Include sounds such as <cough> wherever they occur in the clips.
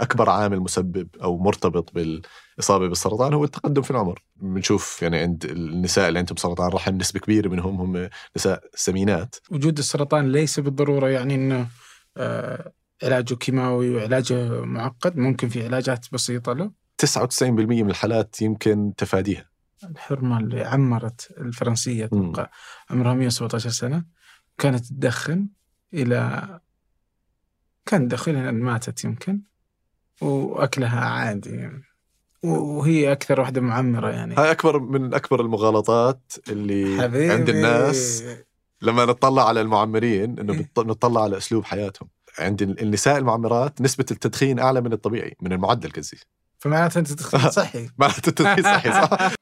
أكبر عامل مسبب أو مرتبط بالإصابة بالسرطان هو التقدم في العمر. بنشوف يعني عند النساء اللي عندهم سرطان رحم نسبة كبيرة منهم هم نساء سمينات. وجود السرطان ليس بالضرورة يعني إنه آه علاجه كيماوي وعلاجه معقد ممكن في علاجات بسيطة له. 99% من الحالات يمكن تفاديها. الحرمة اللي عمرت الفرنسية أتوقع عمرها 117 سنة. كانت تدخن إلى كانت تدخن إلى ان ماتت يمكن. وأكلها عادي. يعني. وهي أكثر واحدة معمرة يعني. هاي أكبر من أكبر المغالطات اللي حبيبي. عند الناس لما نطلع على المعمرين إنه إيه؟ نطلع على أسلوب حياتهم. عند النساء المعمرات نسبة التدخين أعلى من الطبيعي من المعدل قصدي. فمعناته أنت تدخين <laughs> صحي. معناته التدخين صحي صح؟ <laughs>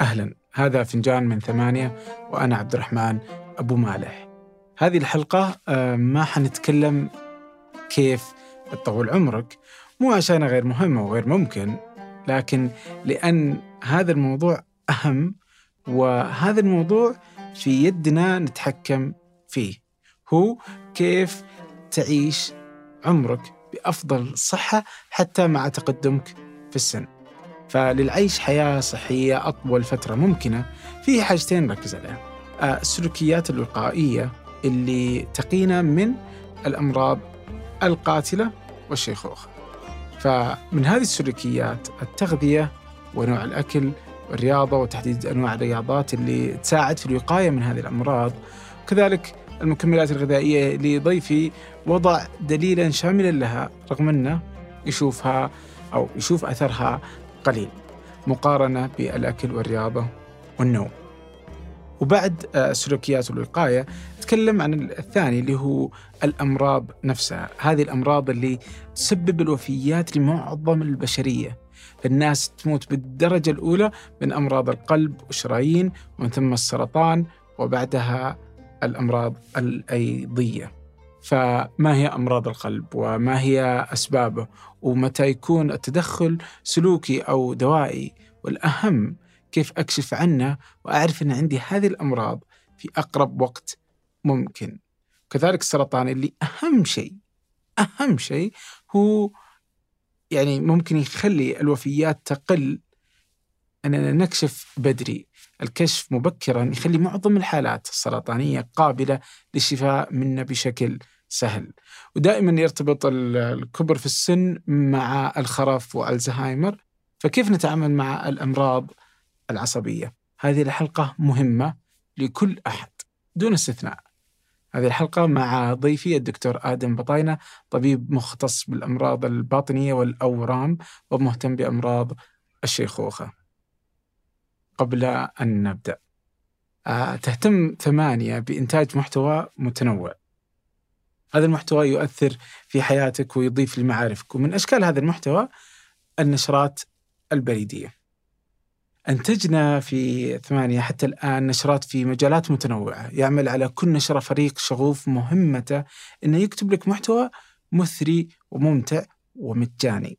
أهلا. هذا فنجان من ثمانية وأنا عبد الرحمن أبو مالح. هذه الحلقة آه، ما حنتكلم كيف تطول عمرك. مو عشان غير مهمة وغير ممكن لكن لأن هذا الموضوع أهم وهذا الموضوع في يدنا نتحكم فيه. هو كيف تعيش عمرك بأفضل صحة حتى مع تقدمك في السن. فللعيش حياة صحية أطول فترة ممكنة في حاجتين نركز عليها. السلوكيات الوقائية اللي تقينا من الأمراض القاتلة والشيخوخة فمن هذه السلوكيات التغذية ونوع الأكل والرياضة وتحديد أنواع الرياضات اللي تساعد في الوقاية من هذه الأمراض وكذلك المكملات الغذائية لضيفي وضع دليلا شاملا لها رغم أنه يشوفها أو يشوف أثرها قليل مقارنة بالأكل والرياضة والنوم. وبعد السلوكيات والوقاية نتكلم عن الثاني اللي هو الأمراض نفسها. هذه الأمراض اللي تسبب الوفيات لمعظم البشرية. الناس تموت بالدرجة الأولى من أمراض القلب والشرايين ومن ثم السرطان وبعدها الأمراض الأيضية. فما هي أمراض القلب وما هي أسبابه ومتى يكون التدخل سلوكي أو دوائي؟ والأهم كيف أكشف عنه وأعرف أن عندي هذه الأمراض في أقرب وقت؟ ممكن. كذلك السرطان اللي أهم شيء أهم شيء هو يعني ممكن يخلي الوفيات تقل. أننا نكشف بدري. الكشف مبكرا يخلي معظم الحالات السرطانية قابلة للشفاء منه بشكل سهل. ودائما يرتبط الكبر في السن مع الخرف والزهايمر. فكيف نتعامل مع الأمراض العصبية؟ هذه الحلقة مهمة لكل أحد. دون استثناء. هذه الحلقة مع ضيفي الدكتور آدم بطاينة طبيب مختص بالأمراض الباطنية والأورام ومهتم بأمراض الشيخوخة. قبل أن نبدأ آه، تهتم ثمانية بإنتاج محتوى متنوع. هذا المحتوى يؤثر في حياتك ويضيف لمعارفك ومن أشكال هذا المحتوى النشرات البريدية. أنتجنا في ثمانية حتى الآن نشرات في مجالات متنوعة يعمل على كل نشرة فريق شغوف مهمته أنه يكتب لك محتوى مثري وممتع ومجاني.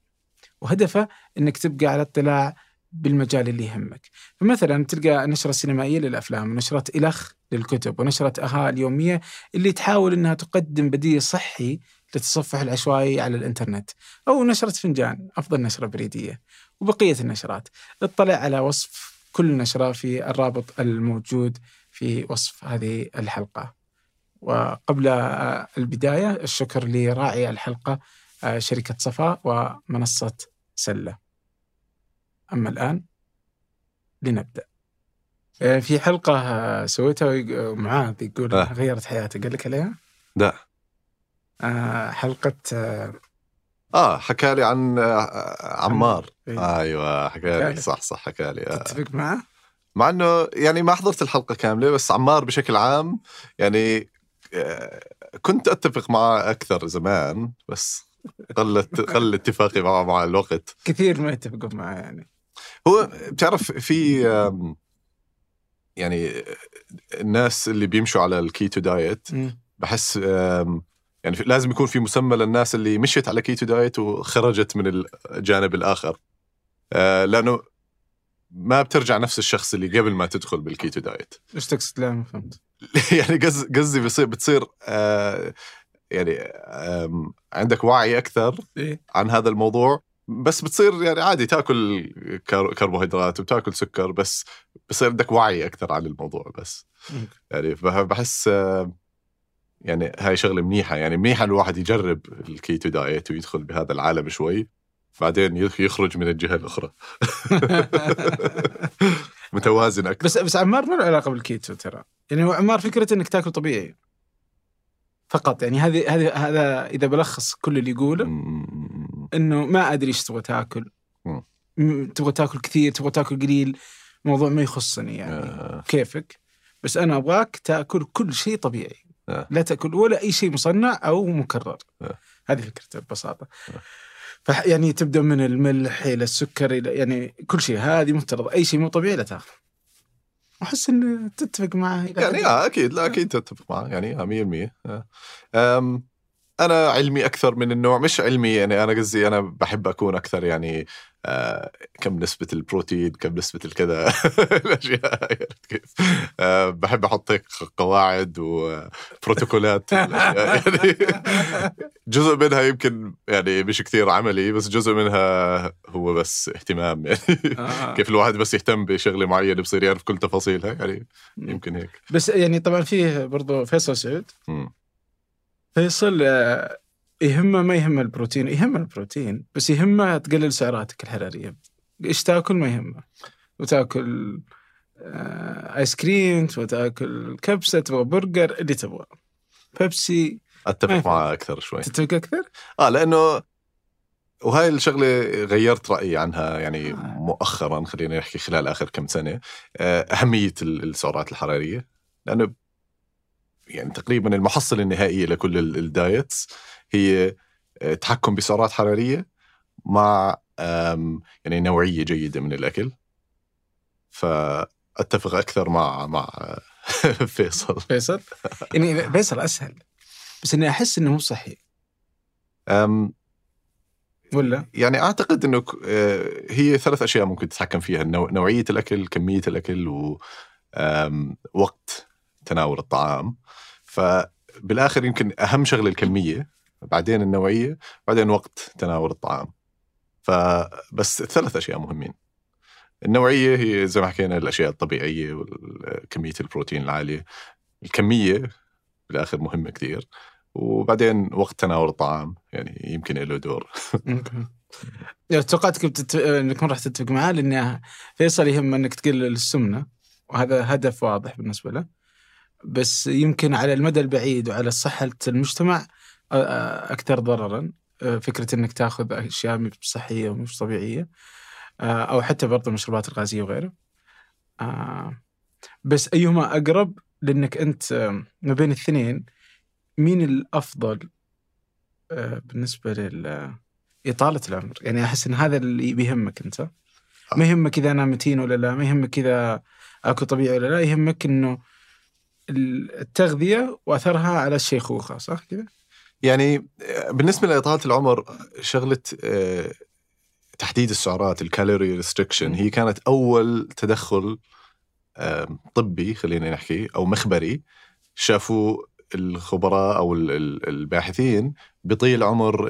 وهدفه أنك تبقى على اطلاع بالمجال اللي يهمك. فمثلا تلقى نشرة سينمائية للأفلام ونشرة إلخ للكتب ونشرة أها اليومية اللي تحاول أنها تقدم بديل صحي للتصفح العشوائي على الإنترنت. أو نشرة فنجان أفضل نشرة بريدية. وبقية النشرات. اطلع على وصف كل نشرة في الرابط الموجود في وصف هذه الحلقة. وقبل البداية الشكر لراعي الحلقة شركة صفا ومنصة سلة. أما الآن لنبدأ. في حلقة سويتها معاذ يقول آه. غيرت حياته قال لك عليها؟ لا. آه حلقة آه آه حكى لي عن آه، عمار إيه؟ أيوه حكى لي صح صح حكى لي آه. تتفق معه؟ مع إنه يعني ما حضرت الحلقة كاملة بس عمار بشكل عام يعني آه، كنت أتفق معه أكثر زمان بس قلت قل اتفاقي معه مع الوقت كثير ما يتفقوا معه يعني هو بتعرف في يعني الناس اللي بيمشوا على ال keto diet بحس يعني لازم يكون في مسمى للناس اللي مشيت على keto diet وخرجت من الجانب الآخر. آه لأنه ما بترجع نفس الشخص اللي قبل ما تدخل بالكيتو دايت <laughs> إيش تقصد؟ لا ما فهمت. يعني قصدي بصير بتصير آه يعني أم، عندك وعي أكثر إيه؟ عن هذا الموضوع. بس بتصير يعني عادي تأكل كربوهيدرات وتأكل سكر بس بصير عندك وعي أكثر عن الموضوع بس. يعني بح- بحس آه، يعني هاي شغلة منيحة يعني منيحة الواحد يجرب ال keto diet ويدخل بهذا العالم شوي بعدين يخ- يخرج من الجهة الأخرى. <laughs> متوازن أكثر. بس بس عمار ما له علاقة بالكيتو ترى. يعني هو عمار فكره إنك تاكل طبيعي. فقط. يعني هذه هذه هذا إذا بلخص كل اللي يقوله إنه ما أدري إيش تبغى تاكل. تبغى تاكل كثير تبغى تاكل قليل موضوع ما يخصني يعني. آه، كيفك؟ بس أنا أبغاك تاكل كل شيء طبيعي. آه. لا تأكل ولا أي شيء مصنع أو مكرر. آه. هذه فكرته ببساطه فح يعني تبدأ من الملح إلى السكر إلى يعني كل شيء. هذه مفترض. أي شيء مو طبيعي لا تأخذ. أحس إن تتفق معه يعني آه أكيد. لا أكيد تتفق معه. يعني آه، 100% آه. أم، أنا علمي أكثر من النوع مش علمي يعني أنا قصدي أنا بحب أكون أكثر يعني آه كم نسبة البروتين كم نسبة الكذا <laughs> الأشياء هاي، عرفت كيف آه بحب أحط هيك قواعد وبروتوكولات <laughs> الأشياء. يعني جزء منها يمكن يعني مش كثير عملي بس جزء منها هو بس اهتمام يعني آه. كيف الواحد بس يهتم بشغلة معينة بصير يعرف كل تفاصيلها يعني يمكن هيك بس يعني طبعا فيه برضو فيصل سعود. فيصل آه، يهمه ما يهمه البروتين يهمه البروتين بس يهمه تقلل سعراتك الحرارية إيش تاكل ما يهمه وتاكل ايس كريم تبغى تاكل كبسة تبغى برجر اللي تبغى بيبسي أتفق. معه أكثر شوي تتفق أكثر؟ آه لأنه وهاي الشغلة غيرت رأيي عنها يعني آه. مؤخرا خلينا نحكي خلال آخر كم سنة آه، ال- السعرات الحرارية لأنه يعني تقريبا المحصلة النهائية لكل ال- ال diets هي آه، تحكم بسعرات حرارية مع يعني نوعية جيدة من الأكل. فأتفق أكثر مع مع <laughs> فيصل. فيصل؟ يعني فيصل أسهل بس إني أحس إنه مو صحي. أم ولا؟ يعني أعتقد إنه آه، هي ثلاث أشياء ممكن تتحكم فيها نوعية الأكل كمية الأكل ووقت تناول الطعام. فبالآخر يمكن أهم شغلة الكمية بعدين النوعية بعدين وقت تناول الطعام. فبس ثلاث أشياء مهمين. النوعية هي زي ما حكينا الأشياء الطبيعية وكميه البروتين العالية. الكمية بالآخر مهمة كثير وبعدين وقت تناول الطعام يعني يمكن له دور. يعني توقعتك بتت... إنك راح تتفق معاه لأن فيصل يهم إنك تقلل السمنة وهذا هدف واضح بالنسبة له. بس يمكن على المدى البعيد وعلى صحة المجتمع أ- أ- أكثر ضررا. أ، فكرة إنك تأخذ أشياء مش صحية ومش طبيعية. أ، أو حتى برضه المشروبات الغازية وغيره بس أيهما أقرب لأنك أنت أ، ما بين الاثنين مين الأفضل؟ أ، بالنسبة لل إطالة العمر يعني أحس إن هذا اللي بيهمك أنت. ما يهمك إذا أنا متين ولا لا ما يهمك إذا أكل طبيعي ولا لا يهمك إنه التغذية وأثرها على الشيخوخة صح كذا؟ يعني بالنسبة لإطالة العمر شغلة آه، تحديد السعرات الكالوري ريستريكشن هي كانت أول تدخل طبي خلينا نحكي أو مخبري شافوا الخبراء أو ال- ال- الباحثين بطيل عمر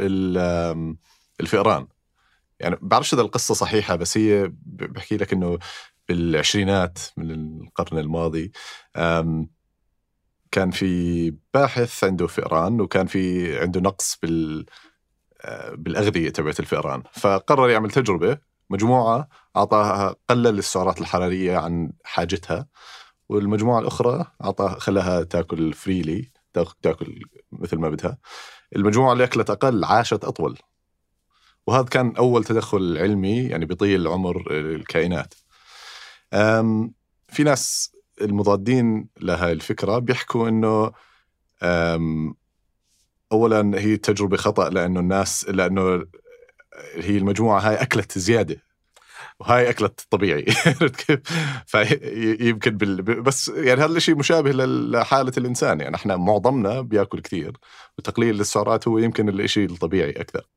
الفئران يعني بعرفش إذا القصة صحيحة بس هي بحكي لك إنه بالعشرينات من القرن الماضي كان في باحث عنده فئران وكان في عنده نقص بال آه، بالأغذية تبعت الفئران. فقرر يعمل تجربة مجموعة أعطاها قلل السعرات الحرارية عن حاجتها والمجموعة الأخرى اعطاها خلاها تاكل فريلي تاك- تاكل مثل ما بدها. المجموعة اللي أكلت أقل عاشت أطول. وهذا كان أول تدخل علمي يعني بيطيل عمر الكائنات أم، في ناس المضادين لهذه الفكرة بيحكوا إنه اولا هي تجربة خطأ لأنه الناس لأنه هي المجموعة هاي أكلت زيادة وهاي أكلت طبيعي <laughs> كيف؟ فيمكن بال... بس يعني هذا الشيء مشابه لحالة الإنسان يعني إحنا معظمنا بياكل كثير وتقليل السعرات هو يمكن الشيء الطبيعي أكثر.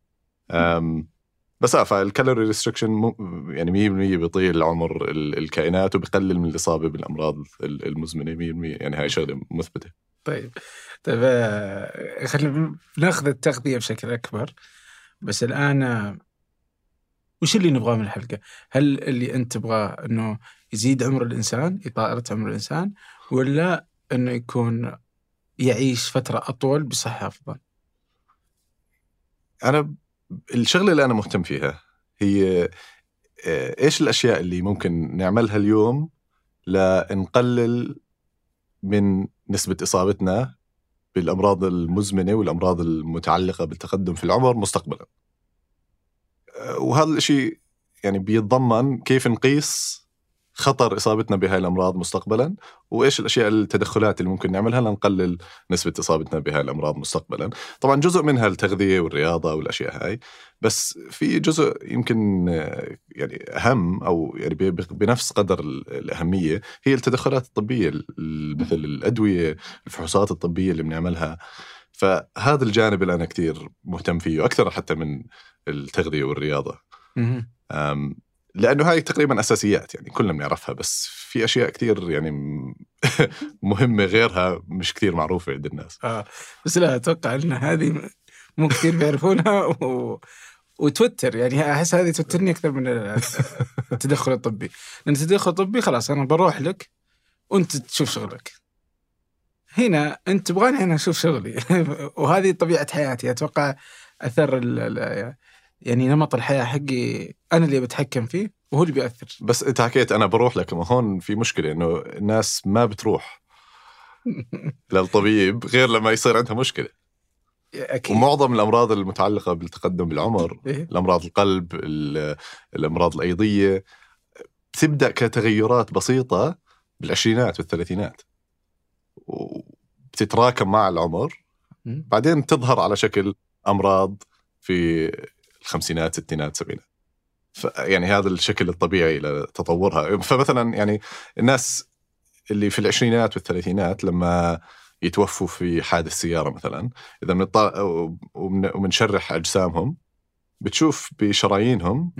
بس آه فالكالوري ريستريكشن م... يعني 100% بيطيل عمر ال- الكائنات وبقلل من الإصابة بالأمراض ال- المزمنة 100% يعني هاي شغلة مثبتة. طيب طيب آه، خلينا ناخذ التغذية بشكل أكبر بس الآن آه، وش اللي نبغاه من الحلقة؟ هل اللي أنت تبغاه إنه يزيد عمر الإنسان، اطاله عمر الإنسان، ولا إنه يكون يعيش فترة أطول بصحة أفضل؟ أنا الشغلة اللي أنا مهتم فيها هي آه، إيش الأشياء اللي ممكن نعملها اليوم لنقلل من نسبة إصابتنا بالأمراض المزمنة والأمراض المتعلقة بالتقدم في العمر مستقبلا. آه، وهذا الشيء يعني بيتضمن كيف نقيس خطر إصابتنا بهاي الأمراض مستقبلا؟ وإيش الأشياء التدخلات اللي ممكن نعملها لنقلل نسبة إصابتنا بهاي الأمراض مستقبلا؟ طبعا جزء منها التغذية والرياضة والأشياء هاي بس في جزء يمكن يعني أهم أو يعني بنفس قدر الأهمية هي التدخلات الطبية مثل الأدوية الفحوصات الطبية اللي بنعملها. فهذا الجانب اللي أنا كثير مهتم فيه أكثر حتى من التغذية والرياضة. لأنه هاي تقريبا أساسيات يعني كلنا بنعرفها بس في أشياء كثير يعني <laughs> مهمة غيرها مش كثير معروفة عند الناس. آه بس لا أتوقع إن هذه مو كثير بيعرفونها و... وتوتر يعني أحس هذه توترني أكثر من <laughs> التدخل الطبي. لأن التدخل الطبي خلاص أنا بروح لك وأنت تشوف شغلك. هنا أنت تبغاني أنا أشوف شغلي. <laughs> وهذه طبيعة حياتي. أتوقع أثر يعني نمط الحياة حقي أنا اللي بتحكم فيه وهو اللي بيأثر. بس انت حكيت أنا بروح لك ما هون في مشكلة إنه الناس ما بتروح <laughs> للطبيب غير لما يصير عندها مشكلة. أكيد. ومعظم الأمراض المتعلقة بالتقدم بالعمر إيه؟ الأمراض القلب الأمراض الأيضية بتبدأ كتغيرات بسيطة بالعشرينات والثلاثينات. وبتتراكم مع العمر. بعدين تظهر على شكل أمراض في الخمسينات ستينات سبعينات يعني هذا الشكل الطبيعي لتطورها فمثلا يعني الناس اللي في العشرينات والثلاثينات لما يتوفوا في حادث سيارة مثلا إذا بنطلع وبنشرح أجسامهم بتشوف بشرايينهم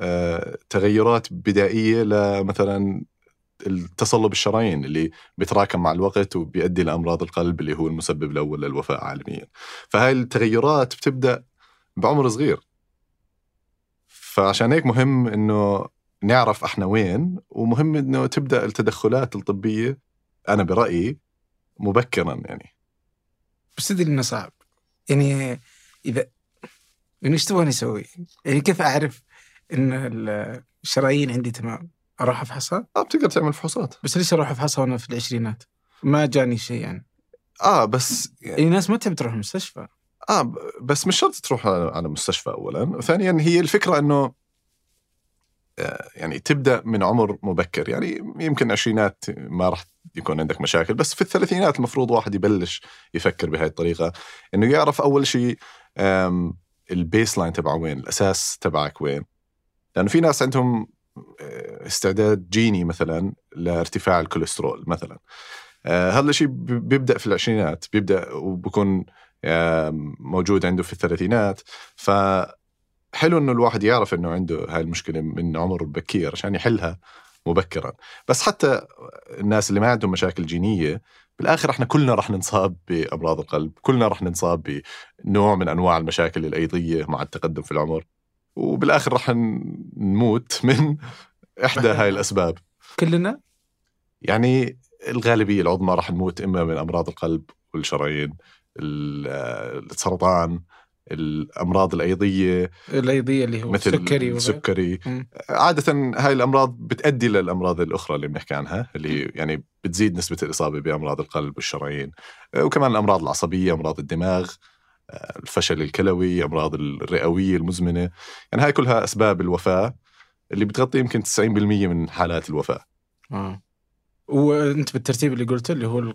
آه تغيرات بدائية لمثلا التصلب الشرايين اللي بيتراكم مع الوقت وبيؤدي لأمراض القلب اللي هو المسبب الأول للوفاة عالميا. فهاي التغيرات بتبدأ بعمر صغير. فعشان هيك مهم إنه نعرف إحنا وين ومهم إنه تبدأ التدخلات الطبية أنا برأيي مبكرا يعني بس تدري إنه صعب يعني إذا يعني إيش تبغاني أسوي؟ يعني كيف أعرف إن الشرايين عندي تمام؟ أروح أفحصها؟ آه بتقدر تعمل فحوصات بس ليش أروح أفحصها وأنا في العشرينات؟ ما جاني شيء يعني آه بس يعني الناس ما تحب تروح المستشفى آه بس مش شرط تروح على مستشفى اولا، وثانيا هي الفكرة إنه آه، يعني تبدأ من عمر مبكر. يعني يمكن عشرينات ما راح يكون عندك مشاكل بس في الثلاثينات المفروض واحد يبلش يفكر بهاي الطريقة. إنه يعرف أول شيء ال baseline تبعه وين الأساس تبعك وين. لأنه في ناس عندهم آه، استعداد جيني مثلا لارتفاع الكوليسترول مثلا. آه، هذا الشيء بيبدأ في العشرينات بيبدأ وبكون موجود عنده في الثلاثينات. ف حلو إنه الواحد يعرف إنه عنده هاي المشكلة من عمر بكير عشان يحلها مبكرا. بس حتى الناس اللي ما عندهم مشاكل جينية بالآخر إحنا كلنا رح ننصاب بأمراض القلب كلنا رح ننصاب بنوع من أنواع المشاكل الأيضية مع التقدم في العمر. وبالآخر رح نموت من إحدى هاي الأسباب. كلنا؟ يعني الغالبية العظمى رح نموت إما من أمراض القلب والشرايين السرطان الأمراض الأيضية الأيضية اللي هو مثل السكري السكري. عادة هاي الأمراض بتؤدي للأمراض الأخرى اللي بنحكي عنها اللي يعني بتزيد نسبة الإصابة بأمراض القلب والشرايين. وكمان الأمراض العصبية أمراض الدماغ الفشل الكلوي أمراض الرئوية المزمنة. يعني هاي كلها أسباب الوفاة اللي بتغطي يمكن 90% من حالات الوفاة. آه. وأنت بالترتيب اللي قلته اللي هو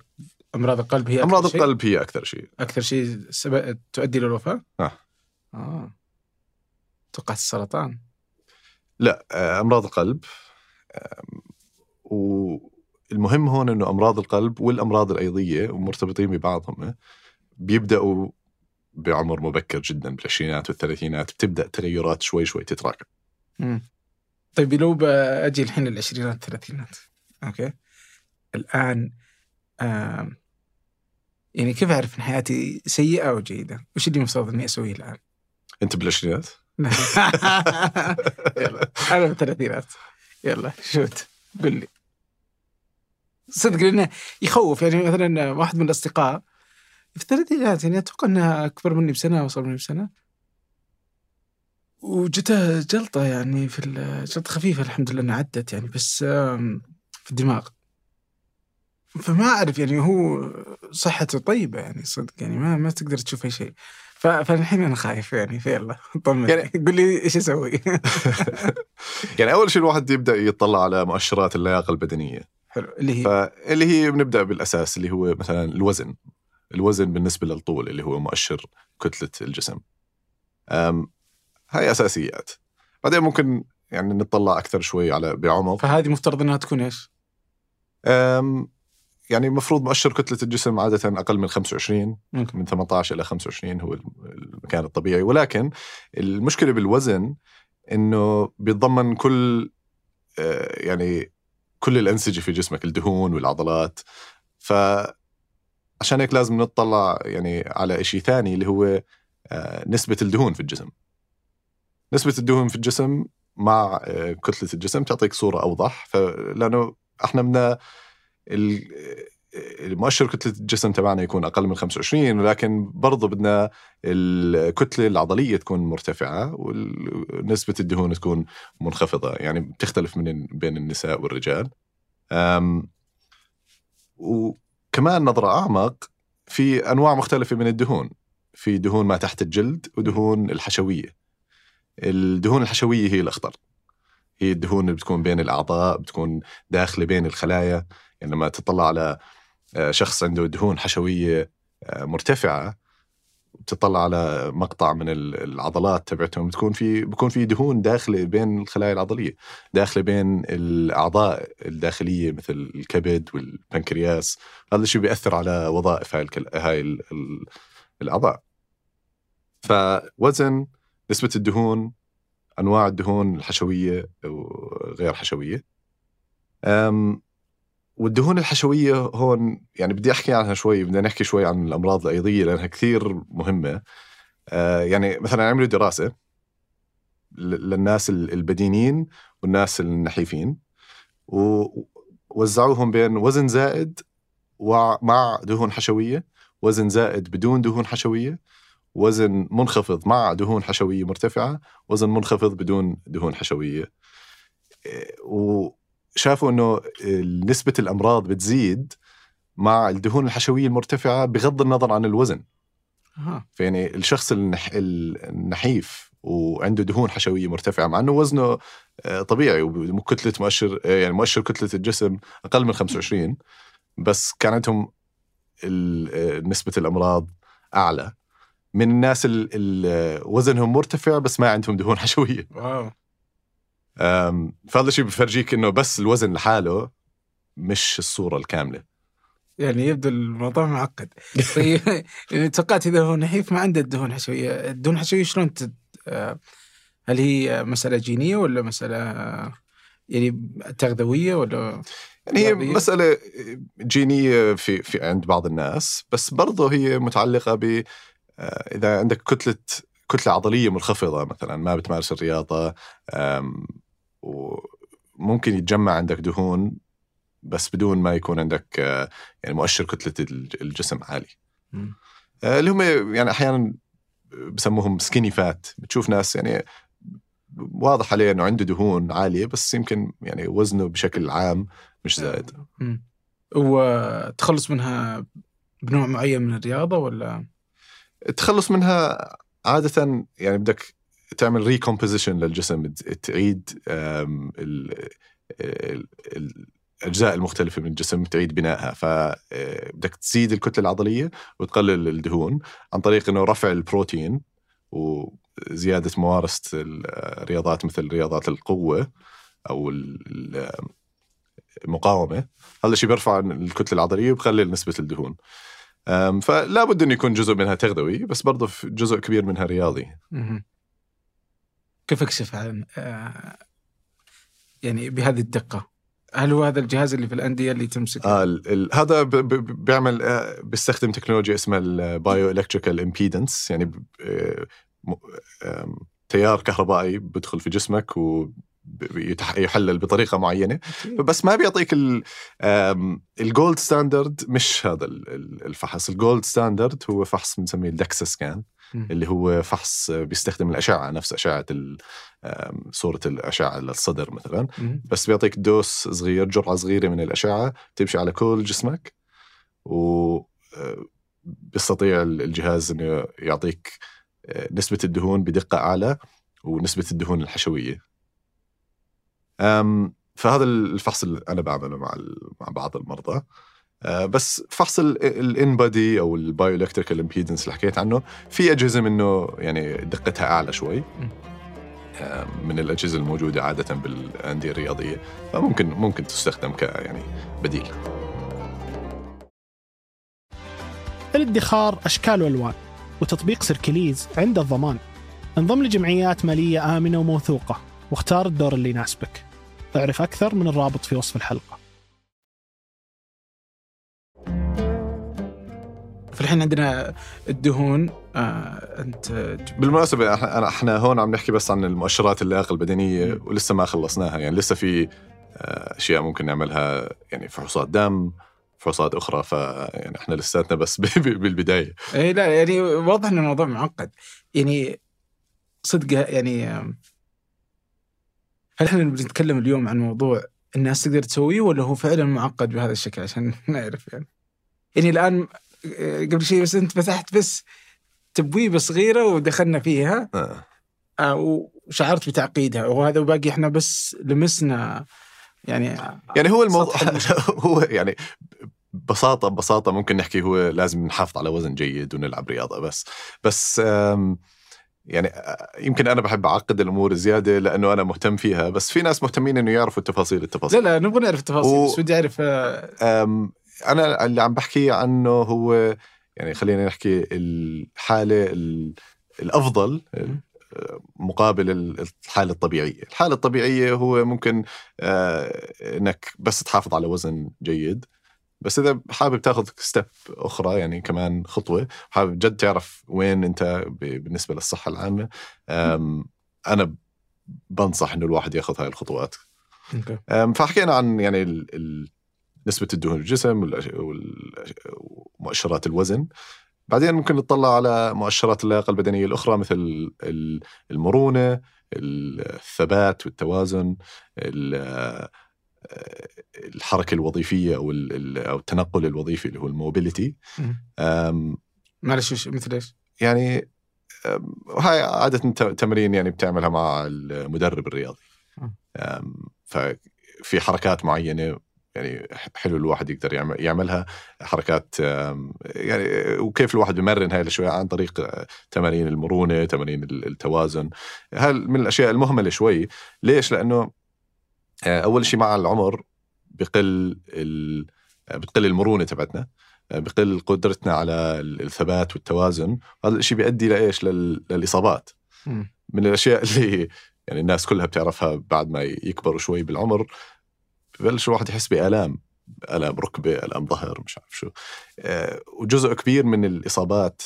أمراض القلب هي أمراض القلب هي أكثر شيء. أكثر شيء سب... تؤدي للوفاه؟ آه. آه. توقعت السرطان. لا آه، أمراض القلب والمهم هون إنه أمراض القلب والأمراض الأيضية ومرتبطين ببعضهم بيبدأوا بعمر مبكر جدا بالعشرينات والثلاثينات بتبدأ تغيرات شوي شوي تتراكم. امم طيب لو أجي الحين العشرينات الثلاثينات أوكي؟ الآن يعني كيف أعرف إن حياتي سيئة أو جيدة؟ وش اللي المفترض إني أسويه الآن؟ أنت بالعشرينات؟ <laughs> يلا. أنا بالثلاثينات يلا شوت. قل لي. صدق لأنه يخوف. يعني مثلا واحد من الأصدقاء في الثلاثينات يعني أتوقع إنها أكبر مني بسنة أو أصغر مني بسنة. وجته جلطة يعني في جلطة خفيفة الحمد لله إنها عدت يعني بس في الدماغ. فما أعرف يعني هو صحته طيبة يعني صدق يعني ما ما تقدر تشوف أي شيء. فالحين أنا خايف يعني فيلا طمن يعني قول لي إيش أسوي؟ <laughs> <laughs> يعني أول شيء الواحد يبدأ يطلع على مؤشرات اللياقة البدنية. حلو. اللي هي؟ فاللي هي بنبدأ بالأساس اللي هو مثلا الوزن. الوزن بالنسبة للطول اللي هو مؤشر كتلة الجسم. أم هاي أساسيات. بعدين ممكن يعني نطلع أكثر شوي على بعمق. فهذه مفترض إنها تكون إيش؟ أم يعني المفروض مؤشر كتلة الجسم عادة أقل من 25 ممكن. من 18 إلى 25 هو المكان الطبيعي. ولكن المشكلة بالوزن إنه بيتضمن كل آه، يعني كل الأنسجة في جسمك الدهون والعضلات. ف عشان هيك لازم نطلع يعني على شيء ثاني اللي هو آه، نسبة الدهون في الجسم. نسبة الدهون في الجسم مع آه، كتلة الجسم تعطيك صورة أوضح. فلأنه إحنا بدنا المؤشر كتلة الجسم تبعنا يكون أقل من 25 ولكن برضه بدنا الكتلة العضلية تكون مرتفعة ونسبة الدهون تكون منخفضة يعني بتختلف من بين النساء والرجال. وكمان نظرة أعمق في أنواع مختلفة من الدهون. في دهون ما تحت الجلد ودهون الحشوية. الدهون الحشوية هي الأخطر. هي الدهون اللي بتكون بين الأعضاء بتكون داخلة بين الخلايا. يعني لما تطلع على آه، شخص عنده دهون حشوية آه، مرتفعة بتطلع على مقطع من العضلات تبعتهم بتكون في بكون في دهون داخلة بين الخلايا العضلية داخلة بين الأعضاء الداخلية مثل الكبد والبنكرياس. هذا الشيء بيأثر على وظائف هاي الكل... هاي ال... ال... الأعضاء. فوزن نسبة الدهون أنواع الدهون الحشوية وغير حشوية. أم والدهون الحشوية هون يعني بدي أحكي عنها شوي بدنا نحكي شوي عن الأمراض الأيضية لأنها كثير مهمة. آه يعني مثلا عملوا دراسة للناس البدينين والناس النحيفين ووزعوهم بين وزن زائد ومع دهون حشوية وزن زائد بدون دهون حشوية وزن منخفض مع دهون حشوية مرتفعة وزن منخفض بدون دهون حشوية. آه، شافوا إنه نسبة الأمراض بتزيد مع الدهون الحشوية المرتفعة بغض النظر عن الوزن. أه. فيعني الشخص النح... النحيف وعنده دهون حشوية مرتفعة مع إنه وزنه آه، طبيعي وكتله مؤشر آه، يعني مؤشر كتلة الجسم أقل من 25 بس كان عندهم آه، نسبة الأمراض أعلى. من الناس اللي وزنهم مرتفع بس ما عندهم دهون حشوية. واو. فهذا الشيء بفرجيك إنه بس الوزن لحاله مش الصورة الكاملة. يعني يبدو الموضوع معقد. طيب <laughs> توقعت إذا هو نحيف ما عنده الدهون حشوية. الدهون الحشوية شلون تد... آه، هل هي مسألة جينية ولا مسألة يعني تغذوية ولا يعني هي مسألة جينية في في عند بعض الناس بس برضه هي متعلقة ب آه، إذا عندك كتلة كتلة عضلية منخفضة مثلا ما بتمارس الرياضة وممكن يتجمع عندك دهون بس بدون ما يكون عندك آه، يعني مؤشر كتلة الجسم عالي. آه، اللي هم يعني أحيانا بسموهم skinny fat بتشوف ناس يعني واضح عليه إنه عنده دهون عالية بس يمكن يعني وزنه بشكل عام مش زائد وتخلص منها بنوع معين من الرياضة ولا؟ التخلص منها عادة يعني بدك تعمل recomposition للجسم تعيد الأجزاء المختلفة من الجسم تعيد بنائها. فبدك تزيد الكتلة العضلية وتقلل الدهون عن طريق إنه رفع البروتين وزيادة ممارسه الرياضات مثل رياضات القوة أو المقاومه هذا الشيء بيرفع الكتلة العضلية وبقلل نسبة الدهون. فلا بد إنه يكون جزء منها تغذوي بس برضه جزء كبير منها رياضي. كيف أكشف عن آه، يعني بهذه الدقة؟ هل هو هذا الجهاز اللي في الأندية اللي تمسك آه ال ال هذا ب ب بيعمل آه بيستخدم تكنولوجيا اسمها ال bioelectrical impedance يعني آه تيار كهربائي بدخل في جسمك و يحلل بطريقة معينة. بس ما بيعطيك ال gold standard مش هذا الفحص. ال gold standard هو فحص بنسميه ال DEXA scan اللي هو فحص بيستخدم الأشعة نفس أشعة صورة الأشعة للصدر مثلا. بس بيعطيك دوس صغير جرعة صغيرة من الأشعة تمشي على كل جسمك و بيستطيع الجهاز إنه يعطيك نسبة الدهون بدقة أعلى ونسبة الدهون الحشوية. فهذا الفحص اللي أنا بعمله مع مع بعض المرضى. آه، بس فحص ال InBody أو ال bioimpedance اللي حكيت عنه في أجهزة منه يعني دقتها أعلى شوي. من الأجهزة الموجودة عادة بالأندية الرياضية. فممكن ممكن تستخدم ك يعني بديل. الادخار أشكال وألوان وتطبيق سيركليز عند الضمان. انضم لجمعيات مالية آمنة وموثوقة واختار الدور اللي يناسبك. اعرف أكثر من الرابط في وصف الحلقة. في الحين عندنا الدهون آه أنت بالمناسبة إحنا إحنا هون عم نحكي بس عن المؤشرات اللياقه البدنية ولسه ما خلصناها. يعني لسه في آه، أشياء ممكن نعملها يعني فحوصات دم فحوصات أخرى. ف يعني إحنا لساتنا بس <laughs> بالبداية. اي لا يعني واضح إن الموضوع معقد. يعني صدق يعني هل إحنا بنتكلم اليوم عن موضوع الناس تقدر تسويه ولا هو فعلا معقد بهذا الشكل؟ عشان <laughs> نعرف يعني. يعني الآن قبل شيء بس انت فتحت بس تبويبه صغيره ودخلنا فيها. آه. آه وشعرت بتعقيدها. وهذا وباقي إحنا بس لمسنا يعني يعني هو الموضوع <laughs> هو يعني ببساطة ببساطة ممكن نحكي هو لازم نحافظ على وزن جيد ونلعب رياضة بس. بس يعني يمكن أنا بحب أعقد الأمور زيادة لأنه أنا مهتم فيها بس في ناس مهتمين إنه يعرفوا التفاصيل التفاصيل. لا لا نبغى نعرف التفاصيل و... بس بدي أعرف آه، أنا اللي عم بحكي عنه هو يعني خلينا نحكي الحالة الأفضل مقابل الحالة الطبيعية. الحالة الطبيعية هو ممكن آه، إنك بس تحافظ على وزن جيد بس إذا حابب تاخذ ستيب أخرى يعني كمان خطوة حابب جد تعرف وين أنت بالنسبة للصحة العامة أنا بنصح إنه الواحد ياخذ هاي الخطوات. فحكينا عن يعني نسبة الدهون الجسم ومؤشرات الوزن. بعدين ممكن نطلع على مؤشرات اللياقة البدنية الأخرى مثل المرونة الثبات والتوازن الحركة الوظيفية أو أو التنقل الوظيفي اللي هو الموبيليتي. معلش مثل إيش؟ يعني هاي عادة تمرين يعني بتعملها مع المدرب الرياضي. ففي حركات معينة يعني حلو الواحد يقدر يعملها حركات يعني وكيف الواحد بيمرن هاي الأشياء عن طريق تمارين المرونة تمارين التوازن. هاي من الأشياء المهمله شوي ليش؟ لأنه آه، أول شيء مع العمر بقل ال... بتقل المرونة تبعتنا آه، بقل قدرتنا على الثبات والتوازن. هذا الشيء بيؤدي لإيش؟ لل... للإصابات. من الأشياء اللي يعني الناس كلها بتعرفها بعد ما يكبروا شوي بالعمر ببلش الواحد يحس بآلام آلام ركبة آلام ظهر مش عارف شو. آه، وجزء كبير من الإصابات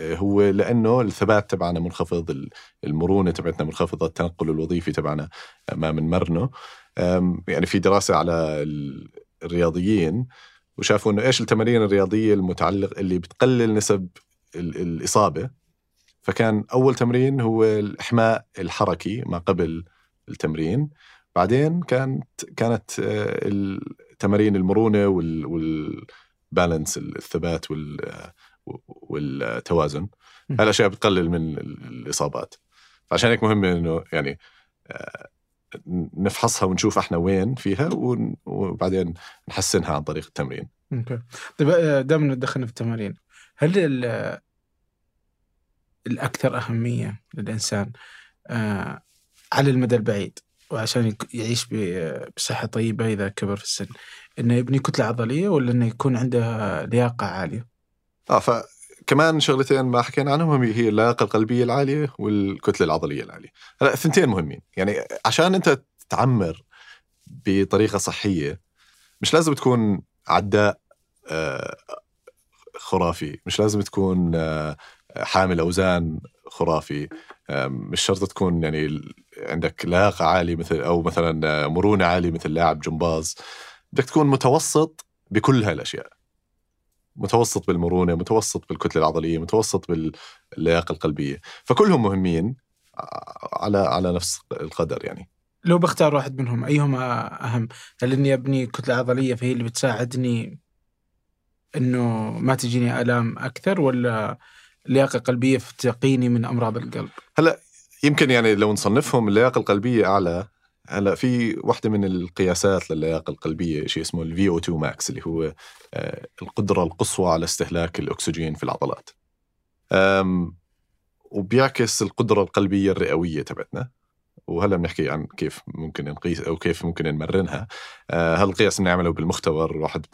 هو لأنه الثبات تبعنا منخفض المرونة تبعتنا منخفضة التنقل الوظيفي تبعنا ما بنمرنه يعني في دراسة على الرياضيين وشافوا إنه إيش التمارين الرياضية المتعلق اللي بتقلل نسب الإصابة. فكان أول تمرين هو الإحماء الحركي ما قبل التمرين. بعدين كانت كانت آه، التمارين المرونة والبالانس الثبات والتوازن هالأشياء بتقلل من الإصابات فعشان هيك مهم إنه يعني آه، نفحصها ونشوف إحنا وين فيها وبعدين نحسنها عن طريق التمرين. أوكي. طيب آه، دائما دخلنا في التمارين، هل الأكثر أهمية للإنسان آه على المدى البعيد وعشان يعيش بصحة طيبة إذا كبر في السن. إنه يبني كتلة عضلية ولا إنه يكون عنده لياقة عالية؟ آه ف كمان شغلتين ما حكينا عنهم هي اللياقة القلبية العالية والكتلة العضلية العالية. هلا الثنتين مهمين. يعني عشان أنت تعمر بطريقة صحية مش لازم تكون عداء آه، خرافي. مش لازم تكون آه، حامل أوزان خرافي. آه، مش شرط تكون يعني عندك لياقه عاليه مثل أو مثلا مرونة عالية مثل لاعب جمباز بدك تكون متوسط بكل هاي الاشياء متوسط بالمرونة متوسط بالكتلة العضلية متوسط باللياقة القلبية فكلهم مهمين على على نفس القدر يعني لو بختار واحد منهم أيهما أهم؟ هل إني أبني كتلة عضلية فهي اللي بتساعدني إنه ما تجيني آلام أكثر ولا لياقة قلبية تقيني من أمراض القلب؟ هلأ يمكن يعني لو نصنفهم اللياقة القلبية أعلى هلا في واحدة من القياسات للياقة القلبية شيء اسمه ال VO 2 max اللي هو آه، القدرة القصوى على استهلاك الأكسجين في العضلات. وبيعكس القدرة القلبية الرئوية تبعتنا. وهلا بنحكي عن كيف ممكن نقيس أو كيف ممكن نمرنها. آه هالقياس بنعمله بالمختبر واحد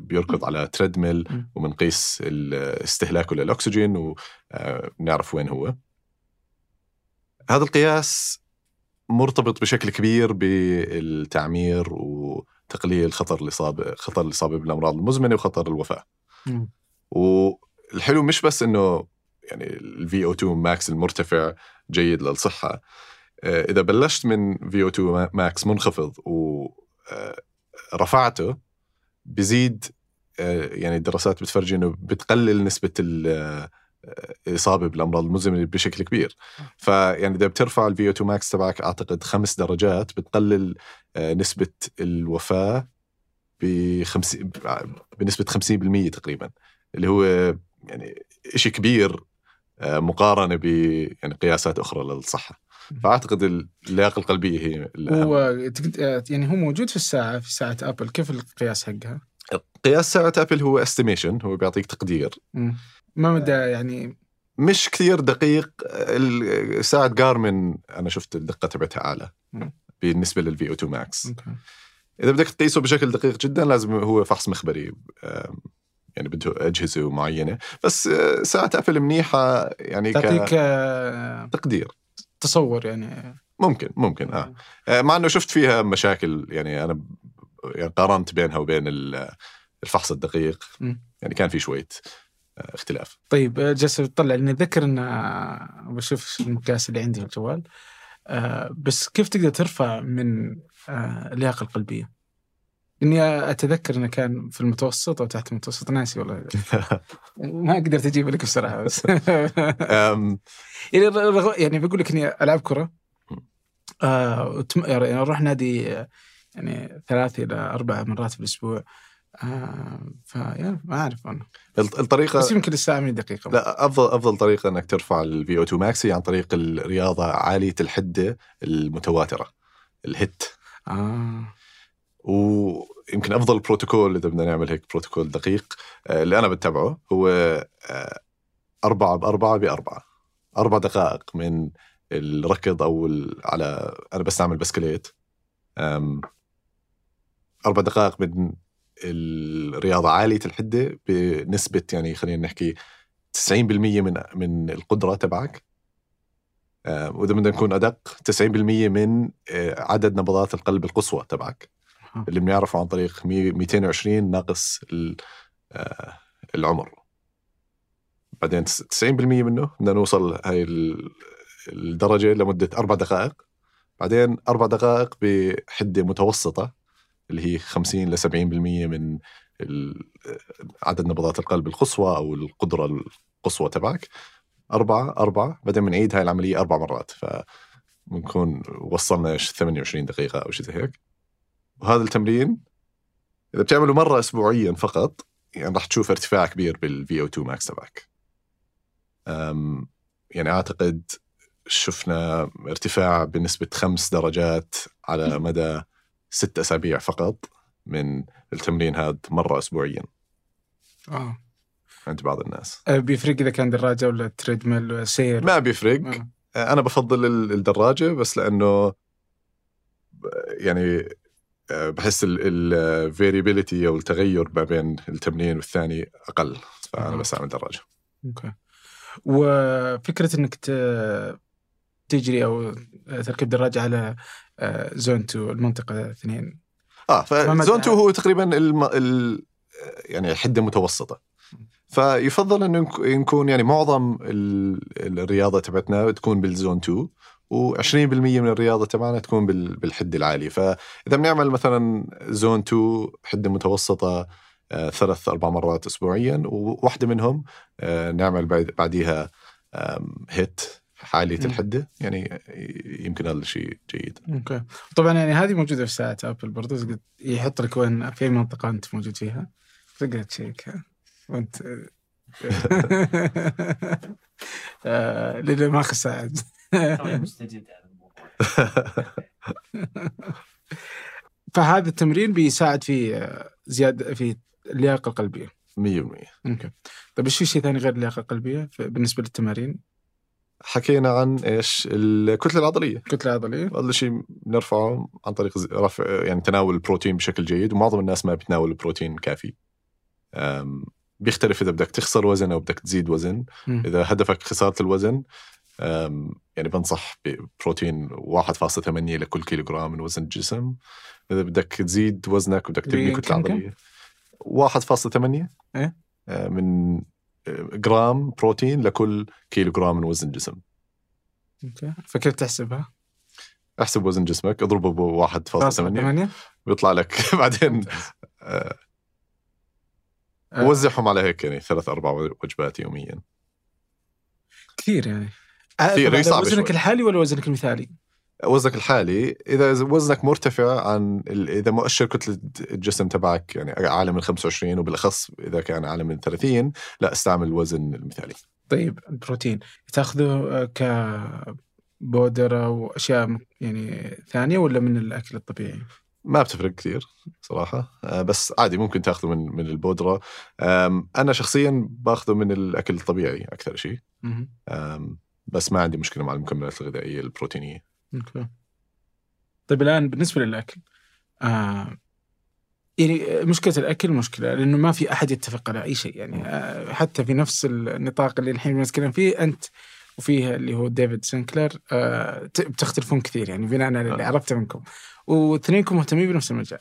بيركض على treadmill وبنقيس استهلاكه للأكسجين وبنعرف آه، وين هو. هذا القياس مرتبط بشكل كبير بالتعمير وتقليل خطر الاصابه خطر الاصابه بالامراض المزمنة وخطر الوفاة. والحلو مش بس إنه يعني ال VO 2 max المرتفع جيد للصحة. آه، إذا بلشت من VO 2 max منخفض ورفعته آه، بزيد آه، يعني الدراسات بتفرجي إنه بتقلل نسبة الاصابه بالامراض المزمنة بشكل كبير. فيعني إذا بترفع ال VO 2 max تبعك أعتقد خمس درجات بتقلل نسبة الوفاة ب بنسبة 50% تقريبا. اللي هو يعني شيء كبير مقارنة ب يعني قياسات أخرى للصحة. فأعتقد اللياقة القلبية هي هو يعني هو موجود في الساعة في ساعة Apple كيف القياس حقها؟ قياس ساعة Apple هو estimation هو بيعطيك تقدير. ما مدى يعني مش كثير دقيق. ساعة Garmin أنا شفت الدقة تبعتها أعلى بالنسبة لل VO 2 max إذا بدك تقيسه بشكل دقيق جدا لازم هو فحص مخبري يعني بده أجهزة معينة. بس آه، ساعة Apple منيحة يعني تعطيك تقدير. تصور يعني. ممكن ممكن آه, آه، مع إنه شفت فيها مشاكل يعني أنا يعني قارنت بينها وبين الفحص الدقيق. يعني كان في شوية آه، اختلاف. طيب آه، جالس اطلع لاني أتذكر إن بشوف المقياس اللي عندي في الجوال بس كيف تقدر ترفع من اللياقة القلبية؟ إني أتذكر إنه كان في المتوسط أو تحت المتوسط ناسي والله. <laughs> ما قدرت أجيب لك بصراحه بس. <laughs> يعني يعني بقول لك إني ألعب كرة. آه يعني أروح نادي يعني ثلاث إلى أربع مرات في الأسبوع. آه فيا ما أعرف أنا الطريقة بس يمكن الساعة دقيقة. لا افضل أفضل طريقة إنك ترفع ال VO 2 max هي عن طريق الرياضة عالية الحدة المتواترة ال HIIT. آه. ويمكن أفضل بروتوكول إذا بدنا نعمل هيك بروتوكول دقيق آه، اللي أنا بتبعه هو آه، أربعة بأربعة بأربعة أربع دقائق من الركض أو على أنا بستعمل بسكليت. أربع دقائق من الرياضة عالية الحدة بنسبة يعني خلينا نحكي 90% من من القدرة تبعك. وإذا بدنا نكون أدق 90% من آه، عدد نبضات القلب القصوى تبعك. اللي بنعرفه عن طريق 220 ناقص آه، العمر. بعدين 90% منه بدنا نوصل هاي الدرجة لمدة أربع دقائق. بعدين أربع دقائق بحدة متوسطة. اللي هي 50 ل 70% من عدد نبضات القلب القصوى أو القدرة القصوى تبعك. أربعة أربعة بعدين بنعيد هاي العملية أربع مرات. فبنكون وصلنا 28 دقيقة أو شيء زي هيك. وهذا التمرين إذا بتعمله مرة اسبوعيا فقط يعني راح تشوف ارتفاع كبير بال VO 2 max تبعك يعني أعتقد شفنا ارتفاع بنسبة خمس درجات على مدى ست أسابيع فقط من التمرين هذا مرة أسبوعيا آه. عند بعض الناس أه، بيفرق إذا كان دراجة ولا treadmill ولا سير ما بيفرق آه. أنا بفضل الدراجة بس لأنه يعني بحس ال variability أو التغير ما بين التمرين والثاني أقل فأنا بستعمل دراجة. okay. وفكرة إنك تجري أو تركب دراجة على zone آه، 2 المنطقة اثنين. آه ف zone مدى- 2 هو تقريبا الم... ال... يعني حدة متوسطة. فيفضل انه نك- نكون يعني معظم ال... الرياضة تبعتنا تكون بال zone 2 و20% من الرياضة تبعنا تكون بال... بالحدة العالية. فإذا بنعمل مثلا zone 2 حدة متوسطة آه، ثلاث أربع مرات اسبوعيا وواحدة منهم آه، نعمل بعد... بعديها HIIT عاليه مم. الحده يعني يمكن هذا الشيء جيد. okay. طبعا يعني هذه موجودة في ساعه Apple برضو تقدر يحط لك وين في أي منطقة أنت موجود فيها. تقدر تشيكها وانت <laughs> آه، لأنه ماخذ ساعه توني مستجد على الموضوع. <laughs> فهذا التمرين بيساعد في آه، زيادة في اللياقة القلبية. 100% okay. طيب إيش في شيء ثاني غير اللياقة القلبية بالنسبة للتمارين؟ حكينا عن إيش؟ الكتلة العضلية. كتلة عضلية. هذا الشيء بنرفعه عن طريق رفع يعني تناول البروتين بشكل جيد ومعظم الناس ما بتناول البروتين كافي. بيختلف إذا بدك تخسر وزن أو بدك تزيد وزن. مم. إذا هدفك خسارة الوزن يعني بنصح ببروتين 1.8 لكل كيلوغرام من وزن الجسم. إذا بدك تزيد وزنك بدك تبني كتلة؟ عضلية. 1.8 إيه؟ أه، من جرام بروتين لكل كيلوغرام من وزن الجسم okay فكيف تحسبها؟ احسب وزن جسمك اضربه ب 1.8 ثمانية؟ ويطلع لك <laughs> بعدين آه، آه، وزعهم على هيك يعني ثلاث أربع وجبات يوميا كثير يعني كثير، هذا صعبة وزنك شوي. الحالي ولا وزنك المثالي؟ وزنك الحالي إذا وزنك مرتفع عن إذا مؤشر كتلة الجسم تبعك يعني أعلى من 25 وبالأخص إذا كان أعلى من 30 لا استعمل الوزن المثالي. طيب البروتين. تأخذه آه، كبودرة وأشياء يعني ثانية ولا من الأكل الطبيعي؟ ما بتفرق كثير صراحة. آه، بس عادي ممكن تأخذه من من البودرة. آم، أنا شخصيا باخذه من الأكل الطبيعي أكثر شيء. بس ما عندي مشكلة مع المكملات الغذائية البروتينية. أوكي. طيب الآن بالنسبة للأكل آه يعني مشكلة الأكل مشكلة لأنه ما في أحد يتفق على أي شيء يعني آه حتى في نفس النطاق اللي الحين بنتكلم فيه أنت وفيه اللي هو ديفيد سينكلر آه بتختلفون كثير يعني بناء على اللي آه. عرفته منكم. واثنينكم مهتمين بنفس المجال.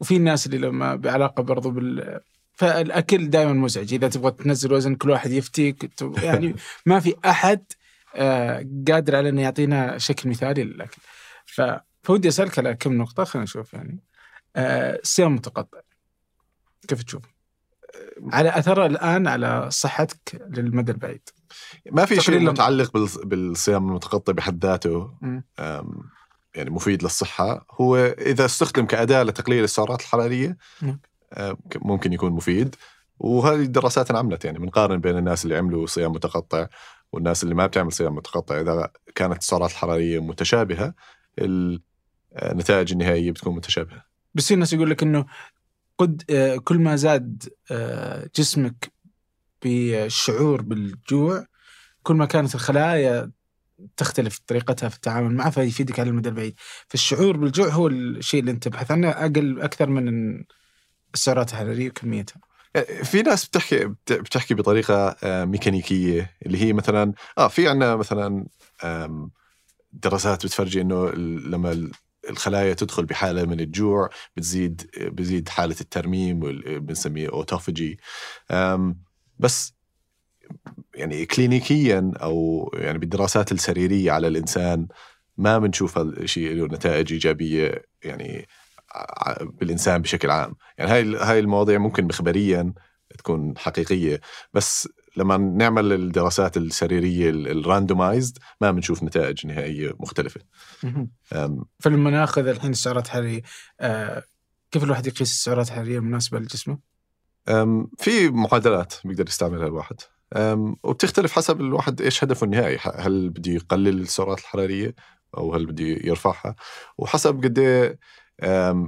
وفي الناس اللي لما بعلاقة برضو بال فالأكل دائما مزعج إذا تبغى تنزل وزن كل واحد يفتيك يعني <laughs> ما في أحد قادر على إنه يعطينا شكل مثالي للأكل. فودي أسألك على كم نقطة خلينا نشوف يعني آه، الصيام المتقطع كيف تشوف؟ على أثره الآن على صحتك للمدى البعيد ما في شيء. متعلق بال- بالصيام المتقطع بحد ذاته يعني مفيد للصحة هو إذا استخدم كأداة لتقليل السعرات الحرارية. أم، ك- ممكن يكون مفيد وهذه الدراسات انعملت يعني بنقارن بين الناس اللي عملوا صيام متقطع والناس اللي ما بتعمل صيام متقطع إذا كانت السعرات الحرارية متشابهة النتائج النهائية بتكون متشابهة. بس في ناس يقول لك إنه قد آه، كل ما زاد آه، جسمك بالشعور بالجوع كل ما كانت الخلايا تختلف طريقتها في التعامل معه فيفيدك على المدى البعيد. فالشعور بالجوع هو الشيء اللي أنت تبحث عنه أقل أكثر من السعرات الحرارية وكميتها. في ناس بتحكي بت- بتحكي بطريقة آه، ميكانيكية اللي هي مثلا آه في عندنا مثلا دراسات بتفرجي إنه لما ال- الخلايا تدخل بحالة من الجوع بتزيد بزيد حالة الترميم بنسميه اوتوفاجي آم، بس يعني كلينيكيا أو يعني بالدراسات السريرية على الإنسان ما بنشوف هالشيء له نتائج إيجابية يعني بالإنسان بشكل عام. يعني هاي هاي المواضيع ممكن مخبريا تكون حقيقية بس لما نعمل الدراسات السريرية الراندومايزد ما بنشوف نتائج نهائية مختلفة. فلما ناخذ الحين السعرات الحراريه آه، كيف الواحد يقيس السعرات الحرارية المناسبه لجسمه؟ في معادلات بيقدر يستعملها الواحد. وبتختلف حسب الواحد إيش هدفه النهائي. هل بده يقلل السعرات الحرارية أو هل بده يرفعها؟ وحسب قد إيه،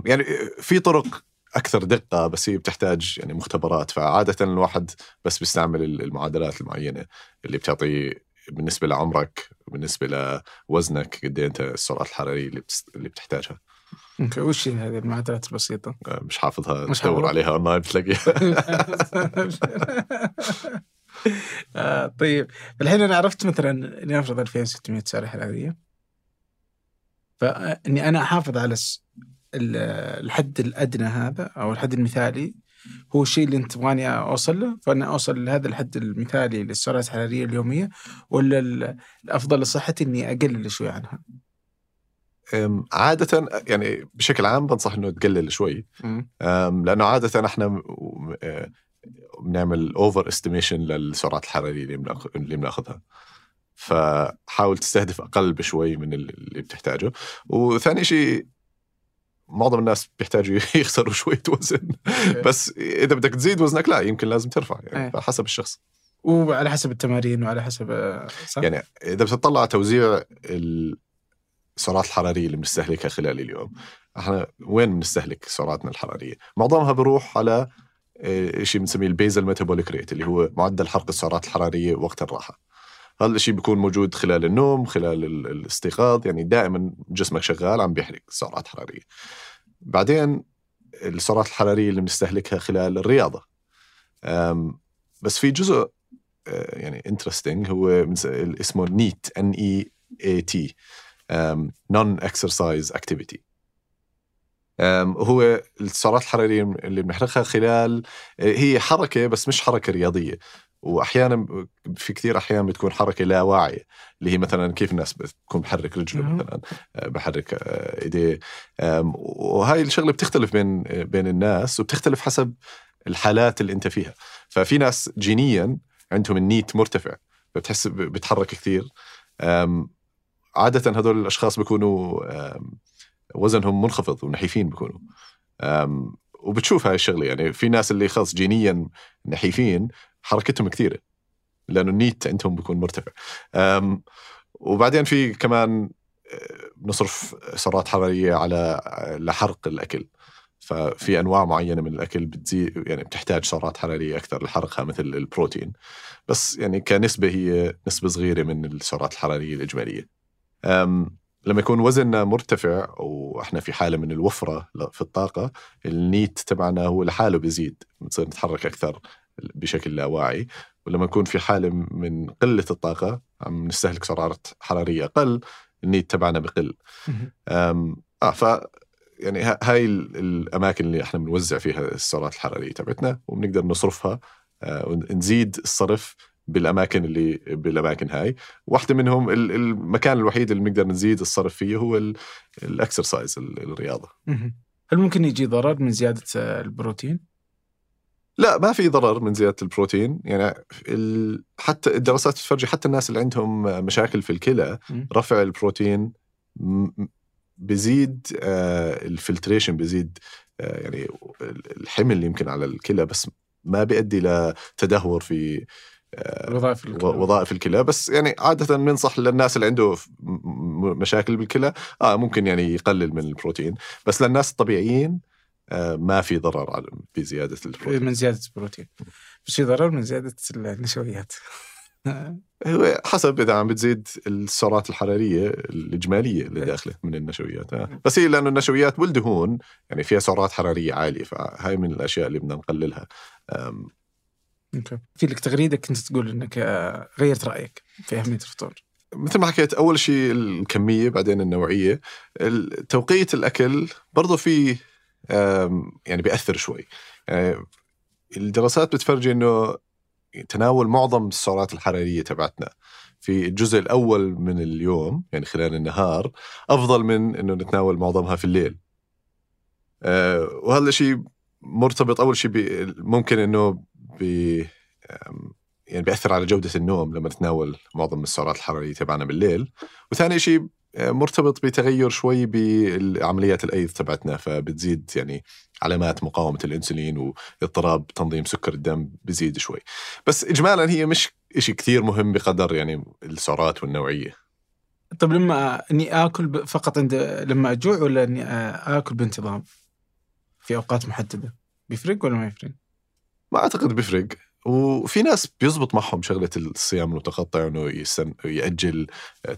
يعني في طرق أكثر دقة بس هي بتحتاج يعني مختبرات. فعاده الواحد بس بيستعمل المعادلات المعينة اللي بتعطي بالنسبة لعمرك بالنسبة لوزنك قد إيه أنت السعرات الحرارية اللي اللي بتحتاجها. okay وش هي هذه المعادلات البسيطة؟ أم، مش حافظها مش تدور؟ عليها أونلاين بتلاقيها. <laughs> آه طيب. الحين أنا عرفت مثلا إني أفرض 2600 سعره حرارية. فأني أنا أحافظ على الحد الأدنى هذا أو الحد المثالي هو الشيء اللي أنت تبغاني أوصل له فأنا أوصل لهذا الحد المثالي للسعرات الحرارية اليومية ولا ال- الأفضل لصحتي إني أقلل شوي عنها؟ عادة يعني بشكل عام بنصح إنه تقلل شوي. لأنه عادة إحنا بنعمل overestimation للسعرات الحرارية اللي اللي بنأخذها. فحاول تستهدف أقل بشوي من اللي بتحتاجه. وثاني شيء معظم الناس بيحتاجوا <laughs> يخسروا شوية وزن. بس إذا بدك تزيد وزنك لا يمكن لازم ترفع يعني إيه. حسب الشخص. وعلى حسب التمارين وعلى حسب آه، صح؟ يعني إذا بتطلع توزيع السعرات الحرارية اللي بنستهلكها خلال اليوم إحنا وين بنستهلك سعراتنا الحرارية؟ معظمها بروح على آه، شيء بنسميه البيزل ميتابوليك ريت اللي هو معدل حرق السعرات الحرارية وقت الراحة. هذا الشيء بيكون موجود خلال النوم خلال ال- الاستيقاظ يعني دائما جسمك شغال عم بيحرق سعرات حراريه بعدين السعرات الحرارية اللي بنستهلكها خلال الرياضة. بس في جزء آه، يعني interesting هو اسمه NEAT N E A T non-exercise activity هو السعرات الحرارية اللي بنحرقها خلال آه، هي حركة بس مش حركة رياضية. وأحيانا في كثير أحيان بتكون حركة لا واعية اللي هي مثلا كيف الناس بتكون بحرك رجله. مثلا آه، بحرك آه، إيديه وهاي الشغلة بتختلف بين آه، بين الناس وبتختلف حسب الحالات اللي أنت فيها. ففي ناس جينيا عندهم النيت مرتفع فبتحس ب- بتحرك كثير. أم، عادة هذول الأشخاص بيكونوا وزنهم منخفض ونحيفين بيكونوا. وبتشوف هاي الشغلة يعني في ناس اللي خلص جينيا نحيفين حركتهم كثيرة لأنه النيت عندهم بيكون مرتفع. وبعدين في كمان أه، بنصرف سعرات حرارية على لحرق الأكل. ففي أنواع معينة من الأكل بتزيد يعني بتحتاج سعرات حرارية أكثر لحرقها مثل البروتين. بس يعني كنسبة هي نسبة صغيرة من السعرات الحرارية الإجمالية. لما يكون وزننا مرتفع وإحنا في حالة من الوفرة في الطاقة النيت تبعنا هو لحاله بيزيد بنصير نتحرك أكثر بشكل لا واعي ولما يكون في حالة من قلة الطاقة عم نستهلك سعرات حرارية أقل النيت تبعنا بقل آه ف يعني هاي ال- الأماكن اللي إحنا بنوزع فيها السعرات الحرارية تبعتنا وبنقدر نصرفها آه، ونزيد الصرف بالأماكن اللي بالأماكن هاي واحدة منهم ال- المكان الوحيد اللي بنقدر نزيد الصرف فيه هو ال- ال exercise ال- الرياضة. هل ممكن يجي ضرر من زيادة آه، البروتين؟ لا ما في ضرر من زيادة البروتين. يعني ال... حتى الدراسات بتفرجي حتى الناس اللي عندهم مشاكل في الكلى. رفع البروتين بزيد آه، ال filtration بزيد آه، يعني الحمل يمكن على الكلى بس ما بيؤدي لتدهور في آه، الوظائف و- وظائف الكلى. بس يعني عادة بننصح للناس اللي عنده مشاكل بالكلى آه ممكن يعني يقلل من البروتين. بس للناس الطبيعيين ما في ضرر على بزيادة البروتين. من زيادة البروتين. بس في ضرر من زيادة النشويات. <laughs> هو حسب إذا عم بتزيد السعرات الحرارية الإجمالية اللي داخلة من النشويات. آه. بس هي لأنه النشويات والدهون يعني فيها سعرات حرارية عالية فهاي من الأشياء اللي بدنا نقللها. في لك تغريدة كنت تقول إنك آه، غيرت رأيك في أهمية الفطور. مثل ما حكيت أول شيء الكمية بعدين النوعية. ال- توقيت الأكل برضه في يعني بيأثر شوي. يعني الدراسات بتفرجي إنه تناول معظم السعرات الحرارية تبعتنا. في الجزء الأول من اليوم يعني خلال النهار أفضل من إنه نتناول معظمها في الليل. آه، وهذا الشيء مرتبط أول شيء ممكن إنه بي يعني بيأثر على جودة النوم لما نتناول معظم السعرات الحرارية تبعنا بالليل. وثاني شيء آه، مرتبط بتغير شوي بعمليات الايض تبعتنا فبتزيد يعني علامات مقاومة الإنسولين واضطراب تنظيم سكر الدم بزيد شوي. بس اجمالا هي مش شيء كثير مهم بقدر يعني السعرات والنوعية. طيب لما إني آكل فقط عند لما أجوع ولا إني آكل بانتظام في أوقات محددة؟ بيفرق ولا ما يفرق؟ ما أعتقد بيفرق. وفي ناس بيزبط معهم شغلة الصيام المتقطع انه يستن... يأجل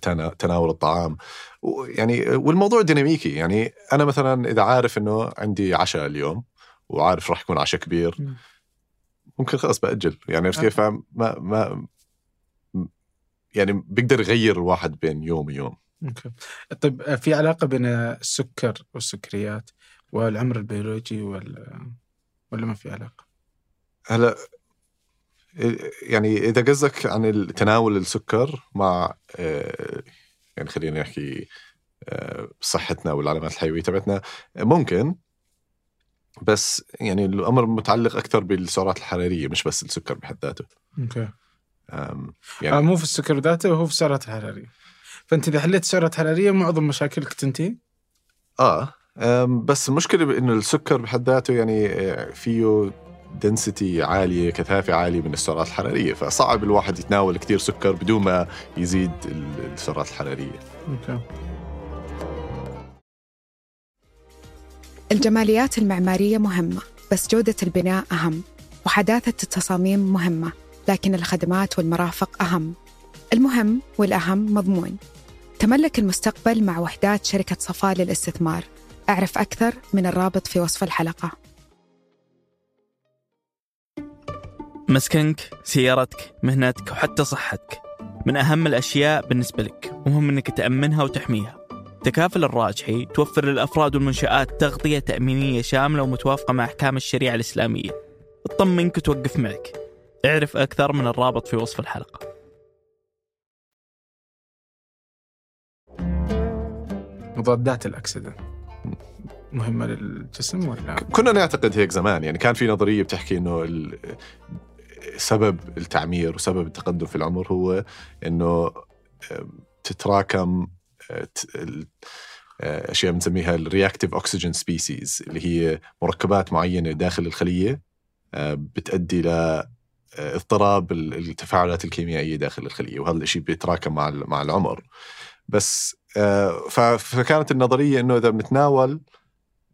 تنا... تناول الطعام. يعني والموضوع ديناميكي. يعني أنا مثلا إذا عارف إنه عندي عشاء اليوم وعارف راح يكون عشاء كبير مم. ممكن خلاص بأجل. يعني عرفت كيف؟ ما ما يعني بيقدر يغير الواحد بين يوم ويوم. okay. طيب آه، في علاقة بين آه، السكر والسكريات والعمر البيولوجي ولا ولا ما في علاقة؟ هلا يعني إذا قصدك عن تناول السكر مع آه، يعني خلينا نحكي آه، صحتنا والعلامات الحيوية تبعتنا ممكن بس يعني الأمر متعلق أكثر بالسعرات الحرارية مش بس السكر بحد ذاته. okay. أم، يعني آه مو في السكر ذاته وهو في السعرات الحرارية. فأنت إذا حليت السعرات الحرارية معظم مشاكلك تنتهي؟ آه بس المشكلة بإنه السكر بحد ذاته يعني آه، فيه density عالية كثافة عالية من السعرات الحرارية فصعب الواحد يتناول كثير سكر بدون ما يزيد ال- السعرات الحرارية. okay. الجماليات المعمارية مهمة بس جودة البناء أهم وحداثة التصاميم مهمة لكن الخدمات والمرافق أهم. المهم والأهم مضمون. تملك المستقبل مع وحدات شركة صفاء للاستثمار. أعرف أكثر من الرابط في وصف الحلقة. مسكنك، سيارتك، مهنتك وحتى صحتك. من أهم الأشياء بالنسبة لك ومهم أنك تأمنها وتحميها. تكافل الراجحي توفر للأفراد والمنشآت تغطية تأمينية شاملة ومتوافقة مع أحكام الشريعة الإسلامية. تطمنك وتوقف معك. اعرف أكثر من الرابط في وصف الحلقة. مضادات الأكسدة. مهمة للجسم ولا؟ كنا نعتقد هيك زمان يعني كان في نظرية بتحكي إنه ال- سبب التعمير وسبب التقدم في العمر هو إنه تتراكم آه، آه، أشياء بنسميها ال reactive oxygen species اللي هي مركبات معينة داخل الخلية آه، بتؤدي ل اضطراب ال- التفاعلات الكيميائية داخل الخلية وهذا الشيء بيتراكم مع مع العمر. بس فكانت النظرية إنه إذا بنتناول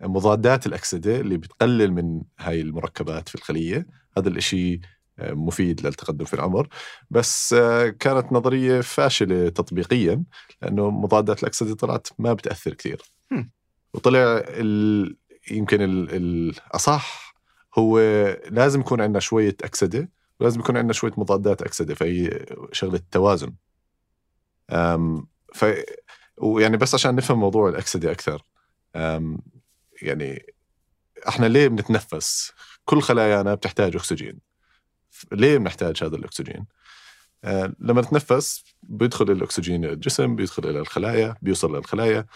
مضادات الأكسدة اللي بتقلل من هاي المركبات في الخلية هذا الإشي آه، مفيد للتقدم في العمر بس آه، كانت نظرية فاشلة تطبيقيا لأنه مضادات الأكسدة طلعت ما بتأثر كثير. وطلع ال... يمكن ال... الأصح هو لازم يكون عندنا شوية أكسدة ولازم يكون عندنا شوية مضادات أكسدة فهي شغلة توازن أم ف... ويعني بس عشان نفهم موضوع الأكسدة أكثر يعني إحنا ليه بنتنفس؟ كل خلايانا بتحتاج أكسجين. ليه بنحتاج هذا الأكسجين؟ آه لما نتنفس بيدخل الأكسجين إلى الجسم، بيدخل إلى الخلايا، بيوصل للخلايا.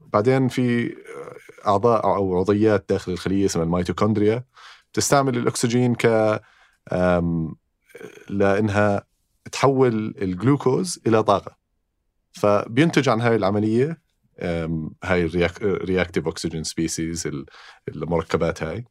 بعدين في أعضاء أو عضيات داخل الخلية اسمها الميتوكوندريا بتستعمل الأكسجين ك لإنها تحول الجلوكوز إلى طاقة. فبينتج عن هاي العملية هاي ال reactive oxygen species المركبات هاي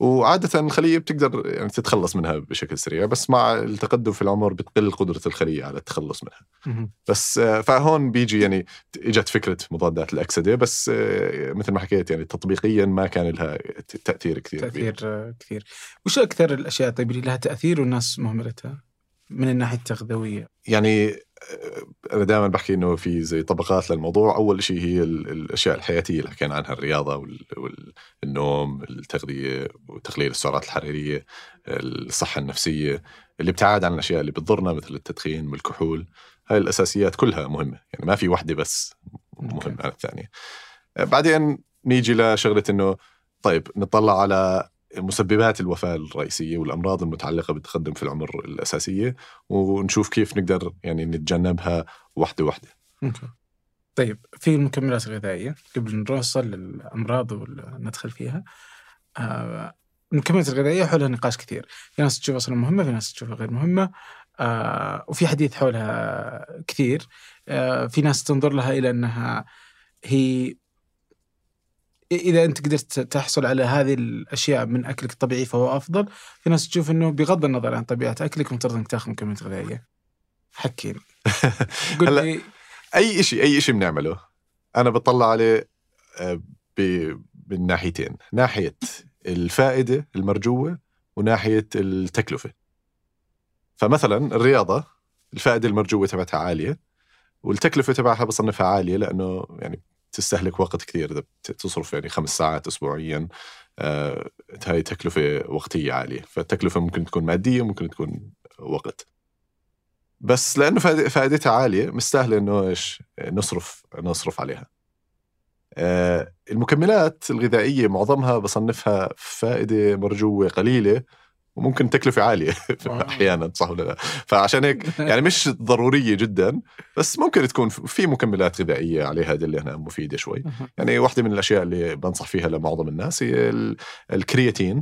وعادة الخلية بتقدر يعني تتخلص منها بشكل سريع بس مع التقدم في العمر بتقل قدرة الخلية على التخلص منها. بس آه، فهون بيجي يعني إجت فكرة مضادات الأكسدة بس آه، مثل ما حكيت يعني تطبيقيا ما كان لها تأثير كثير كبير. تأثير آه، كثير وش أكثر الأشياء طيب اللي لها تأثير والناس مهملتها من الناحية التغذوية؟ يعني آه، أنا دائما بحكي إنه في زي طبقات للموضوع. أول شيء هي ال- الأشياء الحياتية اللي حكينا عنها الرياضة وال- والنوم التغذية وتقليل السعرات الحرارية الصحة النفسية الابتعاد عن الأشياء اللي بتضرنا مثل التدخين والكحول. هاي الأساسيات كلها مهمة. يعني ما في وحدة بس مهمة عن الثانية. آه، بعدين نيجي لشغلة إنه طيب نطلع على مسببات الوفاة الرئيسية والأمراض المتعلقة بالتقدم في العمر الأساسية ونشوف كيف نقدر يعني نتجنبها واحدة واحدة. طيب في المكملات الغذائيه قبل نوصل للأمراض وندخل فيها. آه المكملات الغذائيه حولها نقاش كثير. في ناس تشوفها أصلا مهمة في ناس تشوفها غير مهمة. آه وفي حديث حولها كثير. آه في ناس تنظر لها إلى أنها هي إذا أنت قدرت تحصل على هذه الأشياء من أكلك الطبيعي فهو أفضل. في ناس تشوف إنه بغض النظر عن طبيعة أكلك مفترض إنك تاخذ مكملات غذائية. حكيني <laughs> قل لي. أي شيء أي شيء بنعمله؟ أنا بطلع عليه آه، ب- من ناحيتين. ناحية الفائدة المرجوة وناحية التكلفة. فمثلا الرياضة الفائدة المرجوة تبعتها عالية والتكلفة تبعها بصنفها عالية لأنه يعني تستهلك وقت كثير بت- تصرف يعني خمس ساعات أسبوعيا آه، هاي تكلفة وقتية عالية. فالتكلفة ممكن تكون مادية ممكن تكون وقت. بس فائد- فائدتها عالية مستاهلة إنه إيش؟ نصرف نصرف عليها. آه، المكملات الغذائية معظمها بصنفها فائدة مرجوة قليلة. وممكن تكلفة عالية <laughs> أحيانا صح ولا لا؟ فعشان هيك <laughs> يعني مش ضرورية جدا بس ممكن تكون في مكملات غذائية عليها ادله هنا مفيدة شوي. يعني واحدة من الأشياء اللي بنصح فيها لمعظم الناس هي ال- الكرياتين.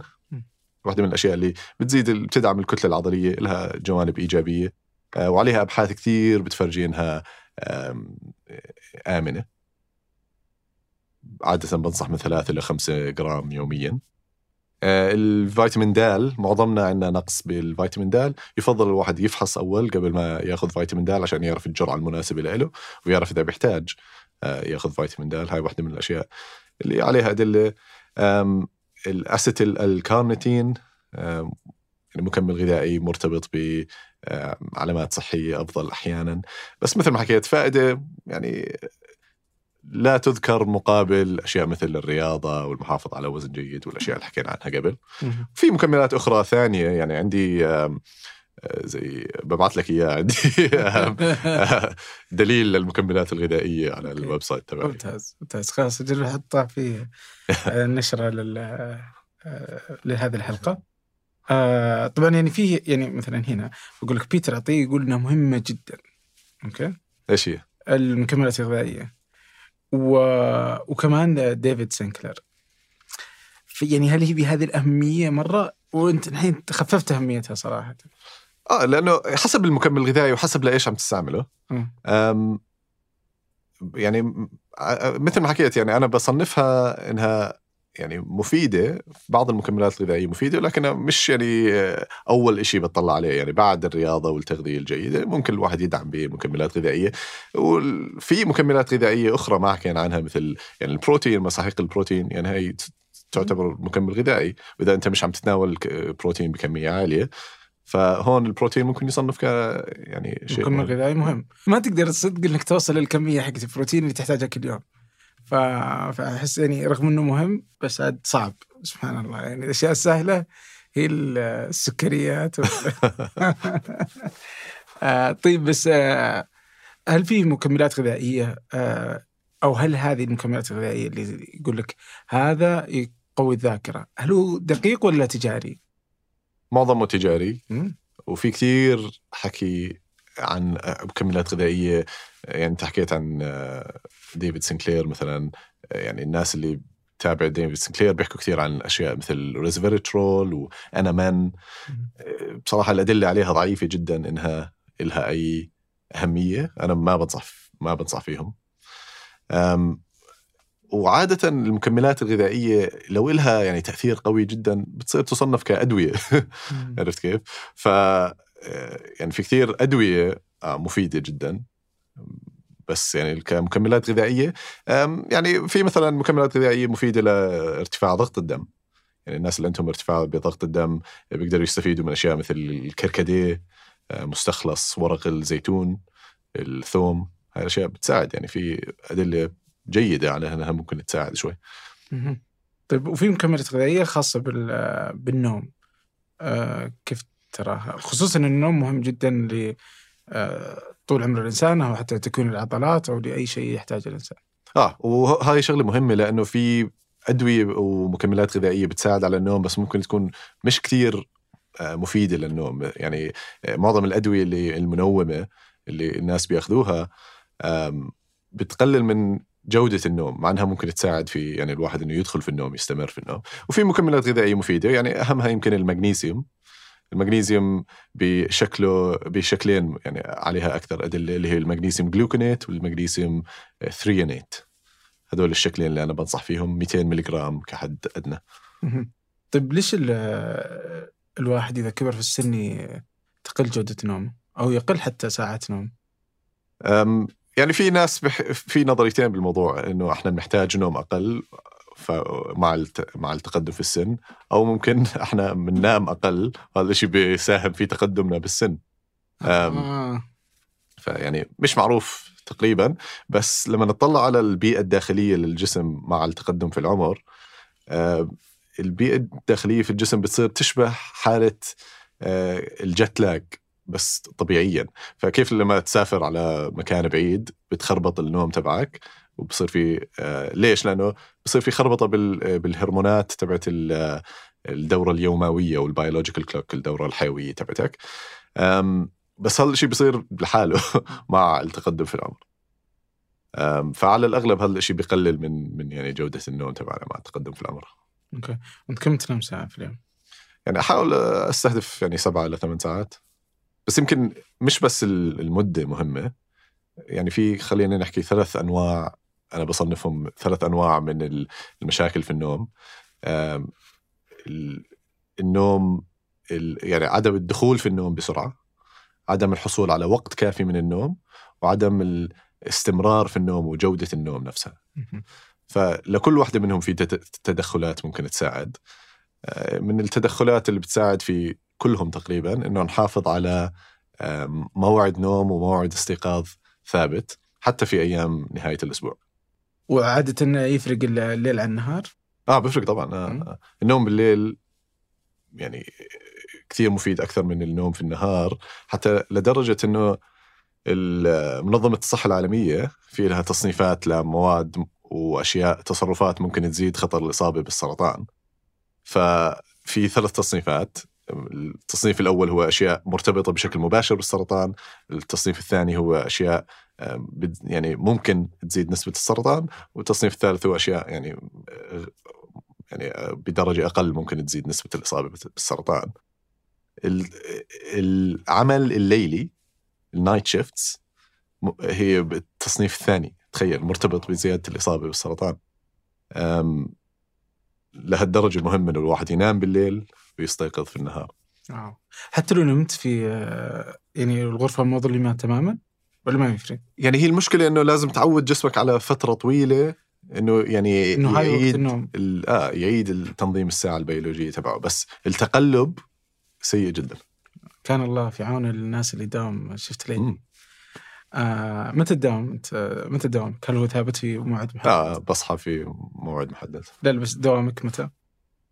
واحدة من الأشياء اللي بتزيد بتدعم الكتلة العضلية لها جوانب إيجابية آه، وعليها أبحاث كثير بتفرجي انها آمنة. عادة بنصح من ثلاثة إلى خمسة جرام يوميا. الفيتامين د معظمنا عندنا نقص بالفيتامين د. يفضل الواحد يفحص أول قبل ما يأخذ فيتامين د عشان يعرف الجرعة المناسبة له ويعرف إذا بيحتاج آه، يأخذ فيتامين د. هاي واحدة من الأشياء اللي عليها أدلة. الاسيتيل الكارنيتين يعني مكمل غذائي مرتبط بعلامات صحية أفضل أحيانا. بس مثل ما حكيت فائدة يعني لا تذكر مقابل أشياء مثل الرياضة والمحافظة على وزن جيد والأشياء اللي حكينا عنها قبل. في مكملات أخرى ثانية يعني عندي آه، زي ببعث لك اياه عندي آه، دليل للمكملات الغذائية على. ال website تبعي. ممتاز ممتاز. خلاص أجل احطها في آه، نشرة لل آه، لهذه الحلقة. آه، طبعا يعني في يعني مثلا هنا بقول لك بيتر عطيه يقول إنها مهمة جدا. أوكي؟ إيش هي؟ المكملات الغذائية. و... وكمان ديفيد سينكلر. في يعني هل هي بهذه الأهمية مرة؟ وانت الحين خففت أهميتها صراحة. آه لأنه حسب المكمل الغذائي وحسب لإيش عم تستعمله. أم يعني ع- مثل ما حكيت يعني أنا بصنفها إنها يعني مفيدة في بعض المكملات الغذائية مفيدة ولكنها مش يعني آه، أول شيء بتطلع عليه يعني بعد الرياضة والتغذية الجيدة ممكن الواحد يدعم بمكملات غذائية وفي مكملات غذائية أخرى ما حكينا عنها مثل يعني البروتين مساحيق البروتين يعني هي تعتبر مكمل غذائي واذا أنت مش عم تتناول بروتين بكمية عالية فهون البروتين ممكن يصنف ك يعني شيء مكمل مهم. غذائي مهم ما تقدر تصدق إنك توصل للكمية حقت البروتين اللي تحتاجها كل يوم. فأحس يعني رغم إنه مهم بس عاد صعب سبحان الله يعني الأشياء السهلة هي ال- السكريات. <laughs> آه طيب بس آه هل في مكملات غذائية آه أو هل هذه المكملات الغذائية اللي يقول لك هذا يقوي الذاكرة هل هو دقيق ولا تجاري؟ معظمه تجاري. وفي كثير حكي عن مكملات غذائية يعني أنت حكيت عن ديفيد سنكلير مثلا يعني الناس اللي تابع ديفيد سنكلير بيحكوا كثير عن أشياء مثل ريزفيرترول وأنا آه، بصراحة الأدلة عليها ضعيفة جدا إنها لها أي أهمية. أنا ما بنصح ما بنصح فيهم. وعادة المكملات الغذائية لو إلها يعني تأثير قوي جدا بتصير تصنف كأدوية. <laughs> عرفت كيف؟ ف يعني في كثير أدوية آه، مفيدة جدا. بس يعني كمكملات غذائية يعني في مثلا مكملات غذائية مفيدة لارتفاع ضغط الدم. يعني الناس اللي عندهم ارتفاع بضغط الدم بيقدروا يستفيدوا من أشياء مثل الكركديه آه، مستخلص ورق الزيتون الثوم هاي الأشياء بتساعد. يعني في أدلة جيدة على إنها ممكن تساعد شوي. طيب وفي مكملات غذائية خاصة بال- بالنوم. آه كيف تراها خصوصا أن النوم مهم جدا ل آه، طول عمر الإنسان أو حتى تكوين العضلات أو لأي شيء يحتاجه الإنسان. آه وهاي شغلة مهمة لأنه في أدوية ومكملات غذائية بتساعد على النوم بس ممكن تكون مش كثير آه، مفيدة للنوم. يعني آه، معظم الأدوية اللي المنومة اللي الناس بيأخذوها بتقلل من جودة النوم مع إنها ممكن تساعد في يعني الواحد إنه يدخل في النوم يستمر في النوم. وفي مكملات غذائية مفيدة يعني أهمها يمكن المغنيسيوم. المغنيسيوم بشكله بشكلين يعني عليها أكثر أدلة اللي هي المغنيسيوم glycinate والمغنيسيوم threonate هذول الشكلين اللي أنا بنصح فيهم 200 ملغ كحد أدنى. طيب ليش ال- الواحد إذا كبر في السن تقل جودة نومه أو يقل حتى ساعات نوم يعني في ناس بح... في نظريتين بالموضوع إنه إحنا بنحتاج نوم أقل. مع الت... مع التقدم في السن أو ممكن <laughs> إحنا بننام أقل هذا الشيء بيساهم في تقدمنا بالسن آه. فيعني مش معروف تقريبا بس لما نطلع على البيئة الداخلية للجسم مع التقدم في العمر البيئة الداخلية في الجسم بتصير تشبه حالة آه، ال jet lag بس طبيعيا فكيف لما تسافر على مكان بعيد بتخربط النوم تبعك وبصير في آه، ليش؟ لأنه بصير في خربطة بال- بالهرمونات تبعت ال- الدورة اليومية وال biological clock الدورة الحيوية تبعتك. بس هذا الشيء بيصير لحاله <laughs> مع التقدم في العمر فعلى الأغلب هذا الشيء بيقلل من من يعني جودة النوم تبعنا مع التقدم في العمر أوكي. وانت كم تنام ساعة في اليوم؟ يعني أحاول أستهدف يعني سبعة إلى ثمان ساعات. بس يمكن مش بس ال- المدة مهمة. يعني في خلينا نحكي ثلاث أنواع أنا بصنفهم ثلاث أنواع من ال- المشاكل في النوم النوم ال- يعني عدم الدخول في النوم بسرعة عدم الحصول على وقت كافي من النوم وعدم الاستمرار في النوم وجودة النوم نفسها. فلكل واحدة منهم في تد- تدخلات ممكن تساعد آه، من التدخلات اللي بتساعد في كلهم تقريبا إنه نحافظ على موعد نوم وموعد استيقاظ ثابت حتى في أيام نهاية الأسبوع. وعادة يفرق الليل عن النهار؟ آه بفرق طبعا آه. آه. النوم بالليل يعني كثير مفيد أكثر من النوم في النهار حتى لدرجة إنه منظمة الصحة العالمية في لها تصنيفات لمواد وأشياء تصرفات ممكن تزيد خطر الإصابة بالسرطان. ففي ثلاث تصنيفات التصنيف الأول هو أشياء مرتبطة بشكل مباشر بالسرطان، التصنيف الثاني هو أشياء يعني ممكن تزيد نسبة السرطان، والتصنيف الثالث هو أشياء يعني آه، يعني آه، بدرجة أقل ممكن تزيد نسبة الإصابة بالسرطان. ال- العمل الليلي النايت شيفتس هي بالتصنيف الثاني تخيل مرتبط بزيادة الإصابة بالسرطان. لهالدرجة مهم إنه الواحد ينام بالليل ويستيقظ في النهار. آه. حتى لو نمت في يعني الغرفة مظلمه تماما ولا ما يفرق؟ يعني هي المشكلة إنه لازم تعود جسمك على فترة طويلة إنه يعني وقت يعيد النوم ال- آه يعيد التنظيم الساعة البيولوجية تبعه بس التقلب سيء جدا. كان الله في عون الناس اللي داوم شفت مم. آه متى تداوم أنت آه، متى تداوم؟ هل هو ثابت في موعد محدد؟ آه بصحى في موعد محدد. لا بس دوامك متى؟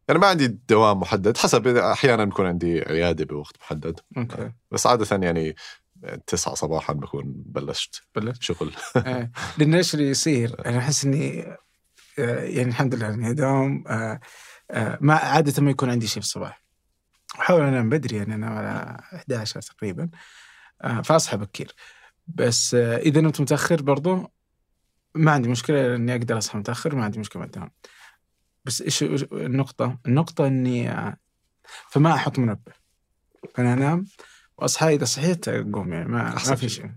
يعني ما عندي دوام محدد حسب أحيانا بكون عندي عيادة بوقت محدد أوكي بس عادة يعني تسعة صباحا بكون بلشت بلشت شغل لأن إيش اللي يصير؟ أنا أحس إني آه، يعني الحمد لله إني اداوم آه، آه، ما عادة ما يكون عندي شيء في الصباح. أحاول أنام بدري يعني انام على 11 تقريبا فأصحى بكير. بس إذا نمت متأخر برضو ما عندي مشكلة اني أقدر أصحى متأخر ما عندي مشكلة مع الدوام. بس إيش النقطة؟ النقطة إني فما أحط منبه. فانا أنام واصحى إذا صحيت اقوم يعني ما, ما في شيء.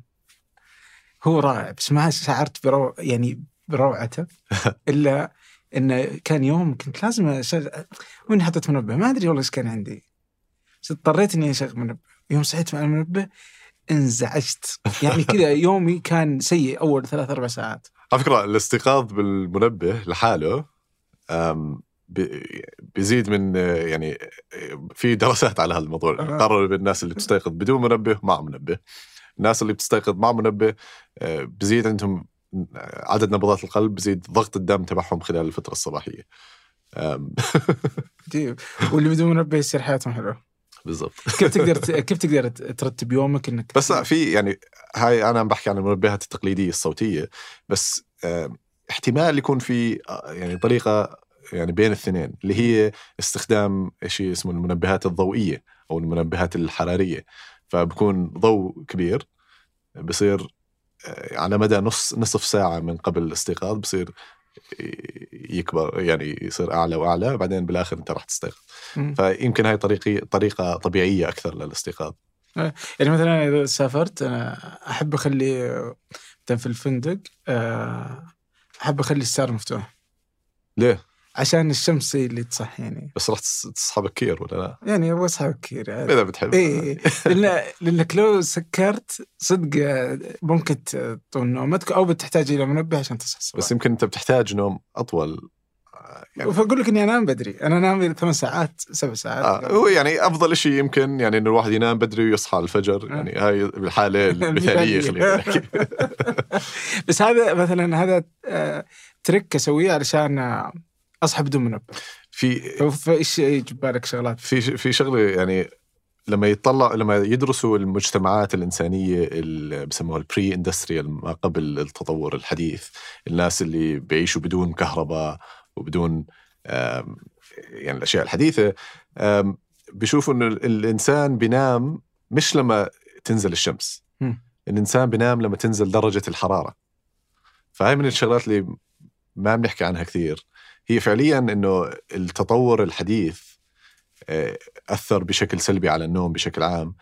هو رائع بس ما شعرت برو يعني بروعته. <laughs> إلا انه كان يوم كنت لازم اشغل وإني حطيت منبه. ما أدري والله إيش كان عندي. بس اضطريت إني أشغل منبه. يوم صحيت مع المنبه انزعجت. يعني كذا <laughs> يومي كان سيء أول ثلاث أربع ساعات. على فكرة الاستيقاظ بالمنبه لحاله بيزيد من يعني في دراسات على هذا الموضوع. قرروا بالناس اللي بتستيقظ بدون منبه مع منبه. الناس اللي بتستيقظ مع منبه أه، بزيد عندهم عدد نبضات القلب بزيد ضغط الدم تبعهم خلال الفترة الصباحية. أم، عجيب <laughs> واللي بدون منبه يصير حياتهم حلوة. بالضبط. كيف تقدر <laughs> كيف تقدر ترتب يومك إنك بس لا في يعني هاي أنا عم بحكي عن المنبهات التقليدية الصوتية بس آه، احتمال يكون في آه، يعني طريقة يعني بين الاثنين اللي هي استخدام شيء اسمه المنبهات الضوئية أو المنبهات الحرارية فبكون ضوء كبير بصير آه، على مدى نص نصف ساعة من قبل الاستيقاظ بصير يكبر يعني يصير أعلى وأعلى بعدين بالآخر أنت راح تستيقظ. فيمكن هاي طريقه طريقة طبيعية أكثر للاستيقاظ يعني مثلا إذا سافرت أنا أحب أخلي مثلا في الفندق آه، أحب أخلي الستار مفتوح ليه؟ عشان الشمس هي اللي تصحيني بس راح تص- تصحى بكير ولا لا؟ يعني أبغى اصحى بكير يعني. إذا بتحب. إيه لأن <laughs> لأنك لو سكرت صدق آه، ممكن تطول نومتك أو بتحتاج إلى منبه عشان تصحى الصباح. بس يمكن أنت بتحتاج نوم أطول آه، يعني. فأقول لك إني أنام بدري. أنا أنام ثمان ساعات سبع ساعات. آه هو يعني أفضل شيء يمكن يعني إنه الواحد ينام بدري ويصحى الفجر آه. يعني هاي الحاله <laughs> المثالية خلينا <laughs> بس هذا مثلا هذا trick أسويه علشان اصحى بدون منبه. في فايش يجي ببالك شغلات؟ في في شغلة يعني لما يطلع لما يدرسوا المجتمعات الإنسانية اللي بسموها ال pre-industrial ما قبل التطور الحديث الناس اللي بيعيشوا بدون كهرباء وبدون يعني الأشياء الحديثة بيشوفوا إنه الإنسان بينام مش لما تنزل الشمس. الإنسان بينام لما تنزل درجة الحرارة. فهي من الشغلات اللي ما بنحكي عنها كثير. هي فعليا إنه التطور الحديث آه، أثر بشكل سلبي على النوم بشكل عام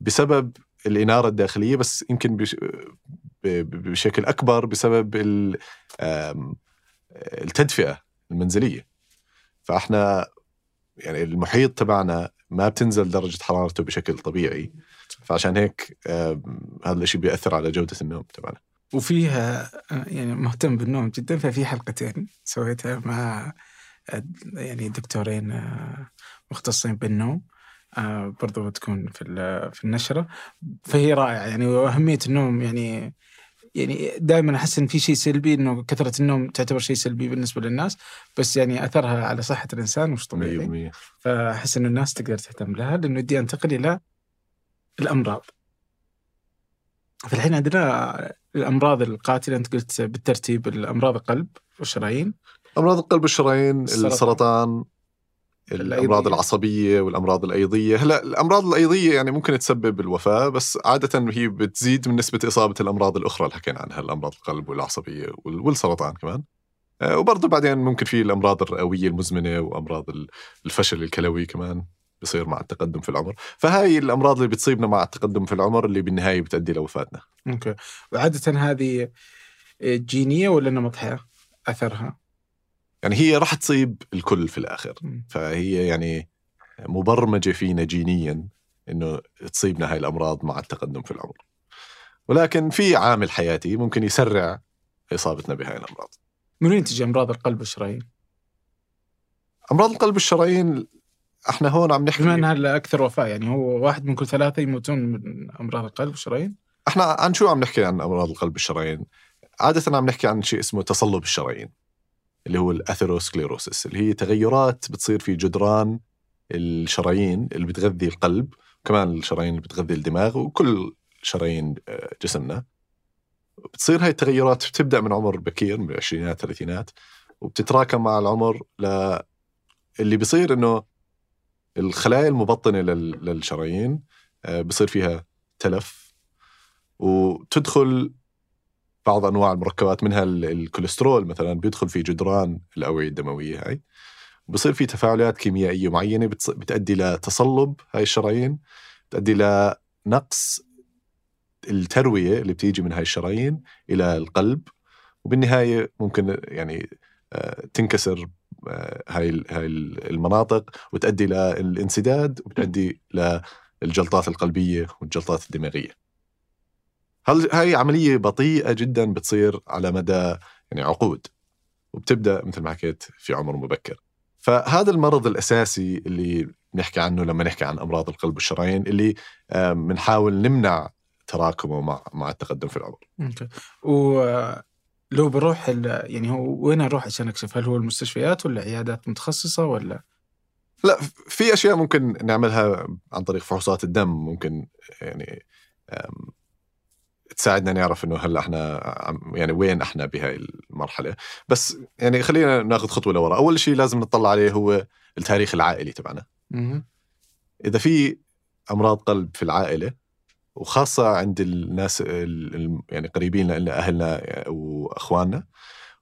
بسبب الإنارة الداخلية بس يمكن بشكل أكبر بسبب التدفئة المنزلية. فإحنا يعني المحيط تبعنا ما بتنزل درجة حرارته بشكل طبيعي فعشان هيك هذا الشيء بيأثر على جودة النوم تبعنا. وفيها يعني مهتم بالنوم جدا ففي حلقتين سويتها مع يعني دكتورين مختصين بالنوم. آه، برضو بتكون في في النشرة. فهي رائعة يعني وأهمية النوم يعني يعني دائما أحس إن في شيء سلبي إنه كثرة النوم تعتبر شيء سلبي بالنسبة للناس بس يعني أثرها على صحة الإنسان مش طبيعي. 100% فأحس إنه الناس تقدر تهتم لها لأنه بدي أنتقل إلى الأمراض. في الحين عندنا الأمراض القاتلة أنت قلت بالترتيب الأمراض القلب والشرايين أمراض القلب والشرايين السرطان. الامراض الأيضية. العصبية والأمراض الأيضية هلا الأمراض الأيضية يعني ممكن تسبب الوفاة بس عادة هي بتزيد من نسبة إصابة الأمراض الأخرى اللي حكينا عنها الأمراض القلب والعصبية وال- والسرطان كمان آه، وبرضه بعدين ممكن في الأمراض الرئوية المزمنة وأمراض ال- الفشل الكلوي كمان بصير مع التقدم في العمر. فهاي الأمراض اللي بتصيبنا مع التقدم في العمر اللي بالنهاية بتؤدي لوفاتنا. أوكي. وعادة هذه جينية ولا نمط حياة؟ أثرها؟ يعني هي راح تصيب الكل في الآخر. فهي يعني مبرمجة فينا جينيا إنه تصيبنا هاي الأمراض مع التقدم في العمر. ولكن في عامل حياتي ممكن يسرع إصابتنا بهاي الأمراض. من وين تجي أمراض القلب والشرايين؟ أمراض القلب والشرايين إحنا هون عم نحكي. بما أنها أكثر وفاة يعني هو واحد من كل ثلاثة يموتون من أمراض القلب والشرايين؟ إحنا عن شو عم نحكي عن أمراض القلب والشرايين؟ عادة عم نحكي عن شيء اسمه تصلب الشرايين اللي هو الاثيروسكليروسس اللي هي تغيرات بتصير في جدران الشرايين اللي بتغذي القلب وكمان الشرايين اللي بتغذي الدماغ وكل شرايين آه، جسمنا. بتصير هاي التغيرات بتبدأ من عمر بكير من العشرينات الثلاثينات وبتتراكم مع العمر ل اللي بيصير إنه الخلايا المبطنة لل- للشرايين آه، بصير فيها تلف وتدخل بعض أنواع المركبات منها ال- الكوليسترول مثلا بيدخل في جدران الاوعيه الدموية هاي بصير في تفاعلات كيميائية معينة بتؤدي لتصلب هاي الشرايين بتؤدي لنقص التروية اللي بتيجي من هاي الشرايين إلى القلب وبالنهاية ممكن يعني آه، تنكسر هاي ال- هاي ال- المناطق وتؤدي للانسداد وبتؤدي للجلطات القلبية والجلطات الدماغية. هل هاي عملية بطيئة جدا بتصير على مدى يعني عقود وبتبدأ مثل ما حكيت في عمر مبكر. فهذا المرض الأساسي اللي نحكي عنه لما نحكي عن أمراض القلب والشرايين اللي بنحاول نمنع تراكمه مع مع التقدم في العمر. أوكي ولو بروح ال- يعني هو وين أروح عشان أكشف؟ هل هو المستشفيات ولا عيادات متخصصة ولا؟ لا في أشياء ممكن نعملها عن طريق فحوصات الدم ممكن يعني تساعدنا نعرف إنه هلا إحنا يعني وين إحنا بهاي المرحلة بس يعني خلينا ناخذ خطوة لورا أول شيء لازم نطلع عليه هو التاريخ العائلي تبعنا. إذا في أمراض قلب في العائلة وخاصة عند الناس ال- ال- يعني قريبين لنا اهلنا وأخواننا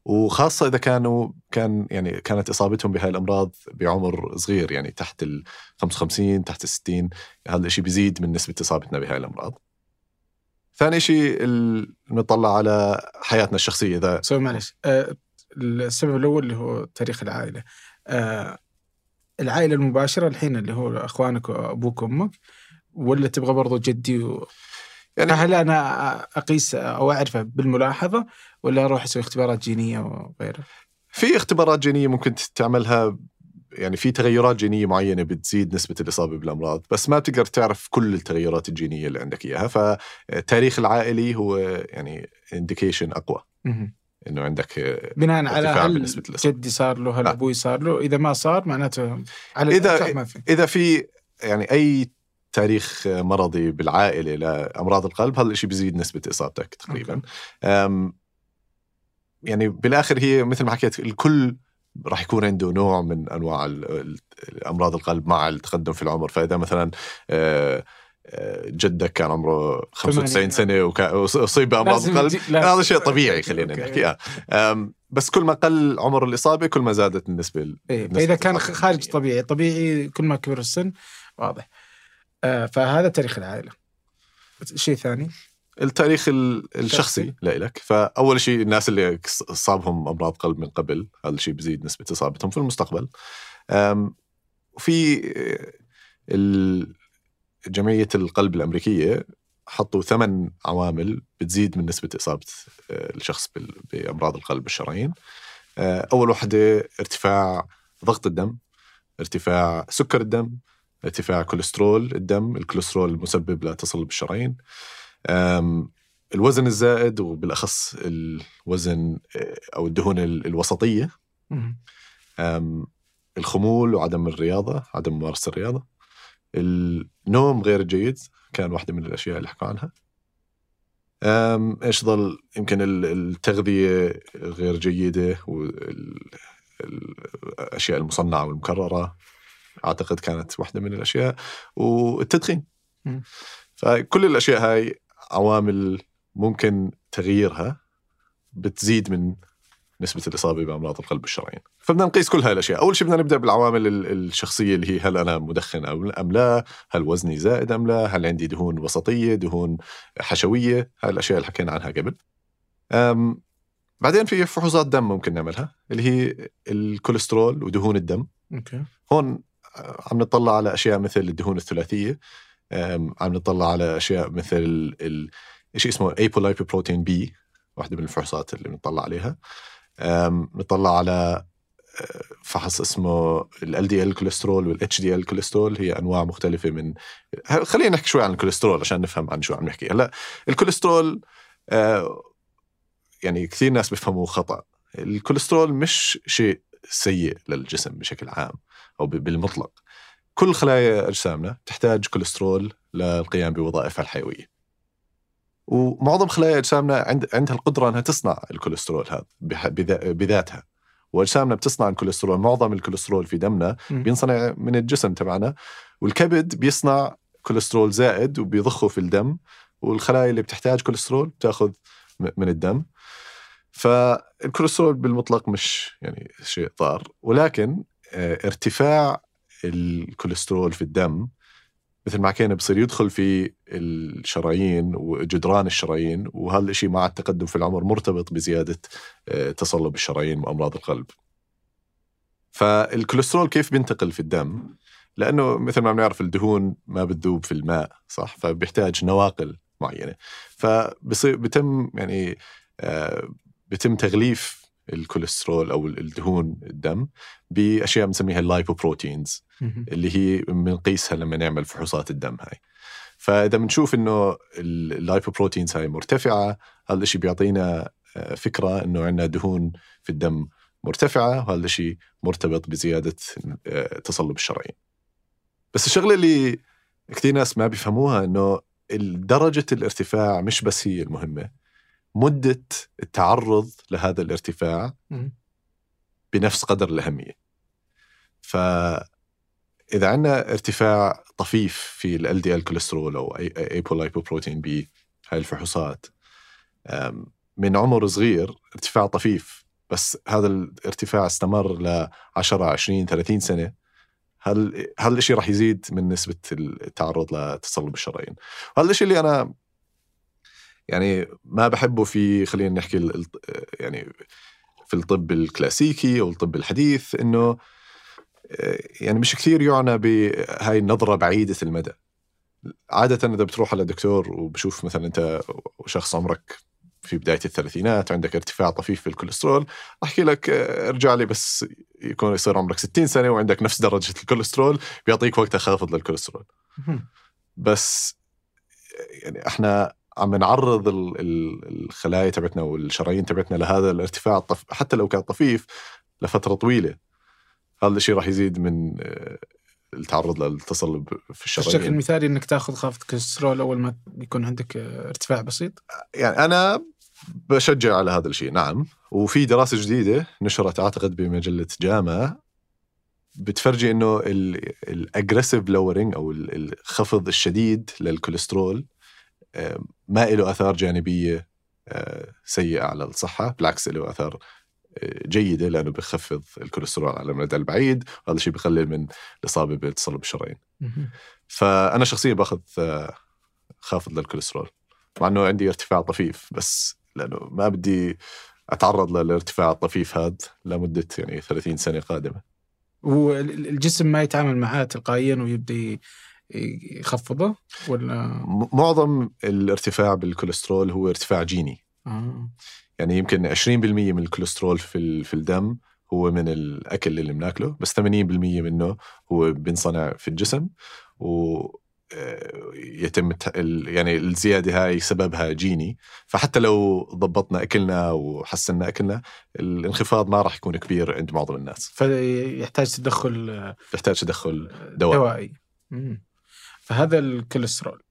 وخاصة إذا كانوا كان يعني كانت إصابتهم بهاي الأمراض بعمر صغير يعني تحت ال 55 تحت ال 60 هذا الشيء بيزيد من نسبة إصابتنا بهاي الأمراض. ثاني شيء نطلع على حياتنا الشخصية إذا سوري معلش آه السبب الأول اللي هو تاريخ العائلة. آه العائلة المباشرة الحين اللي هو أخوانك وأبوك وأمك ولا تبغى برضو جدي و... يعني هل أنا أقيس أو أعرفه بالملاحظة ولا أروح أسوي اختبارات جينية وغيره؟ في اختبارات جينية ممكن تعملها يعني في تغيرات جينية معينة بتزيد نسبة الإصابة بالأمراض بس ما بتقدر تعرف كل التغيرات الجينية اللي عندك إياها فالتاريخ العائلي هو يعني انديكيشن أقوى. إنه عندك بناء على هل. جدي صار له هل لا. أبوي صار له إذا ما صار معناته على الأرجح ما في إذا في يعني أي تاريخ مرضي بالعائلة لأمراض القلب هذا الشيء بيزيد نسبة إصابتك تقريبا يعني بالآخر هي مثل ما حكيت الكل راح يكون عنده نوع من أنواع امراض القلب مع التقدم في العمر فإذا مثلا آه، آه، جدك كان عمره 95 ثمانين. سنة وكا- وأصيب بأمراض القلب. هذا شيء طبيعي خلينا. نحكي آه. بس كل ما قل عمر الإصابة كل ما زادت النسبة إيه فإذا كان خارج. طبيعي طبيعي كل ما كبر السن واضح آه فهذا تاريخ العائلة. شيء ثاني؟ التاريخ ال- الشخصي شخصي. لإلك. فأول شيء الناس اللي صابهم أمراض قلب من قبل هذا الشيء بزيد نسبة إصابتهم في المستقبل. وفي آه، جمعية القلب الأمريكية حطوا ثمان عوامل بتزيد من نسبة إصابة آه، الشخص بأمراض القلب الشرايين آه، أول وحدة ارتفاع ضغط الدم ارتفاع سكر الدم ارتفاع كوليسترول الدم الكوليسترول المسبب لتصلب الشرايين. الوزن الزائد وبالأخص الوزن آه، أو الدهون ال- الوسطية. مهم. أم، الخمول وعدم الرياضة عدم ممارسة الرياضة. النوم غير الجيد كان واحدة من الأشياء اللي حكوا عنها. إيش ضل يمكن ال- التغذية غير جيدة والأشياء المصنعة والمكررة. أعتقد كانت واحدة من الأشياء والتدخين. فكل الأشياء هاي عوامل ممكن تغييرها بتزيد من نسبة الإصابة بأمراض القلب الشرايين فبدنا نقيس كل هاي الأشياء. أول شيء بدنا نبدأ بالعوامل ال- الشخصية اللي هي هل أنا مدخن أم لا؟ هل وزني زائد أم لا؟ هل عندي دهون وسطية دهون حشوية؟ هاي الأشياء اللي حكينا عنها قبل. أم بعدين في فحوصات دم ممكن نعملها اللي هي الكوليسترول ودهون الدم. أوكي. هون عم نطلع على أشياء مثل الدهون الثلاثية عم نطلع على أشياء مثل. شيء اسمه apolipoprotein B واحدة من الفحوصات اللي بنطلع عليها نطلع على أه، فحص اسمه LDL كوليسترول و LDL كوليسترول هي أنواع مختلفة من خلينا نحكي شوي عن الكوليسترول عشان نفهم عن شو عم نحكي هلأ الكوليسترول آه، يعني كثير ناس بيفهموه خطأ الكوليسترول مش شيء سيء للجسم بشكل عام أو بالمطلق. كل خلايا أجسامنا تحتاج كوليسترول للقيام بوظائفها الحيوية. ومعظم خلايا أجسامنا عند عندها القدرة إنها تصنع الكوليسترول هذا بذاتها. وأجسامنا بتصنع الكوليسترول معظم الكوليسترول في دمنا. بينصنع من الجسم تبعنا. والكبد بيصنع كوليسترول زائد وبيضخه في الدم. والخلايا اللي بتحتاج كوليسترول بتأخذ من الدم. فالكوليسترول بالمطلق مش يعني شيء ضار ولكن آه، ارتفاع الكوليسترول في الدم مثل ما حكينا بصير يدخل في الشرايين وجدران الشرايين وهذا الشيء مع التقدم في العمر مرتبط بزيادة آه، تصلب الشرايين وأمراض القلب. فالكوليسترول كيف بينتقل في الدم؟ لأنه مثل ما بنعرف الدهون ما بتذوب في الماء صح؟ فبيحتاج نواقل معينة. فبصير بتم يعني بتم تغليف الكوليسترول أو الدهون الدم بأشياء بنسميها ال lipoproteins. اللي هي بنقيسها لما نعمل فحوصات الدم هاي. فإذا بنشوف إنه ال lipoproteins هاي مرتفعة هذا الشيء بيعطينا آه، فكرة إنه عندنا دهون في الدم مرتفعة وهذا الشيء مرتبط بزيادة آه، تصلب الشرايين. بس الشغلة اللي كثير ناس ما بيفهموها إنه درجه الارتفاع مش بس هي المهمة. مدة التعرض لهذا الارتفاع. بنفس قدر الأهمية فإذا عندنا ارتفاع طفيف في ال LDL كوليسترول أو apolipoprotein B هاي الفحوصات من عمر صغير ارتفاع طفيف بس هذا الارتفاع استمر ل 10 20 30 سنة هل هذا الشيء راح يزيد من نسبة التعرض لتصلب الشرايين وهذا الشيء اللي أنا يعني ما بحبه في خلينا نحكي يعني في الطب الكلاسيكي أو الطب الحديث إنه آه، يعني مش كثير يعنى بهاي النظرة بعيدة المدى عادة إذا بتروح على دكتور وبشوف مثلا أنت شخص عمرك في بداية الثلاثينات عندك ارتفاع طفيف في الكوليسترول بحكي لك آه، ارجع لي بس يكون يصير عمرك 60 سنة وعندك نفس درجة الكوليسترول بيعطيك وقتها خافض للكوليسترول. بس يعني إحنا عم نعرض ال- ال- الخلايا تبعتنا والشرايين تبعتنا لهذا الارتفاع الطف... حتى لو كان طفيف لفترة طويلة. هذا الشيء راح يزيد من آه، التعرض للتصلب في الشكل الشرايين. المثالي إنك تأخذ خافض كوليسترول أول ما يكون عندك آه، ارتفاع بسيط؟ يعني أنا بشجع على هذا الشيء نعم. وفي دراسة جديدة نشرت أعتقد بمجلة JAMA بتفرجي إنه ال aggressive lowering أو ال- الخفض الشديد للكوليسترول آه، ما له آثار جانبية آه، سيئة على الصحة بالعكس له آثار آه، جيدة لأنه بخفض الكوليسترول على المدى البعيد وهذا الشيء بقلل من الإصابة بالتصلب الشرايين. فأنا شخصيا باخذ آه، خافض للكوليسترول مع إنه عندي ارتفاع طفيف بس لأنه ما بدي أتعرض للارتفاع الطفيف هذا لمدة يعني 30 سنة قادمة. والجسم ما يتعامل معاه تلقائيا ويبدا ي- يخفضه ولا؟ معظم الارتفاع بالكوليسترول هو ارتفاع جيني. آه. يعني يمكن 20% من الكوليسترول في في الدم هو من الأكل اللي بناكله بس 80% منه هو بينصنع في الجسم و آه، يتم يعني الزيادة هاي سببها جيني. فحتى لو ضبطنا أكلنا وحسنا أكلنا الانخفاض ما راح يكون كبير عند معظم الناس. فيحتاج تدخل آه، يحتاج تدخل دواء دوائي. مم. فهذا الكوليسترول.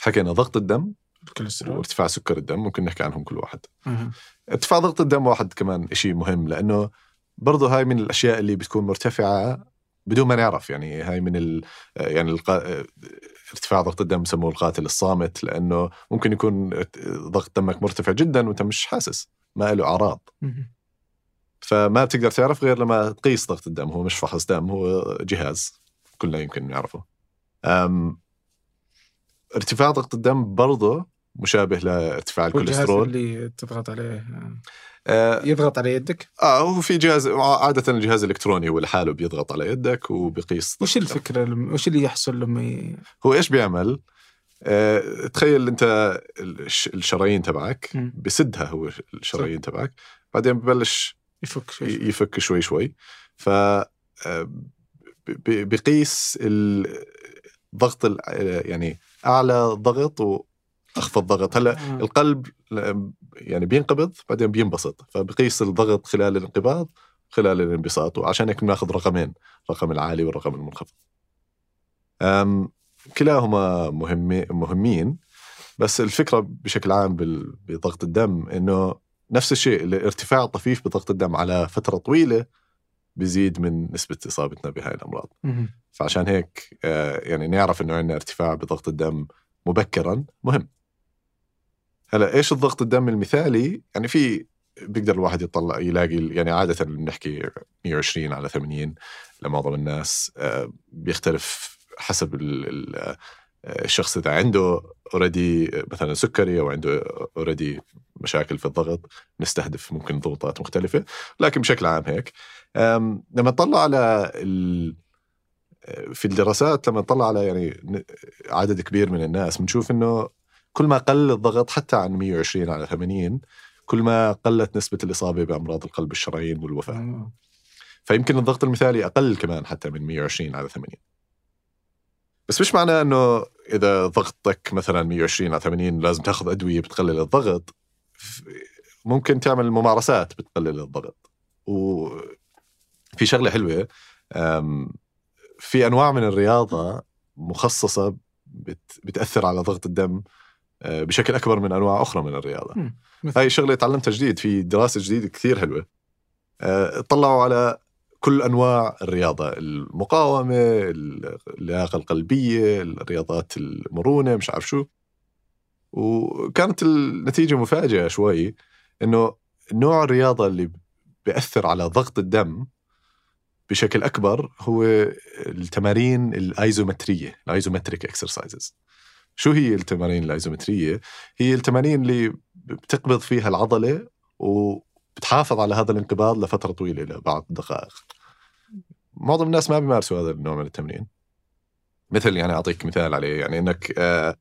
حكينا ضغط الدم الكوليسترول. وارتفاع سكر الدم ممكن نحكي عنهم كل واحد. أها. ارتفاع ضغط الدم واحد كمان شيء مهم لأنه برضه هاي من الأشياء اللي بتكون مرتفعة بدون ما نعرف. يعني هاي من ال يعني القا... ارتفاع ضغط الدم بسموه القاتل الصامت لأنه ممكن يكون ضغط دمك مرتفع جدا وأنت مش حاسس ما له أعراض. فما بتقدر تعرف غير لما تقيس ضغط الدم هو مش فحص دم هو جهاز كلنا يمكن نعرفه. ارتفاع ضغط الدم برضه مشابه لارتفاع الكوليسترول اللي تضغط عليه آه، يضغط على يدك آه هو في جهاز عادة الجهاز الإلكتروني هو لحاله بيضغط على يدك وبيقيس وش. الفكرة وش اللي يحصل لما ي... هو إيش بيعمل؟ آه تخيل أنت الش- الشرايين تبعك. بسدها هو الشرايين تبعك بعدين ببلش يفك شوي شوي. يفك شوي شوي ف ب- بقيس ال- ضغط آه، يعني أعلى ضغط وأخفض ضغط. هلأ آه. القلب يعني بينقبض بعدين بينبسط. فبقيس الضغط خلال الانقباض خلال الانبساط وعشان هيك بناخذ رقمين الرقم العالي والرقم المنخفض. كلاهما مهم مهمين بس الفكرة بشكل عام بضغط الدم إنه نفس الشيء الارتفاع الطفيف بضغط الدم على فترة طويلة بيزيد من نسبة إصابتنا بهاي الأمراض. فعشان هيك آه، يعني نعرف إنه عندنا ارتفاع بضغط الدم مبكرا مهم. هلأ إيش الضغط الدم المثالي؟ يعني في بيقدر الواحد يطلع يلاقي يعني عادة بنحكي 120 على 80 لمعظم الناس آه، بيختلف حسب آه، الشخص إذا عنده already مثلا سكري أو عنده already مشاكل في الضغط نستهدف ممكن ضغوطات مختلفة. لكن بشكل عام هيك لما نطلع على ال... في الدراسات لما نطلع على يعني عدد كبير من الناس بنشوف إنه كل ما قل الضغط حتى عن 120 على 80 كل ما قلت نسبة الإصابة بأمراض القلب الشرايين والوفاة. آه. فيمكن الضغط المثالي أقل كمان حتى من 120 على 80 بس مش معناه أنه إذا ضغطك مثلا 120 على 80 لازم تأخذ أدوية بتقلل الضغط ممكن تعمل ممارسات بتقلل الضغط. وفي شغلة حلوة أم، في أنواع من الرياضة مخصصة بت- بتأثر على ضغط الدم أه، بشكل أكبر من أنواع أخرى من. مثل- هاي شغلة تعلمتها جديد في دراسة جديدة كثير حلوة. أه، اطلعوا على كل أنواع الرياضة المقاومة اللياقة القلبية الرياضات المرونة مش عارف شو. وكانت النتيجة مفاجئة شوي إنه نوع الرياضة اللي بيأثر على ضغط الدم بشكل أكبر هو التمارين الأيزومترية ال isometric exercises شو هي التمارين الأيزومترية؟ هي التمارين اللي بتقبض فيها العضلة وبتحافظ على هذا الانقباض لفترة طويلة لبعض الدقائق معظم الناس ما بيمارسوا هذا النوع من التمرين. مثل يعني أعطيك مثال عليه يعني إنك آه،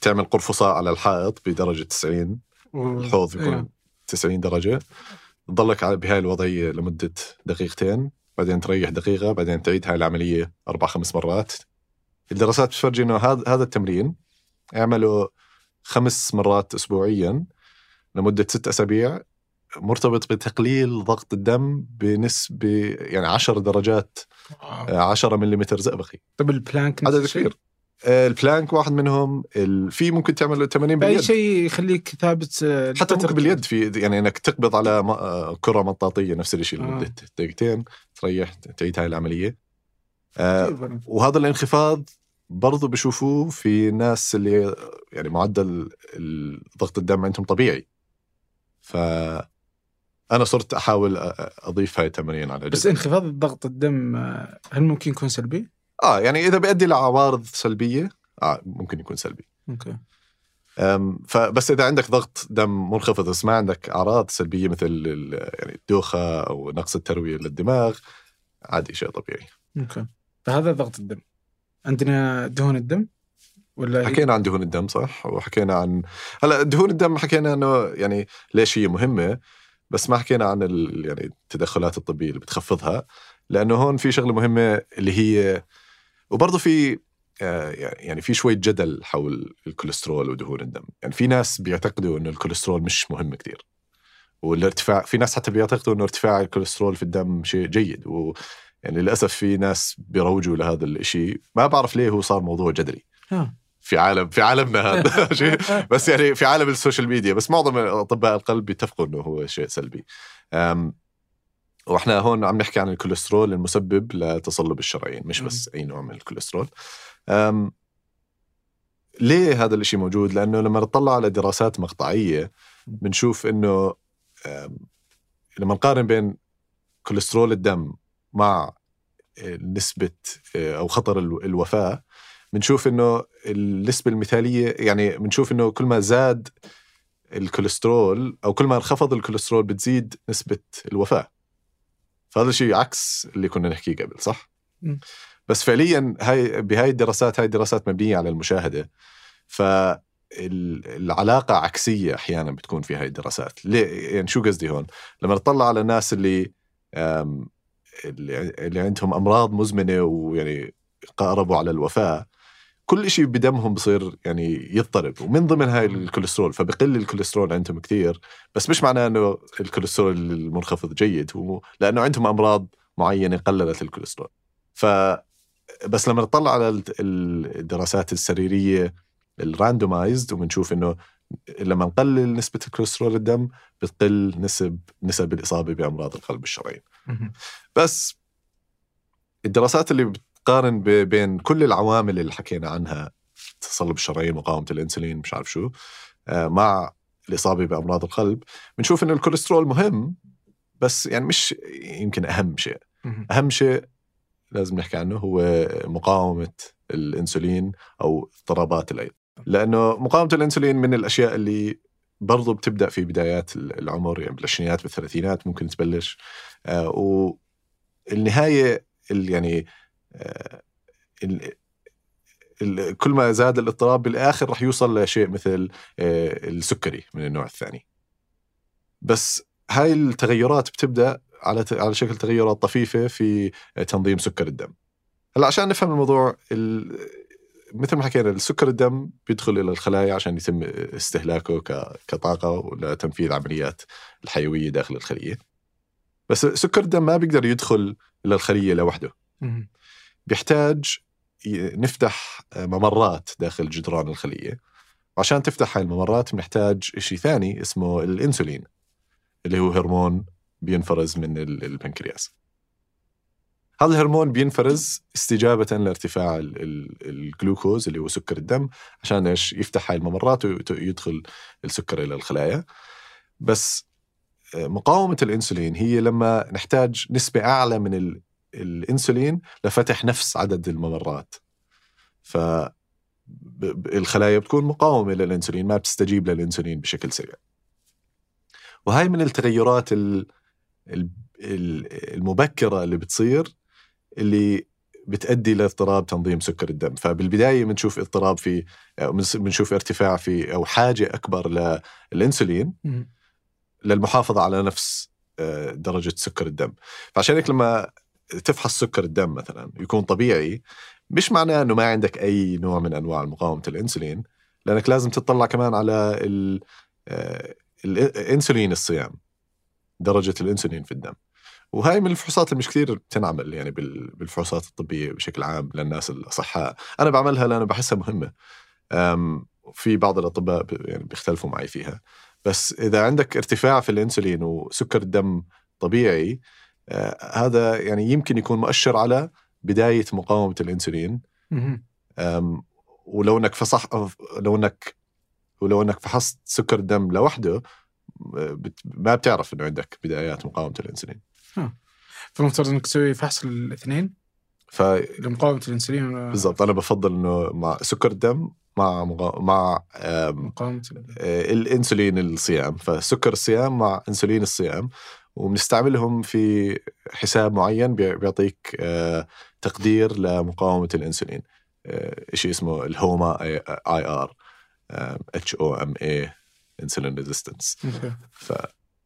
تعمل قرفصاء على الحائط بدرجة 90 و- الحوض بيكون أيوة. 90 درجة. تضلك على- بهاي الوضعية لمدة دقيقتين بعدين تريح دقيقة بعدين تعيد هاي العملية أربع خمس مرات. الدراسات بتفرجي إنه هذا هذا التمرين اعمله خمس مرات أسبوعيا لمدة ست أسابيع مرتبط بتقليل ضغط الدم بنسبة يعني 10 درجات آه، 10 ملم زئبقي. طب ال plank عدد؟ كبير آه، ال plank واحد منهم في ممكن تعمل تمارين أي باليد شيء يخليك ثابت آه، حتى ممكن. باليد في يعني إنك تقبض على آه، كرة مطاطية نفس الشيء آه. لمدة دقيقتين تريح تعيد هاي العملية آه،. وهذا الانخفاض برضو بشوفوه في ناس اللي يعني معدل ضغط الدم عندهم طبيعي ف أنا صرت أحاول أضيف هاي التمارين على بس انخفاض ضغط الدم آه، هل ممكن يكون سلبي؟ آه يعني إذا بيؤدي لعوارض سلبية آه ممكن يكون سلبي. أوكي. فبس إذا عندك ضغط دم منخفض بس ما عندك أعراض سلبية مثل يعني الدوخة أو نقص التروية للدماغ عادي شيء طبيعي. okay. فهذا ضغط الدم. عندنا دهون الدم؟ ولا حكينا عن دهون الدم صح؟ وحكينا عن هلا دهون الدم حكينا إنه يعني ليش هي مهمة بس ما حكينا عن ال... يعني التدخلات الطبية اللي بتخفضها لأنه هون في شغلة مهمة اللي هي وبرضه في آه، يعني في شوي جدل حول الكوليسترول ودهون الدم. يعني في ناس بيعتقدوا إنه الكوليسترول مش مهم كتير. والارتفاع في ناس حتى بيعتقدوا إنه ارتفاع الكوليسترول في الدم شيء جيد. و يعني للأسف في ناس بيروجوا لهذا الشيء ما بعرف ليه هو صار موضوع جدلي. في عالم في عالمنا هذا. <laughs> <laughs> شيء. بس يعني في عالم ال social media. بس معظم أطباء القلب بيتفقوا إنه هو شيء سلبي. وإحنا هون عم نحكي عن الكوليسترول المسبب لتصلب الشرايين مش بس أي نوع من الكوليسترول. ليه هذا الشيء موجود؟ لأنه لما نطلع على دراسات مقطعية بنشوف إنه لما نقارن بين كوليسترول الدم مع نسبة أو خطر الو- الوفاة بنشوف إنه النسبة المثالية يعني بنشوف إنه كل ما زاد الكوليسترول أو كل ما انخفض الكوليسترول بتزيد نسبة الوفاة. فهذا الشيء عكس اللي كنا نحكيه قبل صح؟ مم. بس فعليا هاي بهاي الدراسات هاي الدراسات مبنية على المشاهدة. فالعلاقه عكسية أحيانا بتكون في هاي الدراسات. ليه؟ يعني شو قصدي هون؟ لما نطلع على الناس اللي اللي عندهم أمراض مزمنة ويعني قاربوا على الوفاة كل شيء بدمهم بصير يعني يضطرب ومن ضمن هاي الكوليسترول فبقل الكوليسترول عندهم كثير بس مش معناه إنه الكوليسترول المنخفض جيد هو لأنه عندهم أمراض معينة قللت الكوليسترول. ف بس لما نطلع على ال- ال- الدراسات السريرية ال randomized وبنشوف إنه لما نقلل نسبة الكوليسترول الدم بتقل نسب نسب الإصابة بأمراض القلب الشرايين. بس الدراسات اللي بتقارن ب- بين كل العوامل اللي حكينا عنها تصلب الشرايين مقاومة الأنسولين مش عارف شو آه، مع الإصابة بأمراض القلب بنشوف إنه الكوليسترول مهم بس يعني مش يمكن أهم شيء. أهم شيء لازم نحكي عنه هو مقاومة الأنسولين أو اضطرابات الأيض لأنه مقاومة الأنسولين من الأشياء اللي برضو بتبدأ في بدايات العمر يعني بالعشرينات بالثلاثينات ممكن تبلش آه، والنهاية ال- يعني كل ما زاد الاضطراب بالآخر رح يوصل لشيء مثل آه، السكري من النوع الثاني. بس هاي التغيرات بتبدأ على على شكل تغيرات طفيفة في تنظيم سكر الدم. هلأ عشان نفهم الموضوع ال- مثل ما حكينا السكر الدم بيدخل إلى الخلايا عشان يتم استهلاكه كطاقة لتنفيذ عمليات الحيوية داخل الخلية. بس سكر الدم ما بيقدر يدخل إلى الخلية لوحده. بيحتاج نفتح ممرات داخل جدران الخلية. وعشان تفتح هاي الممرات بنحتاج شيء ثاني اسمه الإنسولين اللي هو هرمون بينفرز من ال- البنكرياس. هذا الهرمون بينفرز استجابة لارتفاع ال- ال- الجلوكوز اللي هو سكر الدم عشان إيش؟ يفتح هاي الممرات ويدخل السكر إلى الخلايا. بس آه، مقاومة الإنسولين هي لما نحتاج نسبة أعلى من الإنسولين لفتح نفس عدد الممرات. ف الخلايا بتكون مقاومة للإنسولين ما بتستجيب للإنسولين بشكل سريع. وهاي من التغيرات ال- ال- ال- المبكرة اللي بتصير اللي بتؤدي لاضطراب تنظيم سكر الدم. فبالبداية بنشوف اضطراب في بنشوف ارتفاع في أو حاجة أكبر للإنسولين. للمحافظة على نفس آه، درجة سكر الدم. فعشان هيك لما تفحص سكر الدم مثلا يكون طبيعي. مش معناه إنه ما عندك أي نوع من أنواع مقاومة الإنسولين لأنك لازم تطلع كمان على ال- آه، الانسولين الصيام درجة الإنسولين في الدم. وهاي من الفحوصات اللي مش كثير بتنعمل يعني بال- بالفحوصات الطبية بشكل عام للناس الأصحاء. أنا بعملها لأنه بحسها مهمة. في بعض الأطباء يعني بيختلفوا معي فيها. بس إذا عندك ارتفاع في الإنسولين وسكر الدم طبيعي هذا يعني يمكن يكون مؤشر على بداية مقاومة الإنسولين. ولو إنك فصح لو إنك ولو إنك فحصت سكر الدم لوحده بت- ما بتعرف إنه عندك بدايات مقاومة الإنسولين. فالمفترض إنك تسوي فحص الاثنين؟ فبالضبط لمقاومة الإنسولين أنا بفضل إنه مع سكر الدم مع مغا... مع مقاومة آه، الإنسولين الصيام. فسكر الصيام مع إنسولين الصيام. وبنستعملهم في حساب معين بي- بيعطيك آه، تقدير لمقاومة الإنسولين آه، شيء اسمه ال HOMA-IR H O M A insulin resistance. ف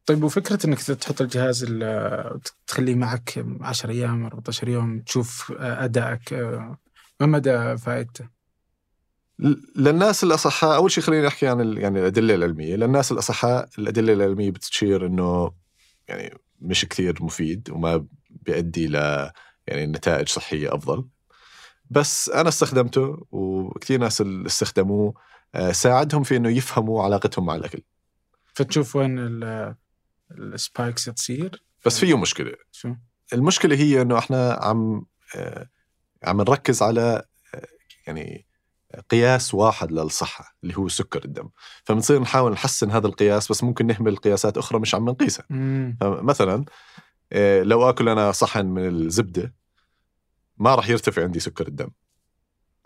طيب وفكرة إنك تحط الجهاز ال- تخليه معك 10 أيام 14 يوم تشوف أدائك آه، ما مدى فائدته؟ للناس الأصحاء أول شيء خلينا نحكي عن يعني الأدلة العلمية للناس الأصحاء الأدلة العلمية بتشير إنه يعني مش كثير مفيد وما بيؤدي ل يعني نتائج صحية أفضل. بس أنا استخدمته وكثير ناس اللي استخدموه آه، ساعدهم في إنه يفهموا علاقتهم مع الأكل. فتشوف وين ال- السبايكس تصير بس فيه مشكلة. شو؟ المشكلة هي إنه إحنا عم آه، عم نركز على آه، يعني قياس واحد للصحة اللي هو سكر الدم. فبنصير نحاول نحسن هذا القياس بس ممكن نهمل قياسات أخرى مش عم نقيسها. مثلا آه، لو آكل أنا صحن من الزبدة ما راح يرتفع عندي سكر الدم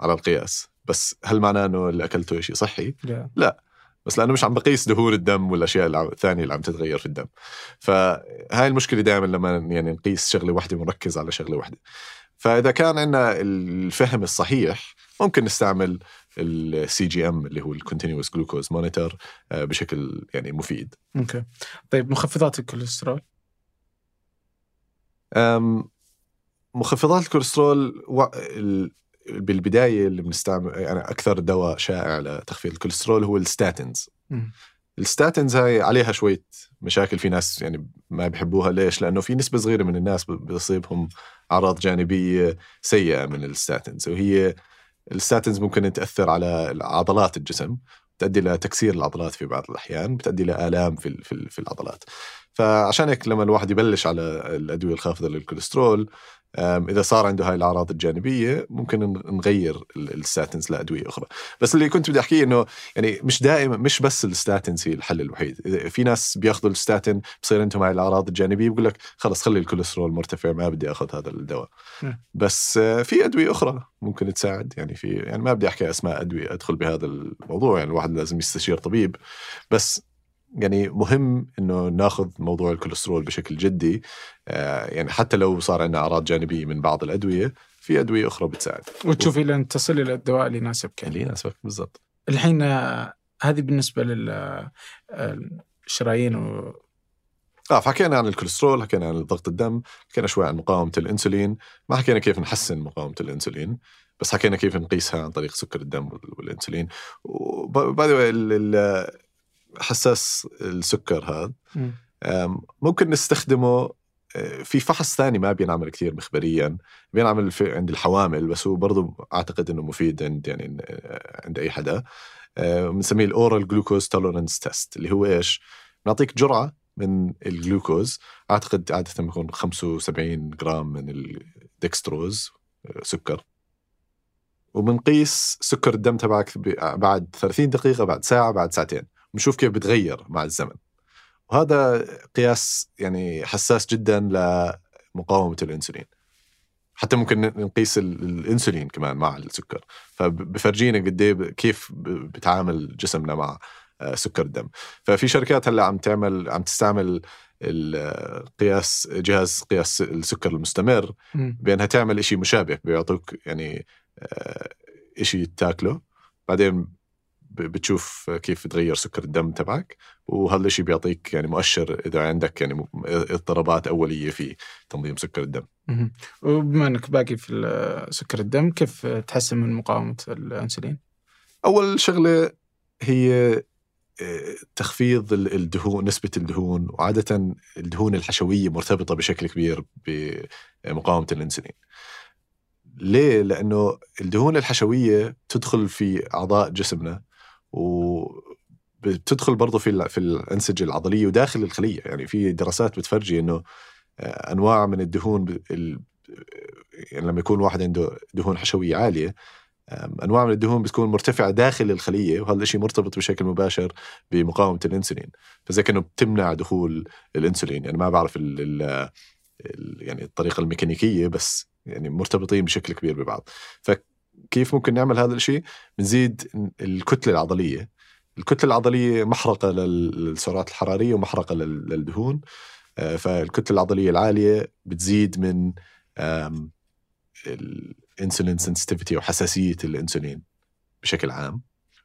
على القياس. بس هل معناه إنه اللي أكلته شيء صحي؟ لا. بس لأنه مش عم بقيس دهون الدم والأشياء الثانية اللي عم تتغير في الدم. فهاي المشكلة دائما لما يعني نقيس شغلة واحدة ونركز على شغلة واحدة فإذا كان عندنا الفهم الصحيح ممكن نستعمل ال CGM اللي هو ال continuous glucose monitor بشكل يعني مفيد. okay. طيب مخفضات الكوليسترول؟ أم، مخفضات الكوليسترول و... ال- بالبداية اللي بنستعمل يعني أكثر دواء شائع لتخفيض الكوليسترول هو ال statins مم. ال statins هاي عليها شوية مشاكل في ناس يعني ما بيحبوها. ليش؟ لأنه في نسبة صغيرة من الناس بيصيبهم أعراض جانبية سيئة من ال statins وهي ال statins ممكن تأثر على عضلات الجسم تؤدي إلى تكسير العضلات في بعض الأحيان بتؤدي إلى آلام في في ال- في العضلات. فعشان هيك لما الواحد يبلش على الأدوية الخافضة للكوليسترول إذا صار عنده هاي الأعراض الجانبية ممكن نغير ال- ال statins لأدوية أخرى. بس اللي كنت بدي أحكيه إنه يعني مش دائما مش بس ال statins هي الحل الوحيد. إذا في ناس بياخذوا الستاتين بصير عندهم هاي الأعراض الجانبية بيقول لك خلص خلي الكوليسترول مرتفع ما بدي أخذ هذا الدواء. بس في أدوية أخرى ممكن تساعد. يعني في يعني ما بدي أحكي أسماء أدوية أدخل بهذا الموضوع. يعني الواحد لازم يستشير طبيب. بس يعني مهم إنه ناخذ موضوع الكوليسترول بشكل جدي. آه، يعني حتى لو صار عندنا أعراض جانبية من بعض الأدوية في أدوية أخرى بتساعد. وتشوفي لين تصل إلى الدواء اللي يناسبك اللي يناسبك بالضبط. الحين آه، هذه بالنسبة للشرايين و... آه فحكينا عن الكوليسترول حكينا عن ضغط الدم حكينا شوي عن مقاومة الإنسولين ما حكينا كيف نحسن مقاومة الإنسولين بس حكينا كيف نقيسها عن طريق سكر الدم وال- والإنسولين. وبعد حساس السكر هذا. ممكن نستخدمه أه، في فحص ثاني ما بينعمل كثير مخبريا. بينعمل في عند الحوامل بس هو برضه أعتقد إنه مفيد عند يعني أه، عند أي حدا. أه، بنسميه ال oral glucose tolerance test اللي هو إيش؟ بنعطيك جرعة من الجلوكوز. أعتقد عادة بيكون 75 جرام من الدكستروز سكر. وبنقيس سكر الدم تبعك بعد 30 دقيقة بعد ساعة بعد ساعتين. بنشوف كيف بتغير مع الزمن. وهذا قياس يعني حساس جدا لمقاومة الإنسولين. حتى ممكن نقيس ال- الإنسولين كمان مع السكر. فبفرجينا قد ب- كيف بتعامل جسمنا مع آه، سكر الدم. ففي شركات هلأ عم تعمل عم تستعمل القياس جهاز قياس السكر المستمر. بأنها تعمل إشي مشابه بيعطوك يعني آه، إشي تاكله. بعدين بتشوف كيف تغير سكر الدم تبعك وهذا الشيء بيعطيك يعني مؤشر إذا عندك يعني اضطرابات أولية في تنظيم سكر الدم. وبما إنك باقي في سكر الدم كيف تحسن من مقاومة الأنسولين؟ أول شغلة هي آه، تخفيض ال- الدهون نسبة الدهون وعادة الدهون الحشوية مرتبطة بشكل كبير بمقاومة الأنسولين ليه؟ لأنه الدهون الحشوية تدخل في أعضاء جسمنا وبتدخل برضه في في الأنسجة العضلية وداخل الخلية. يعني في دراسات بتفرجي إنه آه، أنواع من الدهون يعني لما يكون واحد عنده دهون حشوية عالية أم، أنواع من الدهون بتكون مرتفعة داخل الخلية وهذا الشيء مرتبط بشكل مباشر بمقاومة الإنسولين. فزي كأنه بتمنع دخول الإنسولين. يعني ما بعرف ال ال يعني الطريقة الميكانيكية بس يعني مرتبطين بشكل كبير ببعض. فكيف ممكن نعمل هذا الشيء؟ بنزيد الكتلة العضلية. الكتلة العضلية محرقة لل- للسعرات الحرارية ومحرقة لل- للدهون. آه، فالكتلة العضلية العالية بتزيد من الإنسولين سنسيتيفيتي وحساسيه الإنسولين بشكل عام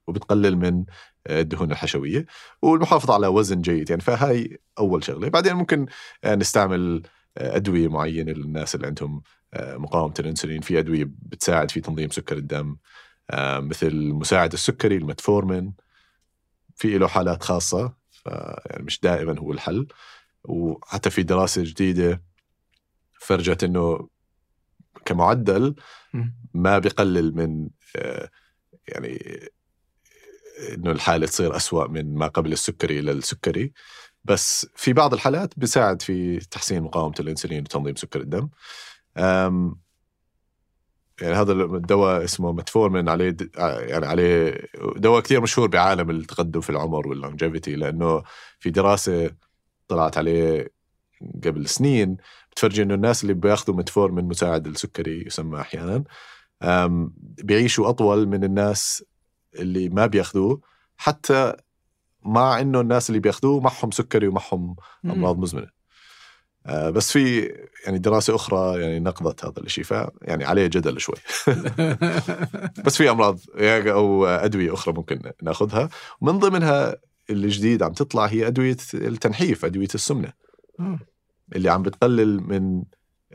وبتقلل من آه، الدهون الحشوية والمحافظة على وزن جيد. يعني فهاي أول شغلة. بعدين ممكن آه، نستعمل أدوية معينة للناس اللي عندهم مقاومة الانسولين في أدوية بتساعد في تنظيم سكر الدم آه، مثل المساعد السكري المتفورمين في له حالات خاصة يعني مش دائما هو الحل. وحتى في دراسة جديدة فرجت إنه كمعدل. ما بيقلل من آه، يعني إنه الحالة تصير أسوأ من ما قبل السكري إلى السكري. بس في بعض الحالات بيساعد في تحسين مقاومة الانسولين وتنظيم سكر الدم. يعني هذا الدواء اسمه متفورمين عليه د- يعني عليه دواء كثير مشهور بعالم التقدم في العمر وال longevity لأنه في دراسة طلعت عليه قبل سنين بتفرجي إنه الناس اللي بياخذوا متفورمين مساعد السكري يسمى أحيانا بيعيشوا أطول من الناس اللي ما بياخذوه حتى مع إنه الناس اللي بياخذوه معهم سكري ومعهم أمراض مزمنة. آه، بس في يعني دراسة أخرى يعني نقضت هذا الشيء ف يعني عليه جدل شوي <laughs> بس في أمراض أو أدوية أخرى ممكن ناخذها ومن ضمنها الجديد عم تطلع هي أدوية التنحيف أدوية السمنة. اللي عم بتقلل من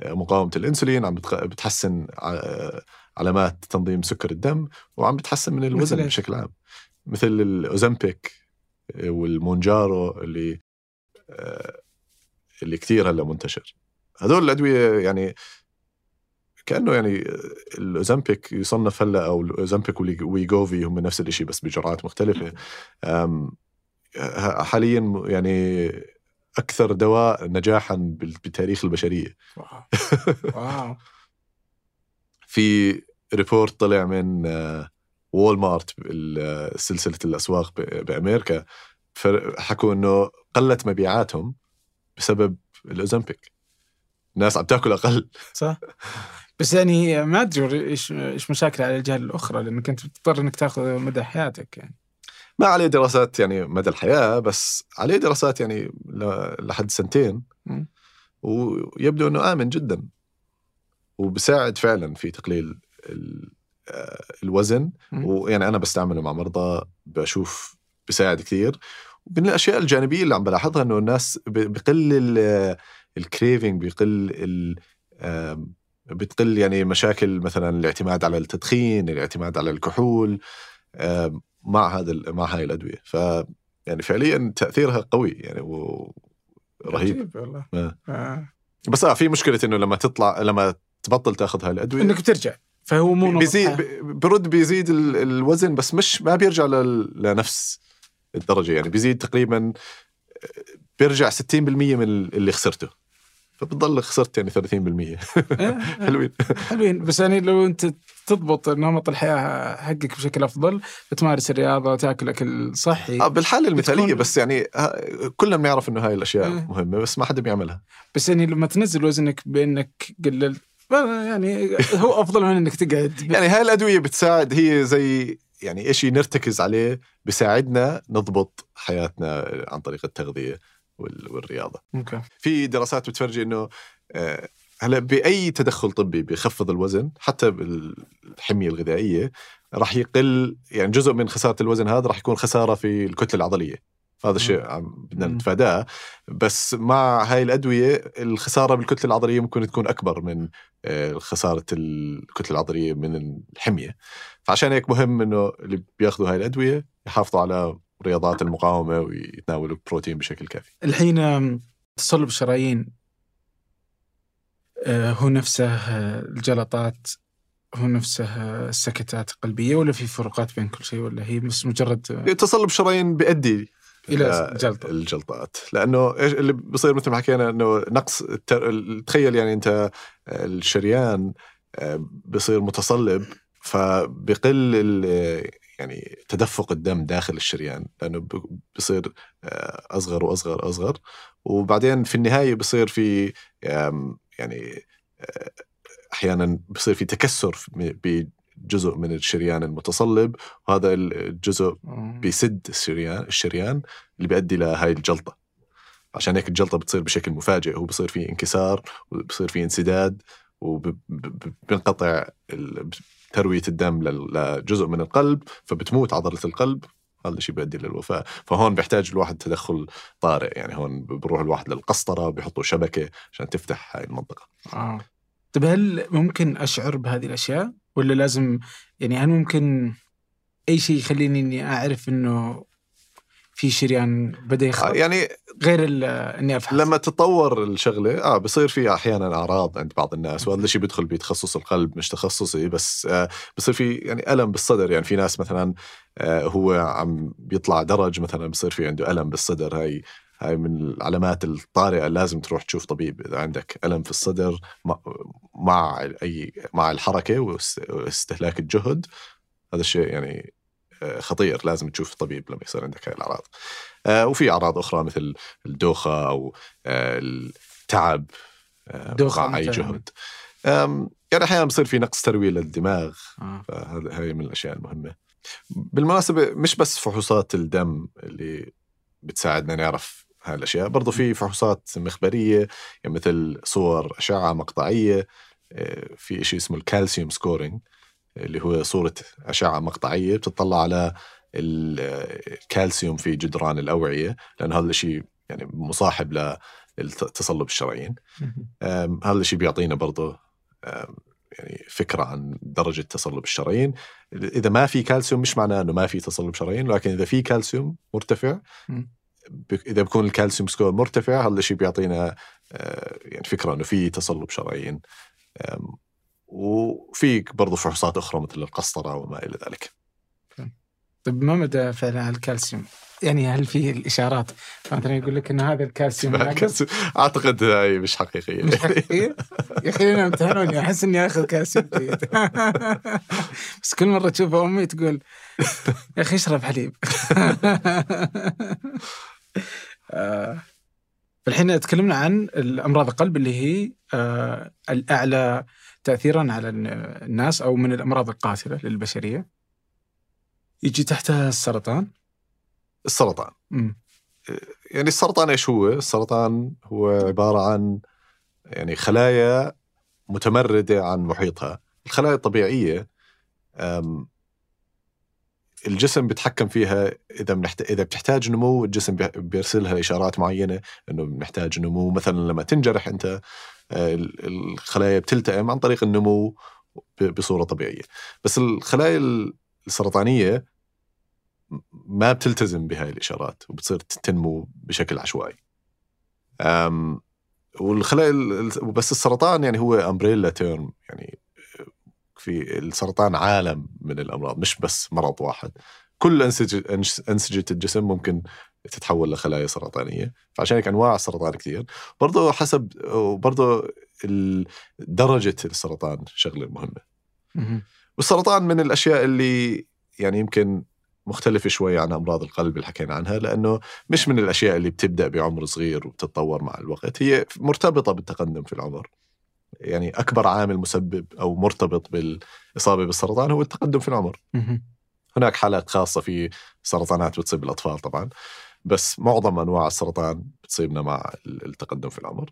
مقاومة الإنسولين عم بتحسن ع- علامات تنظيم سكر الدم وعم بتحسن من الوزن؟ بشكل عام مثل الاوزمبيك والمونجارو اللي آه، اللي كثير هلا منتشر. هذول الأدوية يعني كأنه يعني الاوزمبيك يصنف هلا أو الاوزمبيك وويجوفي هم نفس الشيء بس بجرعات مختلفة. حاليا يعني أكثر دواء نجاحا بتاريخ البشرية. wow. <laughs> wow. في report طلع من آه، وول مارت ال- آه، سلسلة الأسواق بأمريكا. حكوا إنه قلت مبيعاتهم بسبب الأوزمبيك. الناس عم تاكل أقل. صح. بس يعني ما أدري إيش إيش مشاكل على الجهة الأخرى لأنك انت بتضطر إنك تاخذ مدى حياتك يعني. ما عليه دراسات يعني مدى الحياة بس عليه دراسات يعني لحد سنتين. ويبدو إنه آمن جدا. وبساعد فعلا في تقليل آه، الوزن. ويعني أنا بستعمله مع مرضى بشوف بساعد كثير ومن الأشياء الجانبية اللي عم بلاحظها إنه الناس بقل الكريفنج بقل ال- بتقل يعني مشاكل مثلا الاعتماد على التدخين الاعتماد على الكحول مع هذا مع هاي الأدوية. ف يعني فعليا تأثيرها قوي يعني و... رهيب. عجيب والله. آه. آه. بس آه في مشكلة إنه لما تطلع لما تبطل تأخذ هاي الأدوية إنك بترجع. فهو مو بيزيد برد بيزيد ال- الوزن بس مش ما بيرجع لنفس. الدرجة يعني. بيزيد تقريبا بيرجع 60% من اللي خسرته. فبتضل خسرت يعني 30% آه، حلوين. حلوين. بس يعني لو أنت تضبط نمط الحياة حقك بشكل أفضل بتمارس الرياضة وتاكل أكل صحي. آه، بالحالة المثالية بتكون- بس يعني ها- كلنا بنعرف إنه هاي الأشياء إيه. مهمة بس ما حدا بيعملها. بس يعني لما تنزل وزنك بأنك قللت يعني هو أفضل من إنك تقعد. يعني هاي الأدوية بتساعد هي زي يعني شيء نرتكز عليه بيساعدنا نضبط حياتنا عن طريق التغذية وال- والرياضة. أوكي. في دراسات بتفرجي إنه آه، هلا بأي تدخل طبي بيخفض الوزن حتى بالحمية الغذائية راح يقل يعني جزء من خسارة الوزن هذا راح يكون خسارة في الكتلة العضلية. فهذا الشيء عم بدنا. نتفاداه. بس مع هاي الأدوية الخسارة بالكتلة العضلية ممكن تكون أكبر من آه، خسارة الكتلة العضلية من الحمية. فعشان هيك مهم إنه اللي بياخذوا هاي الأدوية يحافظوا على ورياضات المقاومة ويتناولوا بروتين بشكل كافي. الحين تصلب الشرايين آه، هو نفسه آه، الجلطات هو نفسه السكتات القلبية ولا في فروقات بين كل شيء ولا هي بس مجرد تصلب الشرايين بيؤدي إلى آه، جلطة. الجلطات. لأنه إيش اللي بصير مثل ما حكينا إنه نقص التر... ال- تخيل يعني أنت الشريان آه، بصير متصلب فبقل ال- يعني تدفق الدم داخل الشريان لأنه بصير آه، أصغر وأصغر أصغر. وبعدين في النهاية بصير في يعني آه، أحيانا بصير في تكسر بجزء من الشريان المتصلب وهذا الجزء. بيسد الشريان الشريان اللي بيؤدي لهاي الجلطة. عشان هيك الجلطة بتصير بشكل مفاجئ. هو بصير في انكسار وبصير في انسداد وبينقطع تروية الدم لجزء من القلب فبتموت عضلة القلب. هذا الشيء بيؤدي للوفاة. فهون بيحتاج الواحد تدخل طارئ. يعني هون بروح الواحد للقسطرة بيحطوا شبكة عشان تفتح هاي المنطقة. آه. طيب هل ممكن أشعر بهذه الأشياء؟ ولا لازم يعني هل ممكن أي شيء يخليني إني أعرف إنه في شريان آه، يخرب يعني غير إني أفحص لما تتطور الشغلة آه بصير في أحيانا أعراض عند بعض الناس وهذا الشيء بيدخل بتخصص القلب مش تخصصي بس آه بصير في يعني ألم بالصدر. يعني في ناس مثلا آه هو عم بيطلع درج مثلا بصير في عنده ألم بالصدر هاي هاي من العلامات الطارئة لازم تروح تشوف طبيب إذا عندك ألم في الصدر مع- أي مع الحركة واست- واستهلاك الجهد. هذا الشيء يعني آه، خطير. لازم تشوف طبيب لما يصير عندك هاي الأعراض. آه، وفي أعراض أخرى مثل الدوخة أو آه، التعب دوخة مع أي. جهد. يعني أحيانا بصير في نقص ترويه للدماغ. آه. فهذا هاي من الأشياء المهمة. بالمناسبة مش بس فحوصات الدم اللي بتساعدنا نعرف هاي الأشياء. برضو في فحوصات مخبرية يعني مثل صور أشعة مقطعية آه، في شيء اسمه ال calcium scoring اللي هو صورة أشعة مقطعية بتطلع على ال- الكالسيوم في جدران الأوعية لأن هذا الشيء يعني مصاحب لتصلب الشرايين. هذا الشيء بيعطينا برضه يعني فكرة عن درجة تصلب الشرايين. إذا ما في كالسيوم مش معناه أنه ما في تصلب شرايين لكن إذا في كالسيوم مرتفع مم. ب- إذا بكون ال calcium score مرتفع هذا الشيء بيعطينا آه، يعني فكرة أنه في تصلب شرايين. وفي برضه فحوصات أخرى مثل القسطرة وما إلى ذلك. طيب ما مدى فعلا الكالسيوم؟ يعني هل في الإشارات؟ مثلا يقول لك إن هذا الكالسيوم <laughs> ناقص. أعتقد هاي مش حقيقية مش حقيقية؟ يا أخي أنا امتحنوني أحس إني آخذ كالسيوم جيد. <laughs> بس كل مرة تشوف أمي تقول يا أخي اشرب حليب. <laughs> <laughs> آه، الحين تكلمنا عن الأمراض القلب اللي هي آه، الأعلى تاثيرا على الناس أو من الأمراض القاتلة للبشرية يجي تحتها السرطان السرطان مم. يعني السرطان إيش هو؟ السرطان هو عبارة عن يعني خلايا متمردة عن محيطها، الخلايا الطبيعية الجسم بيتحكم فيها إذا بنحت... إذا بتحتاج نمو الجسم بي- بيرسلها اشارات معينة إنه بنحتاج نمو مثلا لما تنجرح أنت آه، ال- الخلايا بتلتئم عن طريق النمو بصورة طبيعية بس الخلايا السرطانية ما بتلتزم بهاي الإشارات وبتصير تنمو بشكل عشوائي. والخلايا ال- بس السرطان يعني هو امبريلا تيرم يعني في السرطان عالم من الأمراض مش بس مرض واحد. كل انسجه أنسجة الجسم ممكن تتحول لخلايا سرطانية. فعشان هيك أنواع السرطان كثير برضه حسب وبرضه درجة السرطان شغلة مهمة. مهم. والسرطان من الأشياء اللي يعني يمكن مختلفة شوي عن أمراض القلب اللي حكينا عنها لأنه مش من الأشياء اللي بتبدأ بعمر صغير وبتتطور مع الوقت. هي مرتبطة بالتقدم في العمر. يعني أكبر عامل مسبب أو مرتبط بالإصابة بالسرطان هو التقدم في العمر. هناك حالات خاصة في سرطانات بتصيب الأطفال طبعا بس معظم أنواع السرطان بتصيبنا مع التقدم في العمر.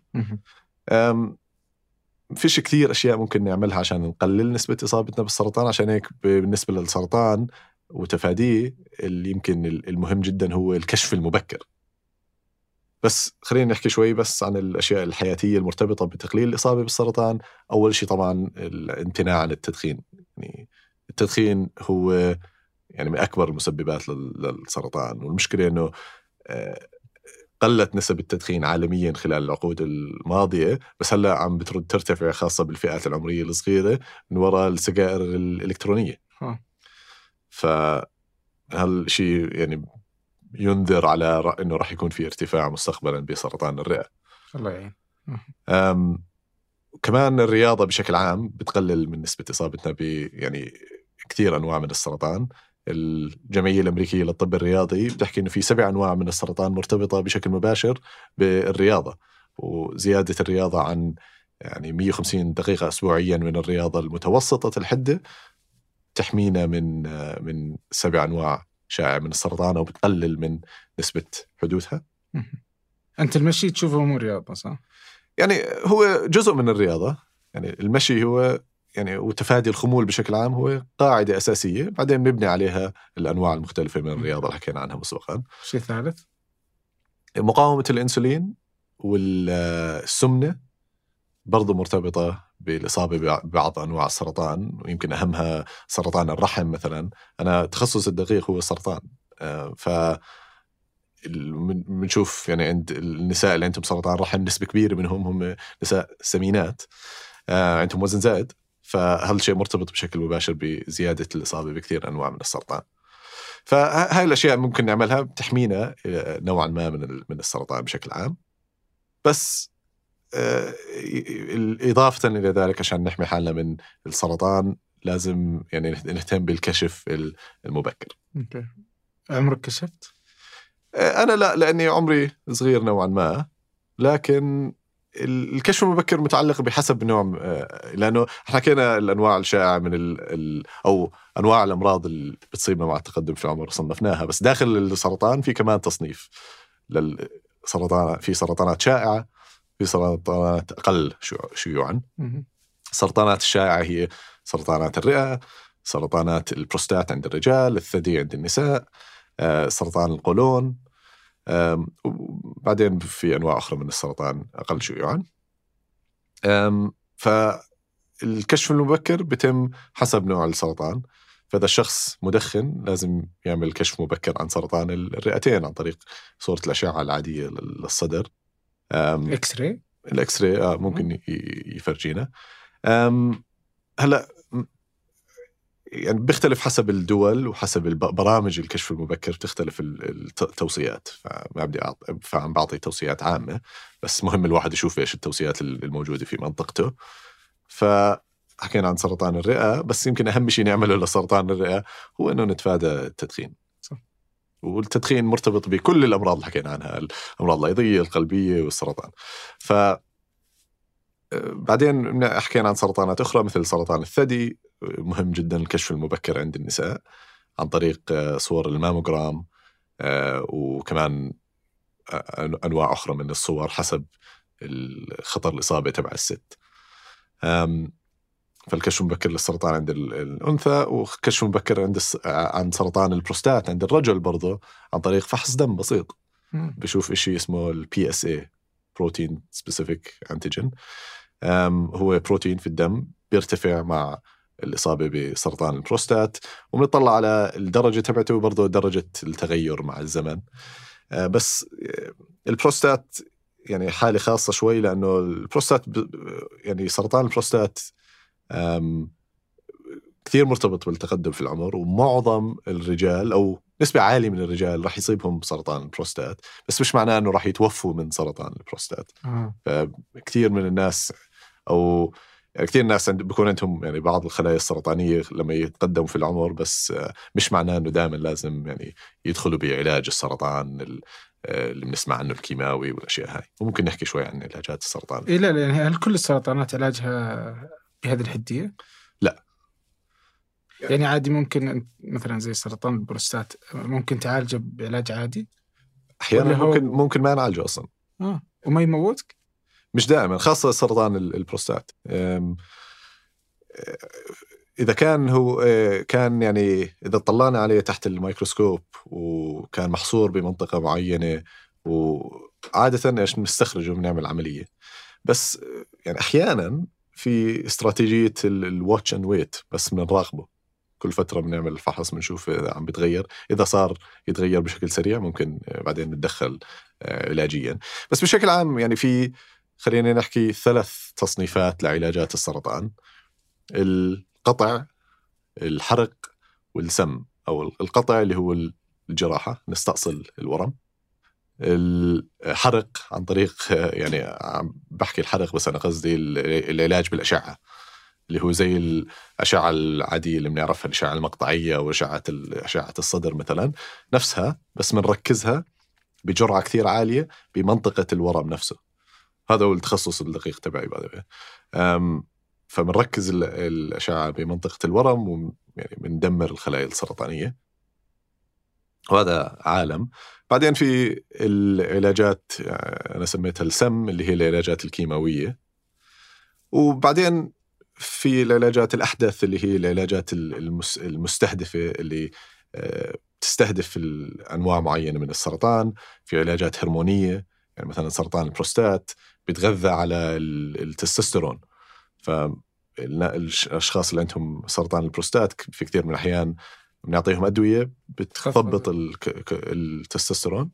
فيش كثير أشياء ممكن نعملها عشان نقلل نسبة إصابتنا بالسرطان عشان هيك بالنسبة للسرطان وتفاديه اللي يمكن المهم جدا هو الكشف المبكر. بس خلينا نحكي شوي بس عن الأشياء الحياتية المرتبطة بتقليل الإصابة بالسرطان. أول شيء طبعا الامتناع عن التدخين. يعني التدخين هو يعني من أكبر المسببات لل- للسرطان. والمشكلة إنه آه، قلت نسب التدخين عالميا خلال العقود الماضية بس هلأ عم بترد ترتفع خاصة بالفئات العمرية الصغيرة من وراء السجائر الإلكترونية. آه. فهالشيء يعني ينذر على رأ- إنه راح يكون في ارتفاع مستقبلا بسرطان الرئة. الله يعين. كمان الرياضة بشكل عام بتقلل من نسبة إصابتنا ب يعني كثير أنواع من السرطان. الجمعية الأمريكية للطب الرياضي بتحكي إنه في سبع أنواع من السرطان مرتبطة بشكل مباشر بالرياضة. وزيادة الرياضة عن يعني 150 دقيقة أسبوعيا من الرياضة المتوسطة الحدة تحمينا من من سبع أنواع شائعة من السرطان أو بتقلل من نسبة حدوثها؟ أنت المشي تشوفه مو رياضة صح؟ يعني هو جزء من الرياضة. يعني المشي هو يعني وتفادي الخمول بشكل عام هو قاعدة أساسية. بعدين بنبني عليها الأنواع المختلفة من الرياضة اللي حكينا عنها مسبقا. شيء ثالث؟ مقاومة الأنسولين والسمنة برضو مرتبطة بالإصابة ببعض أنواع السرطان ويمكن أهمها سرطان الرحم مثلا. أنا تخصص الدقيق هو السرطان. آه، ف بنشوف يعني عند النساء اللي عندهم سرطان رحم نسبة كبيرة منهم هم نساء سمينات. آه، عندهم وزن زائد فهالشيء مرتبط بشكل مباشر بزيادة الإصابة بكثير أنواع من السرطان. فهاي الأشياء ممكن نعملها بتحمينا آه، نوعا ما من من السرطان بشكل عام. بس إضافة إلى ذلك عشان نحمي حالنا من السرطان لازم يعني نهتم بالكشف المبكر. أوكي. عمرك كشفت؟ أنا لا لأني عمري صغير نوعا ما لكن ال- الكشف المبكر متعلق بحسب نوع آه، لأنه إحنا حكينا الأنواع الشائعة من ال ال أو أنواع الأمراض اللي بتصيبنا مع التقدم في العمر صنفناها. بس داخل السرطان في كمان تصنيف للسرطان في سرطانات شائعة في سرطانات شيوع- شيوعا. السرطانات الشائعة هي سرطانات الرئة سرطانات البروستات عند الرجال الثدي عند النساء آه، سرطان القولون وبعدين في أنواع أخرى من السرطان أقل شيوعا. فالكشف المبكر بتم حسب نوع السرطان. فإذا الشخص مدخن لازم يعمل كشف مبكر عن سرطان الرئتين عن طريق صورة الأشعة العادية للصدر. X-ray ال X-ray آه ممكن يفرجينا هلأ يعني بيختلف حسب الدول وحسب برامج الكشف المبكر بتختلف ال- الت- التوصيات فما بدي. فعم بعطي توصيات عامة بس مهم الواحد يشوف إيش التوصيات ال- الموجودة في منطقته فحكينا عن سرطان الرئة بس يمكن أهم شيء نعمله لسرطان الرئة هو إنه نتفادى التدخين. والتدخين مرتبط بكل الأمراض اللي حكينا عنها الأمراض الأيضية القلبية والسرطان. ف بعدين حكينا عن سرطانات أخرى مثل سرطان الثدي مهم جدا الكشف المبكر عند النساء عن طريق آه، صور الماموجرام آه، وكمان آه، أنواع أخرى من الصور حسب خطر الإصابة تبع الست. فالكشف المبكر للسرطان عند ال- الأنثى وكشف مبكر عند عن سرطان البروستات عند الرجل برضه عن طريق فحص دم بسيط. بشوف شيء اسمه ال PSA protein specific antigen هو بروتين في الدم بيرتفع مع الإصابة بسرطان البروستات وبنطلع على الدرجة تبعته وبرضه درجة التغير مع الزمن. آه، بس آه، البروستات يعني حالة خاصة شوي لأنه البروستات يعني سرطان البروستات كثير مرتبط بالتقدم في العمر ومعظم الرجال أو نسبة عالية من الرجال راح يصيبهم سرطان البروستات بس مش معناه أنه راح يتوفوا من سرطان البروستات. آه. كثير من الناس أو يعني كثير ناس بيكون عندهم يعني بعض الخلايا السرطانية لما يتقدموا في العمر بس آه، مش معناه إنه دائما لازم يعني يدخلوا بعلاج السرطان ال- آه، اللي بنسمع عنه الكيماوي والأشياء هاي. وممكن نحكي شوي عن علاجات السرطان. إيه لا لا يعني هل كل السرطانات علاجها بهذه الحدية؟ لا. يعني عادي ممكن مثلا زي سرطان البروستات ممكن تعالجه بعلاج عادي؟ أحيانا ممكن ممكن ما نعالجه أصلا آه وما يموتك؟ مش دائما خاصة سرطان ال- البروستات إذا كان هو آه، كان يعني إذا طلعنا عليه تحت الميكروسكوب وكان محصور بمنطقة معينة وعادة إيش بنستخرجه بنعمل عملية بس آه، يعني أحيانا في استراتيجية ال watch and wait بس بنراقبه كل فترة بنعمل الفحص بنشوف إذا عم بيتغير إذا صار يتغير بشكل سريع ممكن بعدين نتدخل آه، علاجيا. بس بشكل عام يعني في خلينا نحكي ثلاث تصنيفات لعلاجات السرطان. القطع الحرق والسم أو القطع اللي هو الجراحة نستأصل الورم. الحرق عن طريق يعني عم بحكي الحرق بس أنا قصدي العلاج بالأشعة اللي هو زي الأشعة العادية اللي بنعرفها الأشعة المقطعية أو أشعة الصدر مثلا نفسها بس بنركزها بجرعة كثير عالية بمنطقة الورم نفسه. هذا هو التخصص الدقيق تبعي فبنركز الأشعة بمنطقة الورم ويعني بندمر الخلايا السرطانية. وهذا عالم. بعدين في العلاجات يعني أنا سميتها السم اللي هي العلاجات الكيماوية. وبعدين في العلاجات الأحدث اللي هي العلاجات المستهدفة اللي آه، تستهدف انواع معينة من السرطان. في علاجات هرمونية يعني مثلا سرطان البروستات بيتغذى على التستوستيرون. فالاشخاص اللي عندهم سرطان البروستات في كثير من الأحيان بنعطيهم أدوية بتثبط التستوستيرون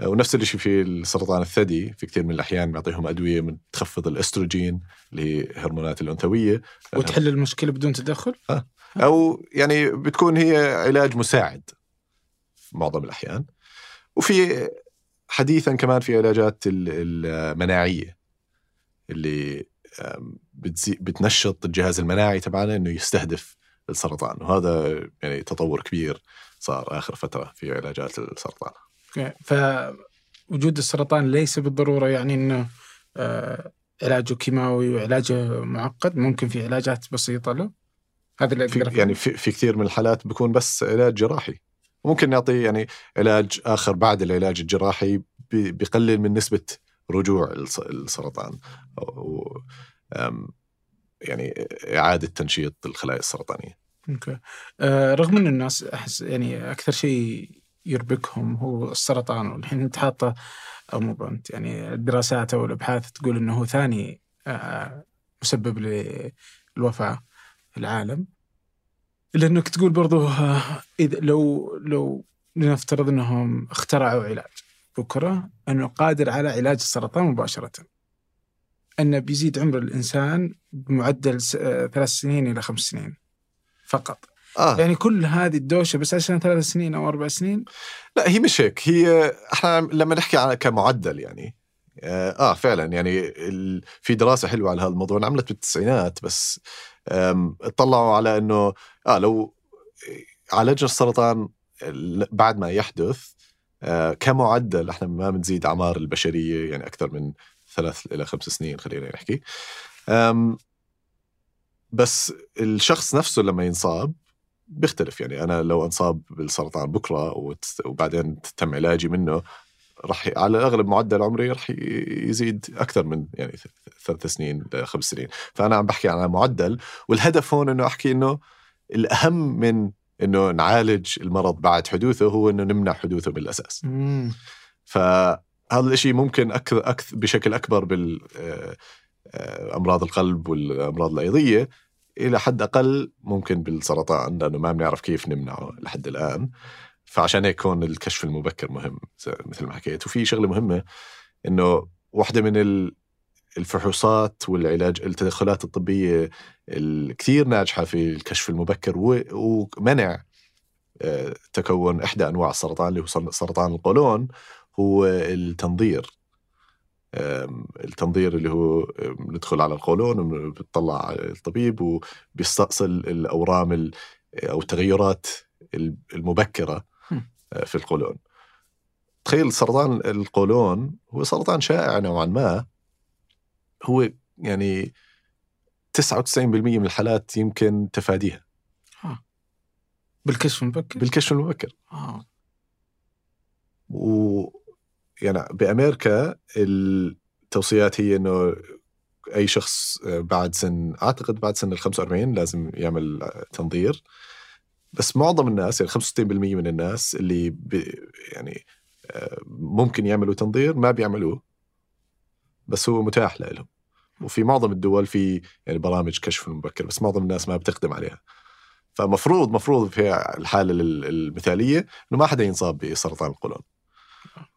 آه، ونفس الشيء في السرطان الثدي في كثير من الأحيان بنعطيهم أدوية من تخفض الأستروجين اللي هي هرمونات الانثويه وتحل المشكلة بدون تدخل؟ آه. أو يعني بتكون هي علاج مساعد في معظم الأحيان وفي حديثا كمان في علاجات المناعية اللي بتنشط الجهاز المناعي تبعنا إنه يستهدف السرطان. وهذا يعني تطور كبير صار آخر فترة في علاجات السرطان. فوجود السرطان ليس بالضرورة يعني إنه آه علاجه كيماوي وعلاجه معقد ممكن في علاجات بسيطة له. هذا اللي في يعني في, في كثير من الحالات بيكون بس علاج جراحي. ممكن نعطي يعني علاج آخر بعد العلاج الجراحي بيقلل من نسبة رجوع السرطان. يعني إعادة تنشيط الخلايا السرطانية. أوكي. آه رغم إن الناس أحس يعني أكثر شيء يربكهم هو السرطان والحين أنت حاطه أو مو انت يعني الدراسات أو الأبحاث تقول إنه هو ثاني آه مسبب للوفاة في العالم. الا انك تقول برضو آه إذا لو لو لنفترض إنهم اخترعوا علاج بكرة أنه قادر على علاج السرطان مباشرة. انه بيزيد عمر الإنسان بمعدل آه، ثلاث سنين إلى خمس سنين فقط. آه. يعني كل هذه الدوشة بس عشان ثلاث سنين أو أربع سنين؟ لا هي مش هيك. هي إحنا لما نحكي على كمعدل يعني آه, آه فعلا يعني ال... في دراسة حلوة على هذا الموضوع انعملت بالتسعينات بس اطلعوا على إنه آه لو عالجنا السرطان بعد ما يحدث آه كمعدل إحنا ما بنزيد أعمار البشرية يعني أكثر من ثلاث إلى خمس سنين خلينا نحكي. بس الشخص نفسه لما ينصاب بيختلف. يعني أنا لو أنصاب بالسرطان بكرة وبعدين تم علاجي منه راح على الأغلب معدل عمري راح يزيد أكثر من يعني ثلاث سنين لخمس سنين. فأنا عم بحكي عن معدل والهدف هون إنه أحكي إنه الأهم من إنه نعالج المرض بعد حدوثه هو إنه نمنع حدوثه بالأساس. ف هذا الشيء ممكن أكثر, أكثر بشكل أكبر بالأمراض آه، القلب والأمراض الأيضية. إلى حد أقل ممكن بالسرطان لأنه ما بنعرف كيف نمنعه لحد الآن. فعشان هيك هون الكشف المبكر مهم مثل ما حكيت. وفي شغلة مهمة إنه واحدة من الفحوصات والعلاج التدخلات الطبية الكثير ناجحة في الكشف المبكر ومنع آه، تكون إحدى أنواع السرطان اللي هو سرطان القولون. هو التنظير. التنظير اللي هو ندخل على القولون بتطلع الطبيب وبيستأصل الأورام أو التغيرات المبكرة آه، في القولون. تخيل سرطان القولون هو سرطان شائع نوعا ما. هو يعني 99% من الحالات يمكن تفاديها. بالكشف المبكر؟ بالكشف المبكر. آه. و يعني بأمريكا التوصيات هي إنه أي شخص بعد سن أعتقد بعد سن ال 45 لازم يعمل تنظير. بس معظم الناس يعني 65% من الناس اللي يعني ممكن يعملوا تنظير ما بيعملوه. بس هو متاح لهم وفي معظم الدول في يعني برامج كشف مبكر بس معظم الناس ما بتقدم عليها. فمفروض مفروض في الحالة ال- المثالية إنه ما حدا ينصاب بسرطان القولون.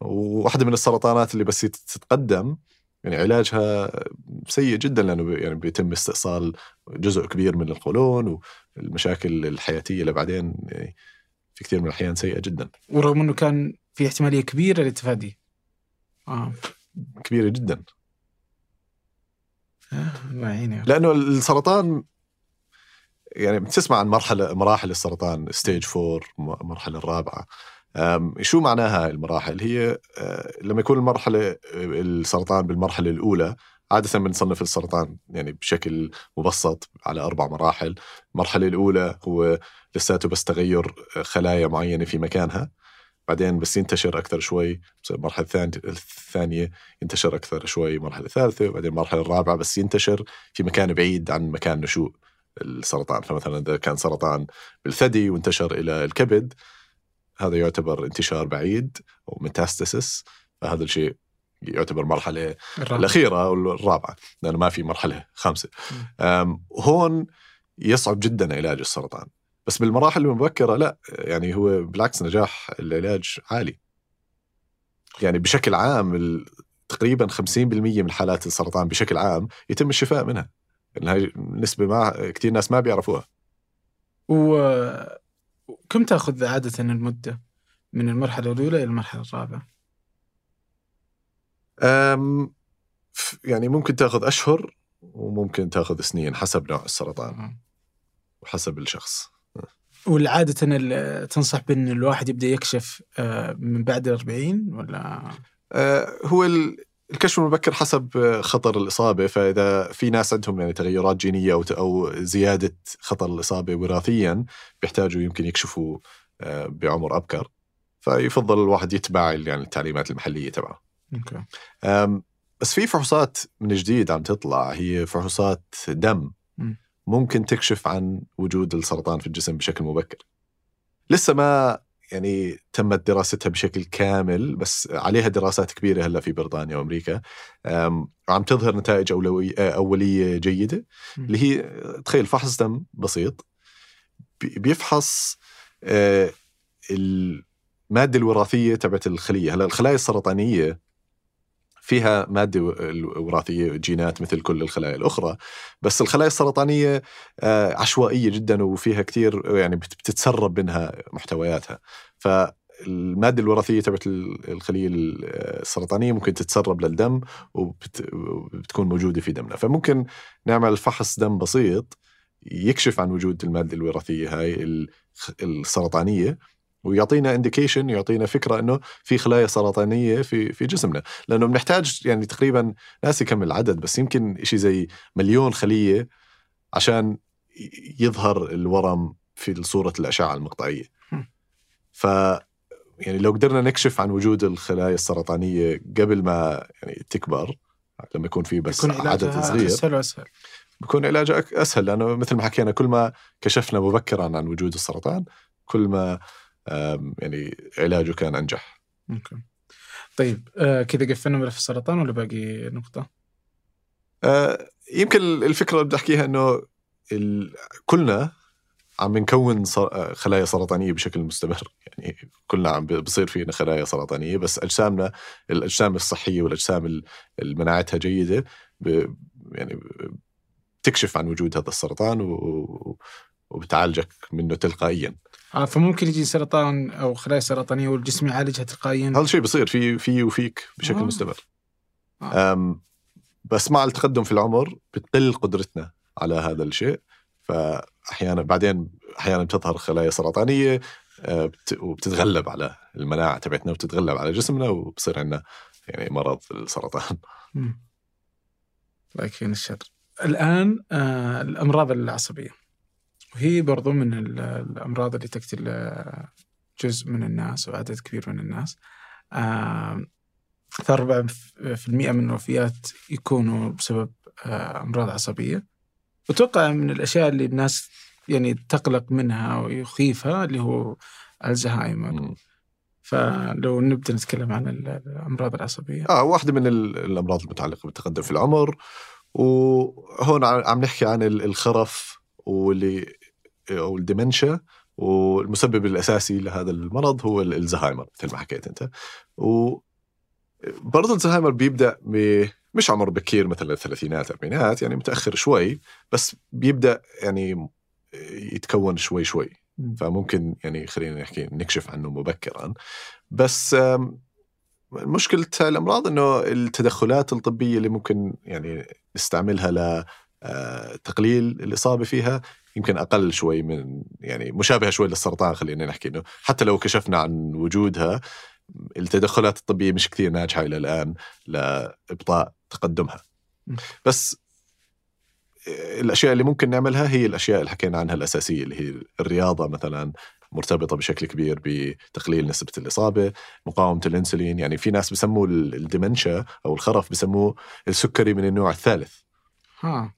وواحدة من السرطانات اللي بس تتقدم يعني علاجها سيء جدا لأنه يعني بيتم استئصال جزء كبير من القولون والمشاكل الحياتية اللي بعدين يعني في كثير من الأحيان سيئة جدا. ورغم إنه كان في احتمالية كبيرة للتفادي. آه. كبيرة جدا. الله يعينك لأنه السرطان يعني بتسمع عن مرحله مراحل السرطان ستيج 4 م- المرحله الرابعة. شو معناها المراحل؟ هي أه، لما يكون المرحلة السرطان بالمرحلة الأولى عادة بنصنف السرطان يعني بشكل مبسط على أربع مراحل. المرحلة الأولى هو لساته بس تغير خلايا معينة في مكانها. بعدين بس ينتشر أكثر شوي. المرحلة الثانية الثانية ينتشر أكثر شوي. المرحلة الثالثة وبعدين المرحلة الرابعة بس ينتشر في مكان بعيد عن مكان نشوء السرطان. فمثلا إذا كان سرطان بالثدي وانتشر إلى الكبد هذا يعتبر انتشار بعيد أو ميتاستاسيس فهذا الشيء يعتبر مرحلة الرابع. الأخيرة أو الرابعة لأنه ما في مرحلة خامسة. هون يصعب جدا علاج السرطان. بس بالمراحل المبكرة لا يعني هو بالعكس نجاح العلاج عالي. يعني بشكل عام تقريبا 50% من حالات السرطان بشكل عام يتم الشفاء منها. لأن هاي نسبة ما كثير ناس ما بيعرفوها. و- وكم تأخذ عادة المدة من المرحلة الأولى إلى المرحلة الرابعة؟ أم، يعني ممكن تأخذ أشهر وممكن تأخذ سنين حسب نوع السرطان. وحسب الشخص والعادة ال- تنصح بأن الواحد يبدأ يكشف آه، من بعد الأربعين ولا آه، هو ال- الكشف المبكر حسب خطر الإصابة فإذا في ناس عندهم يعني تغيرات جينية أو أو زيادة خطر الإصابة وراثيا بيحتاجوا يمكن يكشفوا آه، بعمر أبكر. فيفضل الواحد يتبع يعني التعليمات المحلية تبعه. أوكي. أم، بس في فحوصات من جديد عم تطلع. هي فحوصات دم. مم. ممكن تكشف عن وجود السرطان في الجسم بشكل مبكر. لسه ما يعني تمت دراستها بشكل كامل بس عليها دراسات كبيرة هلأ في بريطانيا وأمريكا. أم، وعم تظهر نتائج أولوية أولية جيدة مم. اللي هي تخيل فحص دم بسيط. بي- بيفحص آه، المادة الوراثية تبعت الخلية. هلأ الخلايا السرطانية فيها مادة و- وراثية جينات مثل كل الخلايا الأخرى. بس الخلايا السرطانية آه، عشوائية جدا وفيها كثير يعني بت- بتتسرب منها محتوياتها. فالمادة الوراثية تبعت ال- الخلية السرطانية ممكن تتسرب للدم وبت- وبتكون موجودة في دمنا. فممكن نعمل فحص دم بسيط يكشف عن وجود المادة الوراثية هاي السرطانية. ويعطينا انديكيشن يعطينا فكرة إنه في خلايا سرطانية في في جسمنا. لأنه بنحتاج يعني تقريبا ناسي كم العدد بس يمكن شيء زي مليون خلية عشان يظهر الورم في صورة الأشعة المقطعية. ف يعني لو قدرنا نكشف عن وجود الخلايا السرطانية قبل ما يعني تكبر لما يكون في بس يكون عدد صغير أسهل وأسهل. بكون علاجه أسهل. لأنه مثل ما حكينا كل ما كشفنا مبكرا عن وجود السرطان كل ما يعني علاجه كان أنجح أوكي. طيب آه كذا قفلنا ملف السرطان ولا باقي نقطة؟ آه، يمكن الفكرة اللي بدي احكيها انه كلنا عم نكون آه، خلايا سرطانية بشكل مستمر يعني كلنا عم بصير فينا خلايا سرطانية بس أجسامنا الأجسام الصحية والأجسام ال- اللي مناعتها جيدة ب- يعني بتكشف عن وجود هذا السرطان و- وبتعالجك منه تلقائيا آه فممكن يجي سرطان أو خلايا سرطانية والجسم يعالجها تلقائيا هذا الشيء بصير في في وفيك بشكل آه. مستمر آه. بس مع التقدم في العمر بتقل قدرتنا على هذا الشيء فاحيانا بعدين أحيانا بتظهر خلايا سرطانية آه، بت- وبتتغلب على المناعة تبعتنا وبتتغلب على جسمنا وبصير عندنا يعني مرض السرطان. الله يكفينا الشر الآن آه الأمراض العصبية وهي برضو من ال- الأمراض اللي تقتل جزء من الناس وعدد كبير من الناس. أكثر في المئة من الوفيات يكونوا بسبب آه، أمراض عصبية. وتوقع من الأشياء اللي الناس يعني تقلق منها ويخيفها اللي هو الزهايمر. فلو نبدأ نتكلم عن ال- الأمراض العصبية. آه واحدة من ال- الأمراض المتعلقة بالتقدم في العمر وهون عم نحكي عن ال- الخرف واللي أو الدمنشا والمسبب الأساسي لهذا المرض هو ال- الزهايمر مثل ما حكيت أنت. و برضه الزهايمر بيبدأ ب مش عمر بكير مثلا الثلاثينات الاربعينات يعني متأخر شوي بس بيبدأ يعني يتكون شوي شوي. مم. فممكن يعني خلينا نحكي نكشف عنه مبكرا. بس مشكلة الأمراض أنه التدخلات الطبية اللي ممكن يعني نستعملها ل آه، الإصابة فيها يمكن أقل شوي من يعني مشابهة شوي للسرطان خلينا نحكي أنه حتى لو كشفنا عن وجودها التدخلات الطبية مش كثير ناجحة إلى الآن لإبطاء تقدمها. بس الأشياء اللي ممكن نعملها هي الأشياء اللي حكينا عنها الأساسية اللي هي الرياضة مثلا مرتبطة بشكل كبير بتقليل نسبة الإصابة مقاومة الأنسولين يعني في ناس بسموه ال- الدمنشا أو الخرف بسموه السكري من النوع الثالث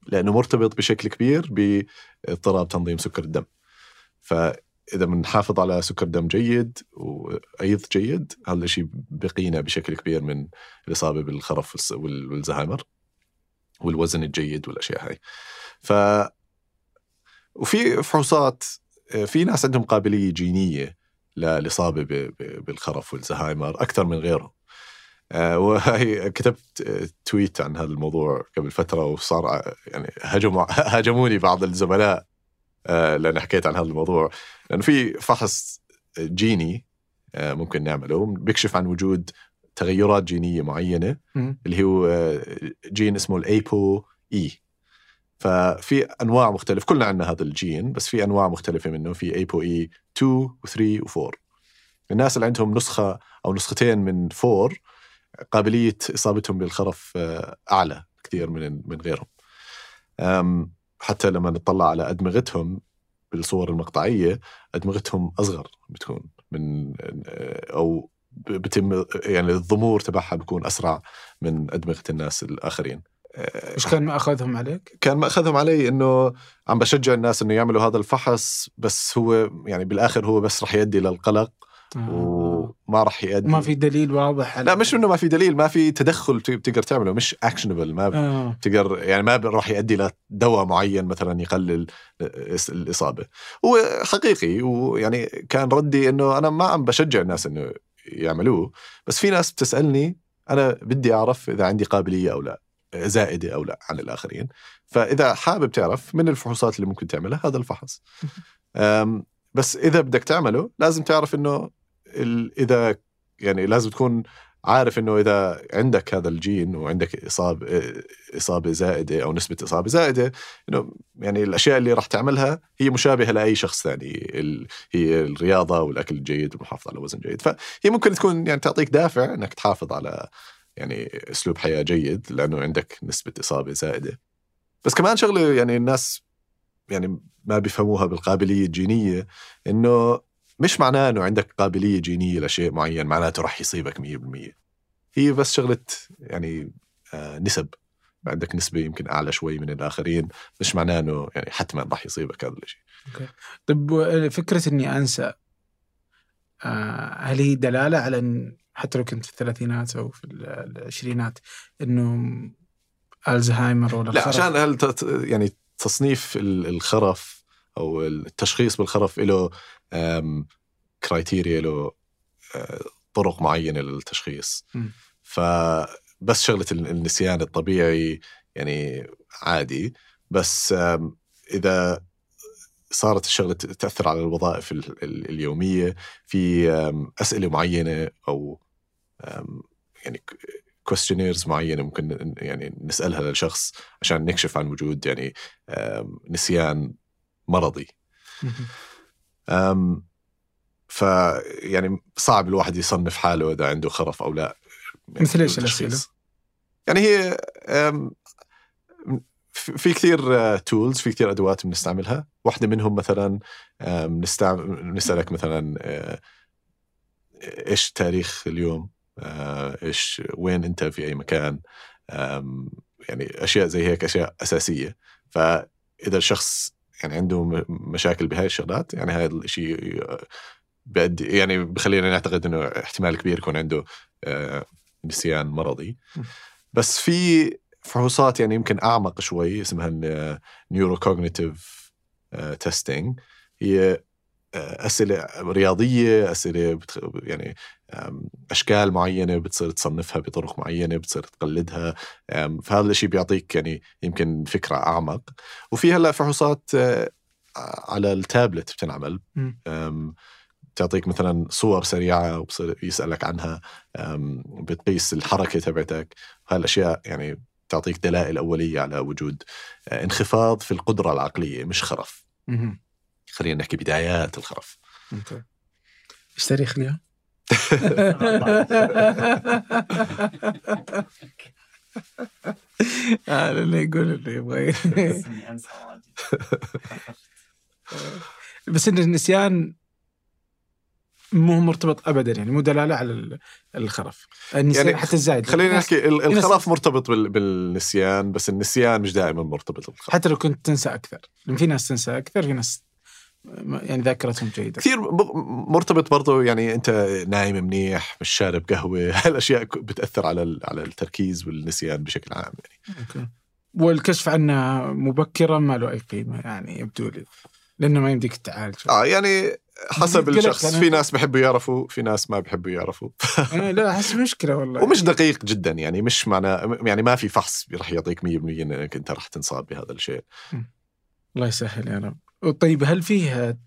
لأنه مرتبط بشكل كبير باضطراب تنظيم سكر الدم. فإذا بنحافظ على سكر دم جيد وأيض جيد هذا الشيء بقينا بشكل كبير من الإصابة بالخرف والزهايمر والوزن الجيد والأشياء هاي. ف وفي فحوصات في ناس عندهم قابلية جينية للإصابة بالخرف والزهايمر أكثر من غيرهم. آه، <laughs> وهي كتبت آه، تويت عن هذا الموضوع قبل فترة وصار ع- يعني هجموا <laughs> هاجموني بعض الزملاء آه، لأن حكيت عن هذا الموضوع لأنه في فحص جيني آه، ممكن نعمله. بيكشف عن وجود تغيرات جينية معينة. اللي هو آه، جين اسمه ال ApoE ففي أنواع مختلفة كلنا عندنا هذا الجين بس في أنواع مختلفة منه. في ApoE 2 و3 و4 الناس اللي عندهم نسخة أو نسختين من 4 قابلية إصابتهم بالخرف آه، أعلى كثير من من غيرهم حتى لما نطلع على أدمغتهم بالصور المقطعية أدمغتهم أصغر بتكون من آه، أو بتم يعني الضمور تبعها بيكون أسرع من أدمغة الناس الآخرين آه، إيش كان مأخذهم عليك؟ كان مأخذهم علي إنه عم بشجع الناس إنه يعملوا هذا الفحص بس هو يعني بالآخر هو بس رح يؤدي للقلق آه. وما رح يؤدي. ما في دليل واضح لا مش إنه ما في دليل ما في تدخل بت- بتقدر تعمله مش اكشنبل ما آه. بتقدر يعني ما راح يؤدي لدواء معين مثلا يقلل الإصابة. هو حقيقي ويعني كان ردي إنه أنا ما عم بشجع الناس إنه يعملوه بس في ناس بتسألني أنا بدي أعرف إذا عندي قابلية أو لا زائدة أو لا عن الآخرين. فإذا حابب تعرف من الفحوصات اللي ممكن تعملها هذا الفحص. بس إذا بدك تعمله لازم تعرف إنه إذا يعني لازم تكون عارف إنه إذا عندك هذا الجين وعندك اصابه إصابة زائدة أو نسبة إصابة زائدة إنه يعني الأشياء اللي راح تعملها هي مشابهة لأي شخص ثاني هي الرياضة والأكل الجيد والمحافظة على وزن جيد. فهي ممكن تكون يعني تعطيك دافع إنك تحافظ على يعني أسلوب حياة جيد لأنه عندك نسبة إصابة زائدة. بس كمان شغلة يعني الناس يعني ما بيفهموها بالقابلية الجينية إنه مش معناه إنه عندك قابلية جينية لشيء معين معناته راح يصيبك 100% هي بس شغلة يعني آه نسب. عندك نسبة يمكن أعلى شوي من الآخرين مش معناه إنه يعني حتما راح يصيبك هذا الشيء. طيب و- فكرة إني أنسى آه، هل هي دلالة على إن حتى لو كنت في الثلاثينات أو في ال- العشرينات إنه ألزهايمر ولا لا؟ عشان هل يعني تصنيف ال- الخرف أو التشخيص بالخرف له criteria له آه، طرق معينة للتشخيص. م. فبس شغلة ال- النسيان الطبيعي يعني عادي. بس إذا صارت الشغلة تأثر على الوظائف ال- ال- اليومية في أسئلة معينة أو يعني questionnaires معينة ممكن يعني نسألها للشخص عشان نكشف عن وجود يعني نسيان مرضي. ف يعني صعب الواحد يصنف حاله إذا عنده خرف أو لا يعني مثل تشخيص. الأسئلة؟ يعني هي في كثير تولز في كثير أدوات بنستعملها واحدة منهم مثلا أم، نستعمل نسألك مثلا أه، إيش تاريخ اليوم أه، إيش وين أنت في أي مكان يعني أشياء زي هيك أشياء أساسية فإذا الشخص يعني عنده مشاكل بهاي الشغلات يعني هذا الشيء بيؤدي يعني بخلينا نعتقد إنه احتمال كبير يكون عنده آه، نسيان مرضي. بس في فحوصات يعني يمكن أعمق شوي اسمها neurocognitive testing هي آه، أسئلة رياضية أسئلة بتخ... يعني أشكال معينة بتصير تصنفها بطرق معينة بتصير تقلدها. فهذا الشيء بيعطيك يعني يمكن فكرة أعمق. وفي هلأ فحوصات آه، على التابلت بتنعمل. بتعطيك مثلا صور سريعة وبصير يسألك عنها بتقيس الحركة تبعتك. هالأشياء يعني تعطيك دلائل أولية على وجود. آه، انخفاض في القدرة العقلية مش خرف. خلينا نحكي بدايات الخرف. ممتاز. إيش تاريخ اليوم؟ <laughs> آه اللي يقول اللي يبغى. <laughs> بس إن النسيان مو مرتبط ابدا يعني مو دلالة على ال- الخرف. النسيان يعني حتى الزايد. خلينا نحكي الخرف مرتبط بال- بالنسيان بس النسيان مش دائما مرتبط بالخرف. حتى لو كنت تنسى أكثر. لأن في ناس تنسى أكثر في ناس يعني ذاكرتهم جيدة. كثير مرتبط برضه يعني أنت نايم منيح مش شارب قهوة. <laughs> هالأشياء بتأثر على على التركيز والنسيان بشكل عام يعني. okay. والكشف عنها مبكرا ما له أي قيمة يعني يبدو لي. لأنه ما يمديك تعالج آه يعني حسب الشخص. في ناس بيحبوا يعرفوا في ناس ما بيحبوا يعرفوا. <laughs> لا أحس مشكلة والله. ومش دقيق جدا يعني مش معناه يعني ما في فحص رح يعطيك 100% إنك أنت رح تنصاب بهذا الشيء. الله يسهل يا رب. طيب هل فيه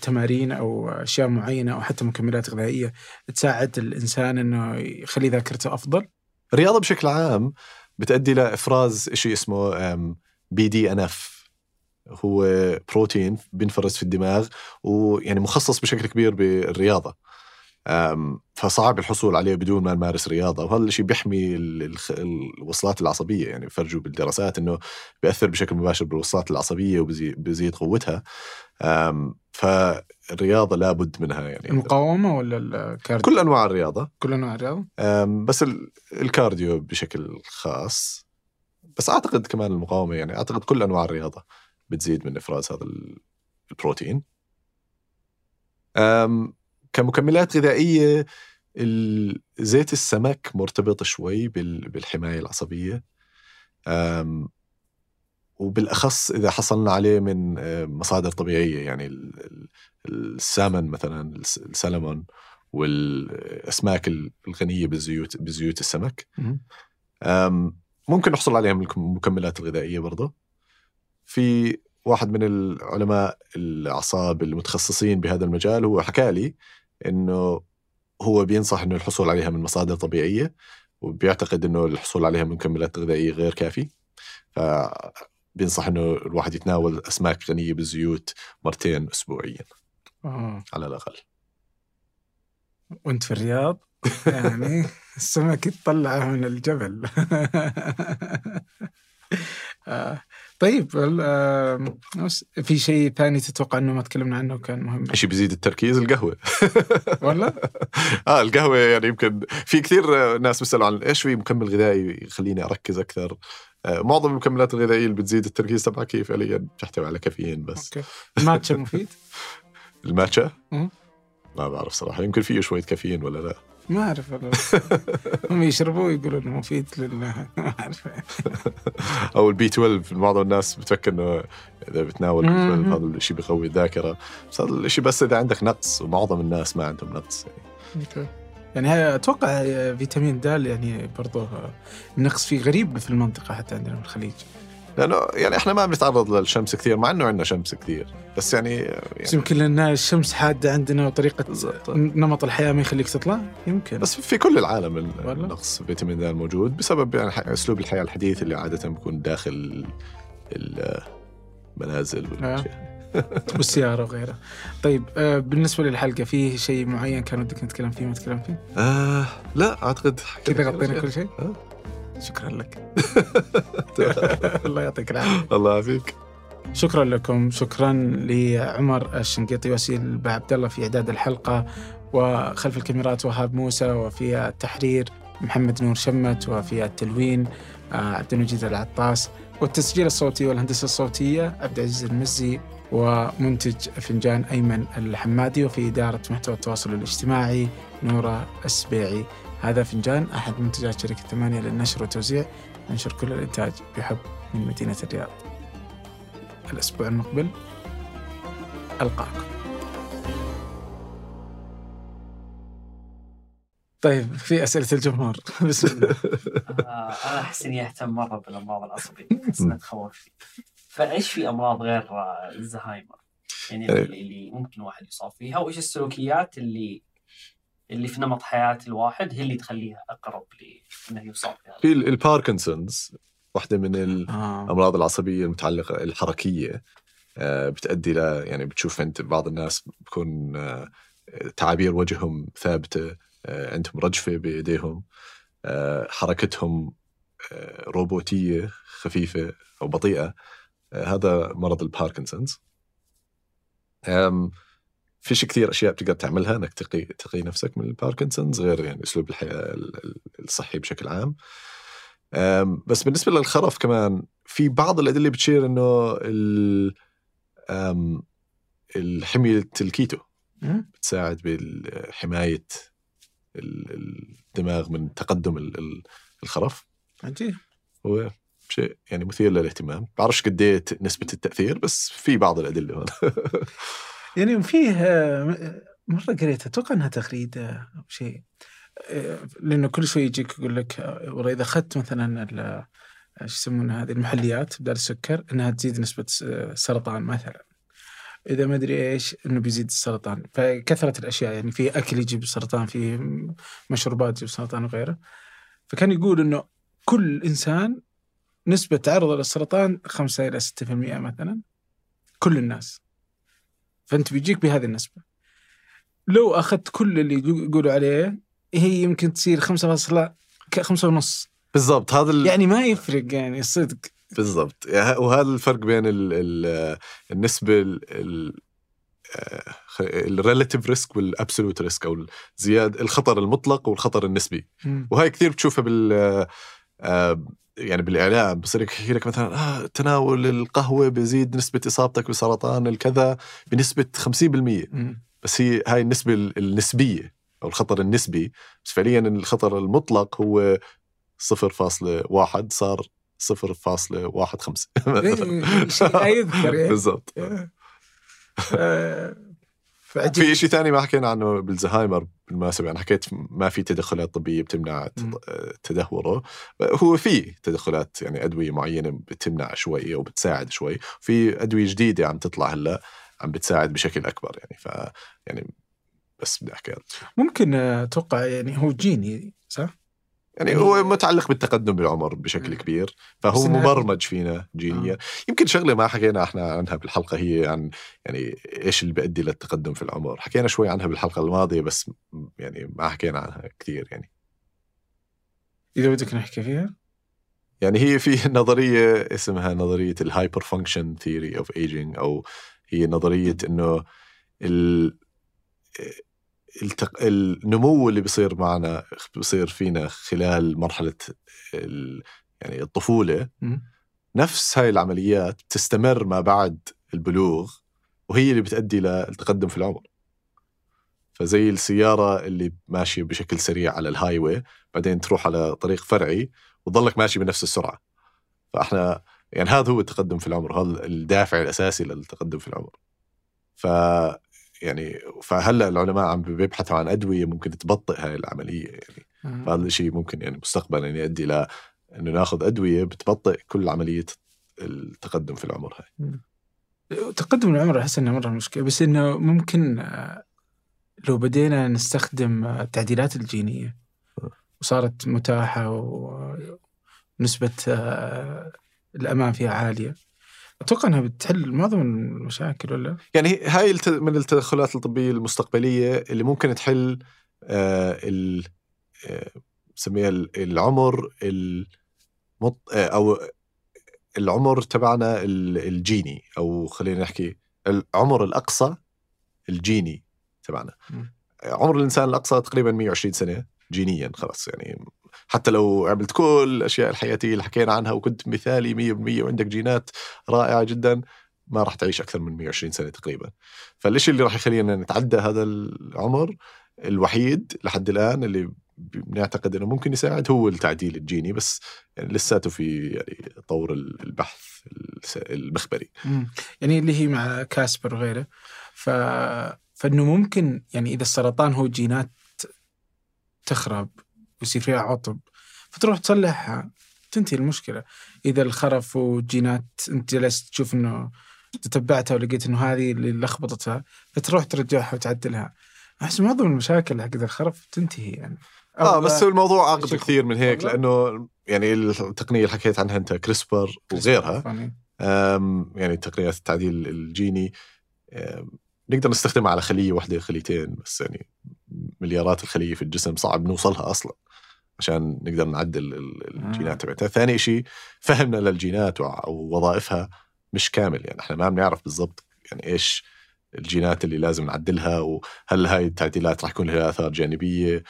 تمارين أو أشياء معينة أو حتى مكملات غذائية تساعد الإنسان إنه يخلي ذاكرته أفضل؟ الرياضه بشكل عام بتؤدي لافراز شيء اسمه BDNF هو بروتين بينفرز في الدماغ ويعني مخصص بشكل كبير بالرياضة فصعب الحصول عليه بدون ما نمارس رياضة. وهذا الشيء بيحمي الوصلات العصبية. يعني فرجوا بالدراسات إنه بيأثر بشكل مباشر بالوصلات العصبية وبيزيد قوتها. فالرياضة لابد منها يعني. المقاومة ولا ال cardio؟ كل أنواع الرياضة. كل أنواع الرياضة؟ بس ال- ال cardio بشكل خاص. بس أعتقد كمان المقاومة يعني أعتقد كل أنواع الرياضة بتزيد من إفراز هذا ال- البروتين. كمكملات غذائية زيت السمك مرتبط شوي بال- بالحماية العصبية. وبالأخص إذا حصلنا عليه من أه، مصادر طبيعية يعني ال- ال- السالمون مثلا الس- السلمون والاسماك الغنية بالزيوت بزيوت السمك. ممكن نحصل عليها من المكملات الغذائية برضه. في واحد من العلماء الأعصاب المتخصصين بهذا المجال هو حكى لي إنه هو بينصح إنه الحصول عليها من مصادر طبيعية وبيعتقد إنه الحصول عليها من مكملات غذائية غير كافي فبينصح إنه الواحد يتناول أسماك غنية بالزيوت مرتين اسبوعيا. آه. على الأقل. وأنت في الرياض؟ يعني السمك يطلعه من الجبل. <laughs> آه. طيب آه، في شيء ثاني تتوقع إنه ما تكلمنا عنه كان مهم؟ شيء بيزيد التركيز؟ القهوة. <laughs> ولا؟ آه القهوة يعني يمكن في كثير ناس بيسألوا عن إيش في مكمل غذائي يخليني أركز أكثر؟ آه، معظم المكملات الغذائية اللي بتزيد التركيز تبعك هي فعليا بتحتوي على كافيين بس. أوكي. الماتشا مفيد؟ <laughs> الماتشا. ما بعرف صراحة يمكن فيه شوية كافيين ولا لا؟ ما أعرف والله. هم يشربوه يقولوا إنه مفيد لأنه ما أعرف. أو ال B 12 معظم الناس بتفكر إنه إذا بتناول B 12 مم. هذا الشيء بيقوي الذاكرة. بس هذا الشيء بس إذا عندك نقص ومعظم الناس ما عندهم نقص يعني. يعني أتوقع فيتامين د يعني برضه النقص فيه غريب في المنطقة حتى عندنا في الخليج. لأنه يعني إحنا ما بنتعرض للشمس كثير مع إنه عندنا شمس كثير. بس يعني, بس يعني يمكن لأن الشمس حادة عندنا وطريقة بالضبط. نمط الحياة ما يخليك تطلع؟ يمكن. بس في كل العالم؟ النقص فيتامين د موجود بسبب يعني أسلوب الحياة الحديث اللي عادة بيكون داخل المنازل والأشياء. <laughs> والسيارة وغيرها. طيب آه، بالنسبة للحلقة فيه شيء معين كان ودك نتكلم فيه ما نتكلم فيه؟ آه لا أعتقد كذا غطينا كل شيء؟ آه. شكرا لك. <laughs> الله يعطيك العافية. الله يعافيك. شكرا لكم. شكرا لعمر الشنقيطي وسيل عبد الله في إعداد الحلقة وخلف الكاميرات وهاب موسى وفي التحرير محمد نور شمت وفي التلوين آه، عبد المجيد العطاس. والتسجيل الصوتي والهندسة الصوتية عبد العزيز المزي ومنتج فنجان أيمن الحمادي وفي إدارة محتوى التواصل الاجتماعي نورة السبيعي. هذا فنجان أحد منتجات شركة ثمانية للنشر والتوزيع ننشر كل الإنتاج بحب من مدينة الرياض. الأسبوع المقبل ألقاكم طيب في أسئلة الجمهور. <laughs> بسم الله. آه، أنا أحس إني أهتم مرة بالأمراض العصبية <laughs> احس انها تخوفني فإيش في أمراض غير آه، الزهايمر؟ يعني إيه. اللي ممكن الواحد يصاب فيها وإيش السلوكيات اللي اللي في نمط حياة الواحد هي اللي تخليها أقرب لأنه يصاب فيها في ال- الباركنسونز واحدة من. آه. الأمراض العصبية المتعلقة الحركية آه، بتؤدي ل يعني بتشوف أنت بعض الناس بكون آه، تعابير وجههم ثابتة عندهم رجفة بايديهم حركتهم روبوتية خفيفة أو بطيئة هذا مرض الباركنسونز فيش كثير أشياء بتقدر تعملها إنك تقي تقي نفسك من الباركنسونز غير يعني أسلوب الحياة ال- ال- الصحي بشكل عام. بس بالنسبة للخرف كمان في بعض الأدلة بتشير إنه ال أم، الحمية الكيتو. بتساعد بحماية ال- الدماغ من تقدم ال- ال- الخرف. عجيب. هو شيء يعني مثير للاهتمام. بعرفش قد إيه نسبة التأثير بس في بعض الأدلة هون. <laughs> يعني فيه آه، مرة قريت أتوقع أنها تغريدة أو شيء. آه، لأنه كل شوي يجيك يقول لك آه، والله إذا أخذت مثلا إيش يسمونها هذه المحليات بدل السكر إنها تزيد نسبة س- سرطان مثلا. إذا ما أدري إيش إنه بيزيد السرطان. فكثرة الأشياء يعني في أكل يجيب سرطان في مشروبات تجيب سرطان وغيره. فكان يقول إنه كل إنسان نسبة تعرضه للسرطان 5 إلى 6% مثلا. كل الناس. فانت بيجيك بهذه النسبة. لو أخذت كل اللي يقو- يقولوا عليه هي يمكن تصير 5 خمسة ونص. بالضبط هذا ال... يعني ما يفرق يعني صدق. بالضبط. يعني وهذا الفرق بين ال ال النسبة ال ال relative risk وال absolute risk أو الزياد الخطر المطلق والخطر النسبي. وهي كثير بتشوفها بال آه، يعني بالإعلام بصير يحكي لك مثلا آه تناول القهوة بيزيد نسبة إصابتك بسرطان الكذا بنسبة 50% مم. بس هي هاي النسبة ال- النسبية أو الخطر النسبي بس فعليا الخطر المطلق هو 0.1 صار 0.15 <laughs> إيه، شيء لا يذكر يعني. بالضبط. آه، في شيء ثاني ما حكينا عنه بالزهايمر؟ بالمناسبة يعني حكيت ما في تدخلات طبية بتمنع تدهوره هو في تدخلات يعني أدوية معينة بتمنع شوي أو بتساعد شوي في أدوية جديدة عم تطلع هلأ عم بتساعد بشكل أكبر يعني ف يعني بس بدي أحكي. ممكن آه، أتوقع يعني هو جيني صح؟ يعني هو متعلق بالتقدم بالعمر بشكل. كبير فهو مبرمج فينا جينيا آه. يمكن شغلة ما حكينا إحنا عنها بالحلقة هي عن يعني إيش اللي بيؤدي للتقدم في العمر حكينا شوي عنها بالحلقة الماضية بس يعني ما حكينا عنها كثير يعني إذا بدك نحكي فيها يعني هي في نظرية اسمها نظرية ال hyperfunction theory of aging أو هي نظرية إنه ال التق... النمو اللي بيصير معنا بيصير فينا خلال مرحلة ال... يعني الطفولة. نفس هاي العمليات تستمر ما بعد البلوغ وهي اللي بتؤدي للتقدم في العمر. فزي السيارة اللي ماشية بشكل سريع على ال highway بعدين تروح على طريق فرعي وتضلك ماشي بنفس السرعة. فإحنا يعني هذا هو التقدم في العمر هذا الدافع الأساسي للتقدم في العمر. ف يعني فهلأ العلماء عم بيبحثوا عن أدوية ممكن تبطئ هاي العملية يعني. آه. فهذا الشيء ممكن يعني مستقبلا يؤدي إلى إنه ناخذ أدوية بتبطئ كل عملية التقدم في العمر هاي. تقدم العمر أحس إنه مرة مشكلة بس إنه ممكن آه، لو بدينا نستخدم آه، التعديلات الجينية وصارت متاحة ونسبه الأمان فيها عالية. أتوقع إنها بتحل معظم المشاكل ولا؟ يعني هاي من التدخلات الطبية المستقبلية اللي ممكن تحل آه ال آه، بسميها ال- العمر المط آه، أو العمر تبعنا ال- الجيني أو خلينا نحكي العمر الأقصى الجيني تبعنا. عمر الإنسان الأقصى تقريبا 120 سنة جينيا خلاص يعني حتى لو عملت كل الأشياء الحياتية اللي حكينا عنها وكنت مثالي 100% وعندك جينات رائعة جدا ما راح تعيش أكثر من 120 سنة تقريبا. فالشيء اللي راح يخلينا نتعدى هذا العمر الوحيد لحد الآن اللي بنعتقد إنه ممكن يساعد هو التعديل الجيني بس يعني لساته في يعني طور البحث المخبري. يعني اللي هي مع كاسبر وغيره. ف... فإنه ممكن يعني إذا السرطان هو جينات تخرب ويصير فيها عطب فتروح تصلحها تنتهي المشكلة. إذا الخرف وجينات أنت جلست تشوف إنه تتبعتها ولقيت إنه هذه اللي لخبطتها فتروح ترجعها وتعدلها. أحس معظم المشاكل حق الخرف تنتهي يعني. آه بس الموضوع اعقد شوف. بكثير من هيك. لأنه يعني التقنية اللي حكيت عنها أنت كريسبر وغيرها يعني يعني تقنيات التعديل الجيني نقدر نستخدمها على خلية واحدة خليتين بس يعني. مليارات الخلية في الجسم صعب نوصلها أصلا عشان نقدر نعدل ال- الجينات تبعتها. ثاني شيء فهمنا للجينات ووظائفها مش كامل يعني إحنا ما بنعرف بالضبط يعني إيش الجينات اللي لازم نعدلها وهل هاي التعديلات راح يكون لها آثار جانبية.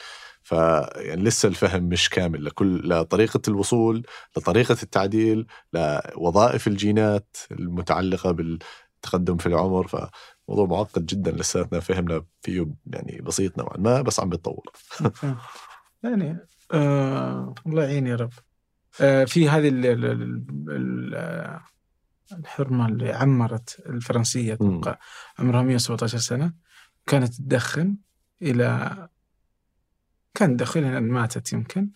ف يعني لسه الفهم مش كامل لكل لطريقة الوصول لطريقة التعديل لوظائف الجينات المتعلقة بالتقدم في العمر. فموضوع معقد جدا لساتنا فهمنا فيه يعني بسيط نوعا ما بس عم بيتطور يعني آه الله يعين يا رب آه في هذه ال ال ال ال آه، الحرمة اللي عمرت الفرنسية. أتوقع عمرها 117 سنة كانت تدخن إلى إلى أن ماتت يمكن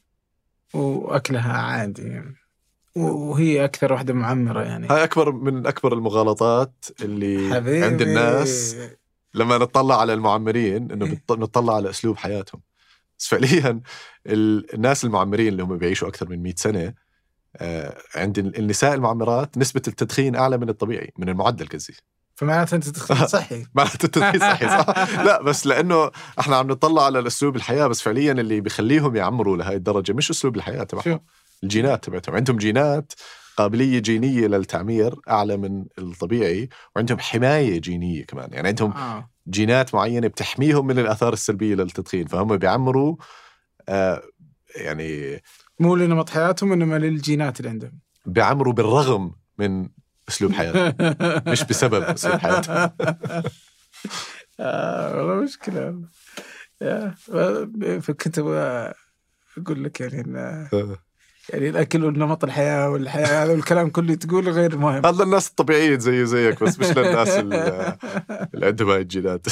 وأكلها عادي يعني. وهي أكثر واحدة معمرة يعني. هاي أكبر من أكبر المغالطات اللي حبيبي. عند الناس لما نطلع على المعمرين إنه إيه. نطلع على أسلوب حياتهم. بس فعليا ال- الناس المعمرين اللي هم بيعيشوا أكثر من 100 سنة آه، عند ال- النساء المعمرات نسبة التدخين أعلى من الطبيعي من المعدل قصدي. فمعناته أنت تدخن <laughs> صحي. معناته التدخين صحي صح؟ <laughs> لا بس لأنه إحنا عم نطلع على الأسلوب الحياة بس فعليا اللي بيخليهم يعمروا لهي الدرجة مش أسلوب الحياة تبعهم. الجينات تبعتهم. عندهم جينات قابلية جينية للتعمير أعلى من الطبيعي وعندهم حماية جينية كمان. يعني عندهم آه. جينات معينة بتحميهم من الآثار السلبية للتدخين فهم بيعمروا آه يعني مو لنمط حياتهم إنما للجينات اللي عندهم. بيعمروا بالرغم من أسلوب حياتهم. <laughs> مش بسبب أسلوب حياتهم. <laughs> آه والله مشكلة. يا فكنت أبغى أقول لك يعني إن يعني الأكل والنمط الحياة والحياة هذا والكلام كله تقول غير مهم هذا الناس الطبيعيين زي زيك بس مش للناس ال- اللي عندهم هاي الجينات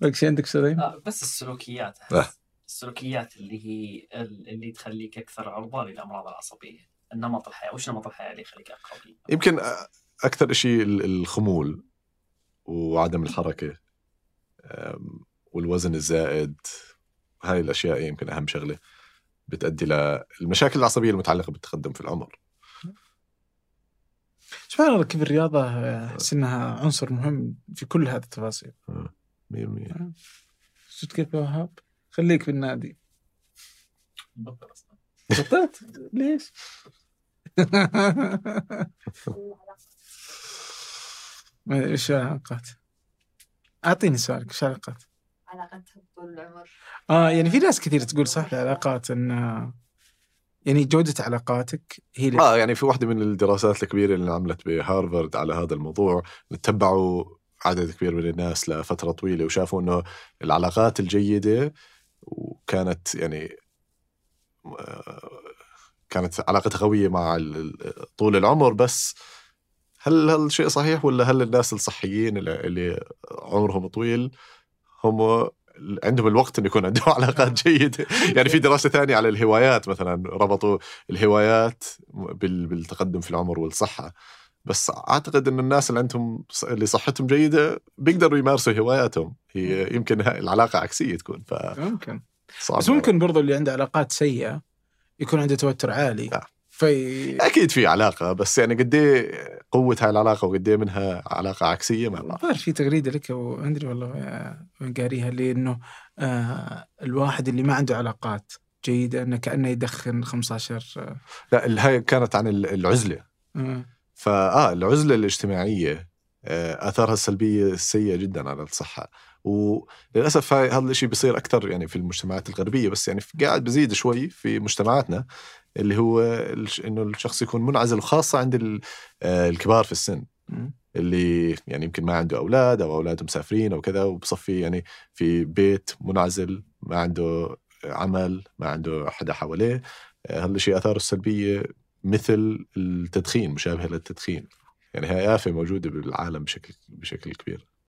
باقي شيء عندك سليم؟ آه بس السلوكيات آه. السلوكيات اللي هي اللي تخليك أكثر عرضة للأمراض العصبية النمط الحياة وش نمط الحياة اللي يخليك اقرب يمكن؟ أكثر شيء الخمول وعدم الحركة والوزن الزائد هاي الأشياء يمكن أهم شغلة بتؤدي للمشاكل العصبية المتعلقة بالتقدم في العمر سبحان الله كيف الرياضة آه، أحس إنها عنصر مهم في كل هذه التفاصيل 100% شفت كيف يا وهاب؟ خليك بطل أصلاً. بطلت <laughs> ليش؟ <laughs> ما إيش العلاقات؟ أعطيني سؤالك إيش العلاقات؟ علاقتها بطول العمر. آه يعني في ناس كثير تقول صح العلاقات إن يعني جودة علاقاتك هي اللي آه يعني في واحدة من الدراسات الكبيرة اللي انعملت بهارفارد على هذا الموضوع تبعوا عدد كبير من الناس لفترة طويلة وشافوا إنه العلاقات الجيدة وكانت يعني آه، كانت علاقتها قوية مع طول العمر. بس هل هل الشيء صحيح ولا هل الناس الصحيين اللي, اللي عمرهم طويل هم عندهم الوقت انه يكون عندهم <laughs> علاقات جيدة. يعني في دراسة ثانية على الهوايات مثلا ربطوا الهوايات بال- بالتقدم في العمر والصحة. بس أعتقد إن الناس اللي عندهم اللي صحتهم جيدة بيقدروا يمارسوا هواياتهم. هي يمكن العلاقة عكسية تكون ممكن. فصعب بس ممكن برضو اللي عنده علاقات سيئة يكون عنده توتر عالي. نعم. في أكيد في علاقة بس يعني قد إيه قوة هاي العلاقة وقد إيه منها علاقة عكسية ما بعرف. في تغريدة لك وادري والله وين قاريها اللي إنه آه الواحد اللي ما عنده علاقات جيدة إنه كأنه يدخن 15 آه. لا هاي كانت عن ال- العزلة. آه. فاه العزلة الاجتماعية آه، آثارها السلبية سيئة جدا على الصحة. وللأسف هذا الشيء بيصير أكثر يعني في المجتمعات الغربية بس يعني قاعد بزيد شوي في مجتمعاتنا. اللي هو إنه الشخص يكون منعزل وخاصة عند آه، الكبار في السن. اللي يعني يمكن ما عنده أولاد أو اولاده مسافرين أو كذا وبصفي يعني في بيت منعزل ما عنده عمل ما عنده حدا حواليه. آه، هذا الشيء اثاره السلبية مثل التدخين مشابهة للتدخين. يعني هي آفة موجودة بالعالم بشكل بشكل كبير.